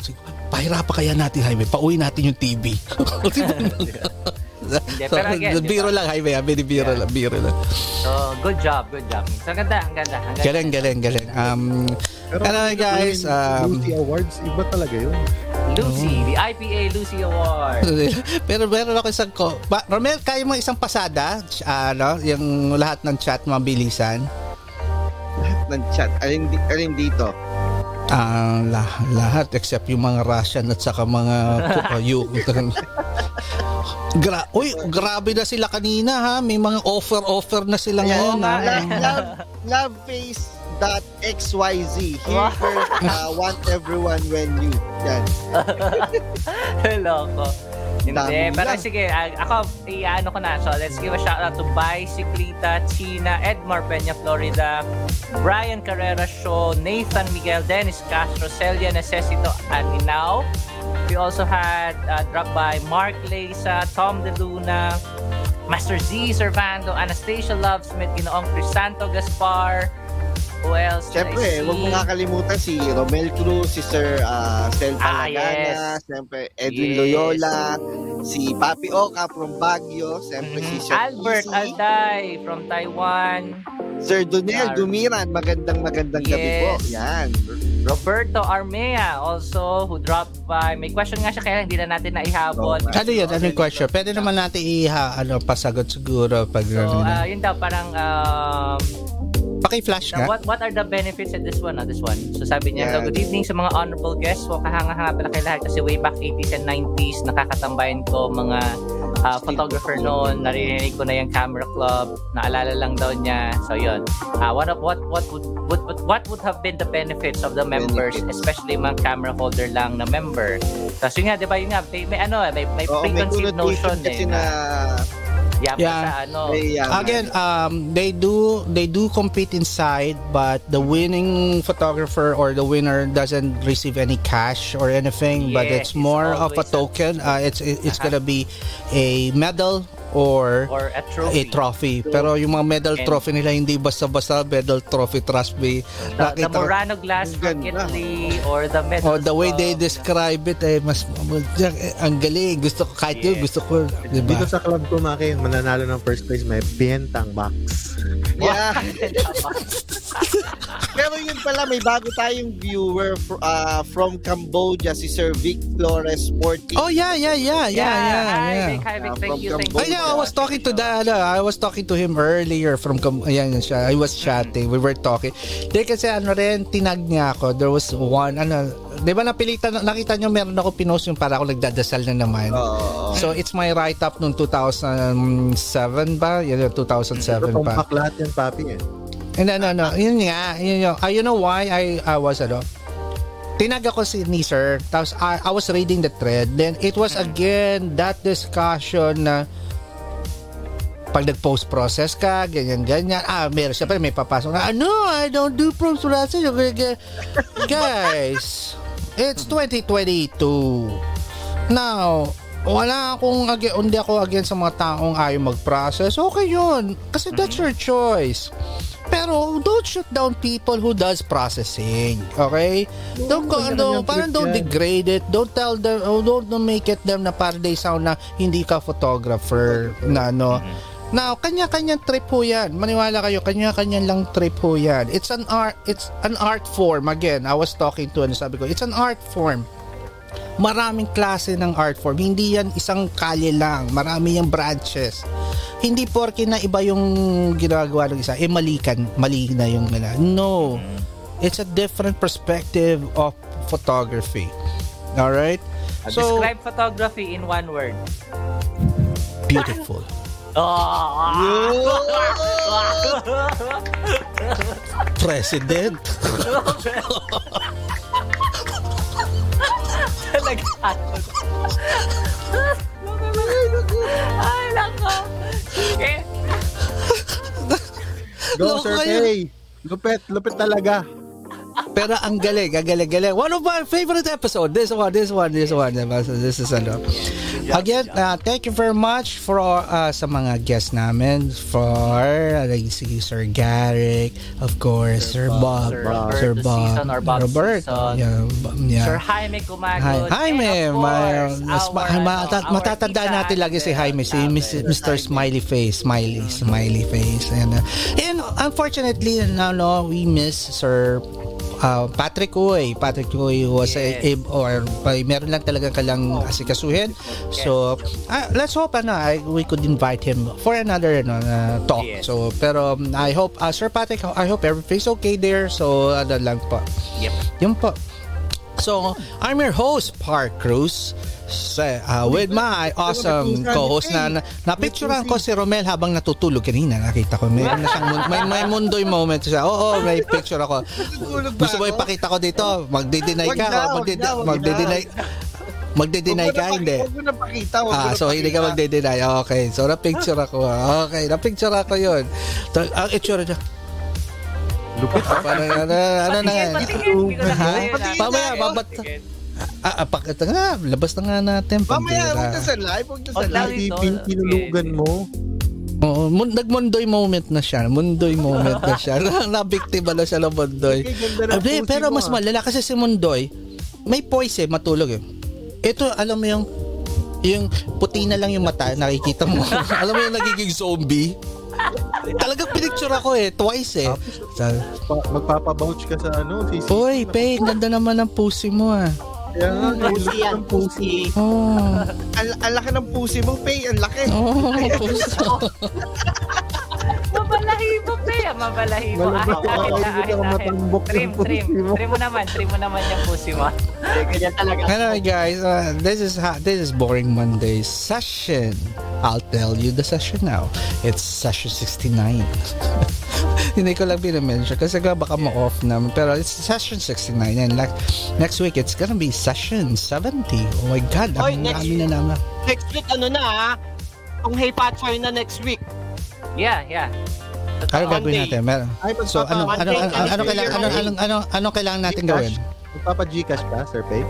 Pahirapan kaya natin Jaime, pauwi natin yung TV. Hindi, pero again, biro lang Jaime, ah, biro lang, biro lang. So, good job, good job. So, ganda, ang ganda. Ang ganda. Galing, galing, galing. Um, Pero Ano, guys, um, Lucy Awards, iba talaga yun. Lucy, the IPA Lucy Award. Pero meron ako isang ko. Ba, Romel, kaya mo isang pasada? Ano, yung lahat ng chat mabilisan? ng chat. Alin, di- alin dito? Ah, lah- lahat except yung mga Russian at saka mga uh, you, Gra Uy, grabe na sila kanina ha. May mga offer-offer na sila ngayon. nga ha? eh. Love, loveface.xyz. Here, uh, want everyone when you. Yan. Loko. Hindi, Dami pero yan. sige, ah, ako, i-ano ko na. So, let's give a shout out to Bicyclita, China, Edmar Peña, Florida, Brian Carrera Show, Nathan Miguel, Dennis Castro, Celia Necesito, Aninao. We also had uh, drop by Mark Leza, Tom De Luna, Master Z Servando, Anastasia Lovesmith, Ginoong Crisanto Gaspar, who else? Siyempre, see? huwag mo kakalimutan si Romel Cruz, si Sir uh, Stel Ah, Palagana, yes. siyempre Edwin Yes. Loyola, si Papi Oka from Baguio, siyempre si Mhm. Sir Albert Easy, Alday from Taiwan. Sir Donel Yar. Dumiran, magandang magandang gabi po. Yes. Yan. Roberto Armea also who dropped by. May question nga siya kaya hindi na natin naihabol. Oo. Ano yun? Ano yung question? Pwede naman natin iha, ano, pasagot siguro pag So, uh, yun daw parang um, Paki-flash na nga. what what are the benefits in this one? ah, this one. So sabi niya, Yeah. "So, good evening sa mga honorable guests. So kahanga-hanga pala kay lahat kasi way back 80s and 90s nakakatambayan ko mga uh, photographer noon. Naririnig ko na yung camera club. Naalala lang daw niya. So yun. Uh, what what what would what, what what would have been the benefits of the members, Benefits. especially mga camera holder lang na member. Tapos yun nga, di ba yun nga, may, may ano eh, may, may Oo, may preconceived connotation notion kasi eh. na Yeah, Yeah. Sa, ano, May, Again, um, they do they do compete inside, but the winning photographer or the winner doesn't receive any cash or anything. but Yeah, it's it's more of a always a- token. Uh, it's it- it's Uh-huh. gonna be a medal or or a a trophy. trophy. Pero yung mga medal And- trophy nila hindi basta-basta medal trophy trophy. The, the Nakita ko- Murano glass from. Italy or the medals Oh, the way they from- describe it eh mas eh, ang galing. Gusto ko kahit yun, Yeah. gusto ko, 'di ba? Dito sa club ko, Maki, mananalo ng first place, may bentang box. Yeah. Pero yun pala, may bago tayong viewer fr- uh, from Cambodia, si Sir Vic Flores Sporting. Oh yeah, yeah, yeah, yeah, yeah, Hi, yeah. Vic. Hi, Vic. Uh, Thank from you, thank Cambodia. Oh yeah, I was talking to that. ano, I was talking to him earlier from Cam- ayan siya. I was chatting. We were talking. Di kasi ano rin tinag niya ako. There was one ano, 'di ba napilitan nakita niyo meron ako pinost yung para ako nagdadasal na naman. Oo. So it's my write up nung 2007 ba? Yan yung 2007 Pero pa. tumpak lahat yan, papi eh. And no, no, no. Yun nga. Yun yung, ah, you know why I, I was, ano, tinag ako si ni sir, tapos I, I was reading the thread, then it was again that discussion na pag nag-post process ka, ganyan, ganyan, ah, meron siya pa, may papasok na, no, I don't do post process. Guys, it's 2022. Now, wala akong, hindi ako against sa mga taong ayaw mag-process. Okay yun. Kasi that's your choice. Pero don't shoot down people who does processing. Okay? Don't go, no, parang don't degrade it. Don't tell them, oh, don't, don't make it them na parang they sound na hindi ka photographer na ano. Now, kanya-kanyang trip ho yan. Maniwala kayo, kanya-kanyang lang trip ho yan. It's an art, it's an art form. Again, I was talking to, ano sabi ko, it's an art form maraming klase ng art form. Hindi yan isang kalye lang. Marami yung branches. Hindi porke na iba yung ginagawa ng isa, eh mali, kan, mali na yung nila. No. It's a different perspective of photography. Alright? So, Describe photography in one word. beautiful. President. Talaga. Ay, nako. Eh, Go, Loko Sir kayo. Pay! Lupit, lupit talaga. Pero ang galing, ang galing, galing. One of my favorite episode. This one, this one, this one. This is ano. Again, uh, thank you very much for uh, sa mga guests namin. For like, si Sir Garrick, of course, Sir Bob, Sir Robert Sir De Bob, Season or Bob Robert. Season. Yeah, yeah. Sir Jaime Kumagod. Hi, Jaime, may, course, mas, our, ma- mata- our matatandaan tita natin lagi si Jaime, si Mr. Smiley Face, Smiley, Smiley Face. And, uh, and unfortunately, no, no, we miss Sir uh, Patrick Uy. Patrick Uy was a, Yes. a- or uh, meron lang talaga kalang asikasuhin. So, uh, let's hope ano, I, we could invite him for another ano, uh, talk. Yes. So, pero um, I hope, uh, Sir Patrick, I hope everything's okay there. So, ano lang po. Yep. Yun po. So, I'm your host, Park Cruz. Sa, uh, with my awesome co-host na, na napicturean ko si Romel habang natutulog kanina. Nakita ko, may, na siyang, may, may mundoy moment siya. Oo, may picture ako. Gusto mo ipakita ko dito? Magdi-deny ka? Magdi-deny? Magdi-deny ka? Hindi. Huwag mo na pakita. Ah, na so hindi ka magde-deny. Okay. So na-picture ako. Okay, na-picture ako 'yun. So, ang itsura niya. Lupit. Parang ano, ano na. Na. Mamaya, babat. Ah, ah, pakita nga. Labas na nga natin. Pambira. huwag na sa live. Huwag na sa live. tinulugan mo. Oo, mun- nagmundoy moment na siya. Mundoy moment na siya. Nabiktima na siya ng mundoy. Abi, pero mas ah. malala kasi si Mundoy, may poise eh, matulog eh. Ito, alam mo yung yung puti na lang yung mata, nakikita mo. alam mo yung nagiging zombie? Talagang pinicture ako eh, twice eh. Pa- magpapabouch ka sa ano, sisi. Uy, Pei, ganda naman ng pusi mo ah. Nga, Pusi yan, ng pusi. Oh, Ang, ang laki ng pusi mo, Pay. Ang laki. oh, puso. Mabalahibo, Pea. Mabalahibo. Ahit, ahit, ako, ahit, ka ahit. Trim, trim. Trim mo naman. Trim mo naman yung pusi mo. Ganyan talaga. Anyway guys, uh, this is ha- this is Boring Monday session. I'll tell you the session now. It's session 69. Hindi ko lang binamention kasi nga baka ma-off naman. Pero it's session 69 and like, next week it's gonna be session 70. Oh my God, Oy, ang next dami na naman. Next week, ano na ha? itong Hey Patchoy na next week. Yeah, yeah. Ano gagawin natin? Mer- Ay, So ano ano ano ano, ano kailangan ano, ano, ano, ano kailangan natin gawin? Magpapa-Gcash ba, Sir Pay?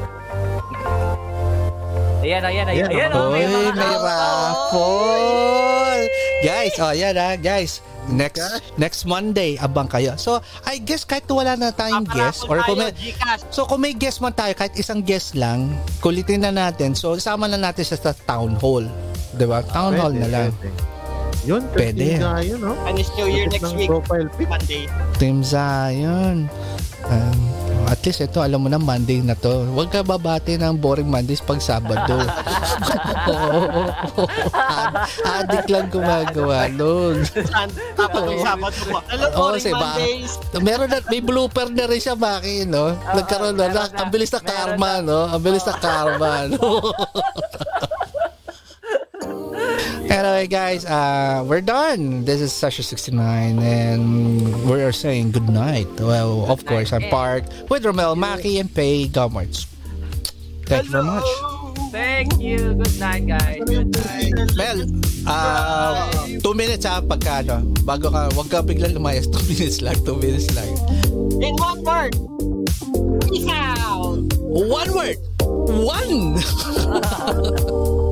Ayan, ayan, ayan. Ayan, Ayan, oh, may mga may raffle! Guys, oh yan ah, guys. Next next Monday, abang kayo. So, I guess kahit wala na tayong guest or kung may, Gcash. So kung may guest man tayo, kahit isang guest lang, kulitin na natin. So sama na natin siya sa town hall. 'Di ba? Town hall na lang. Pwede. Yun, Pwede. Na, yun, no? Chinese New Year next week, Profile pic. Monday. Team Zion. Um, at least ito, alam mo na Monday na to. Huwag ka babati ng boring Mondays pag Sabado. Ad- Addict lang gumagawa nun. Ng Sabado po. Hello, Oo, Boring ba- Mondays. Meron na, may blooper na rin siya, Maki, no? Nagkaroon na, na, ang bilis na karma, no? Ang bilis na karma, no? Anyway, guys, uh, we're done. This is Session 69, and we are saying good night. Well, of course, I'm Park with Romel, Maki, and Pay Gomwards. Thank you very much. Thank you. Good night, guys. Good night. Mel, uh, two minutes ha, pagka ano, bago ka, wag ka biglang lumayas, two minutes lang, two minutes lang. In one word. Peace out. One word! One!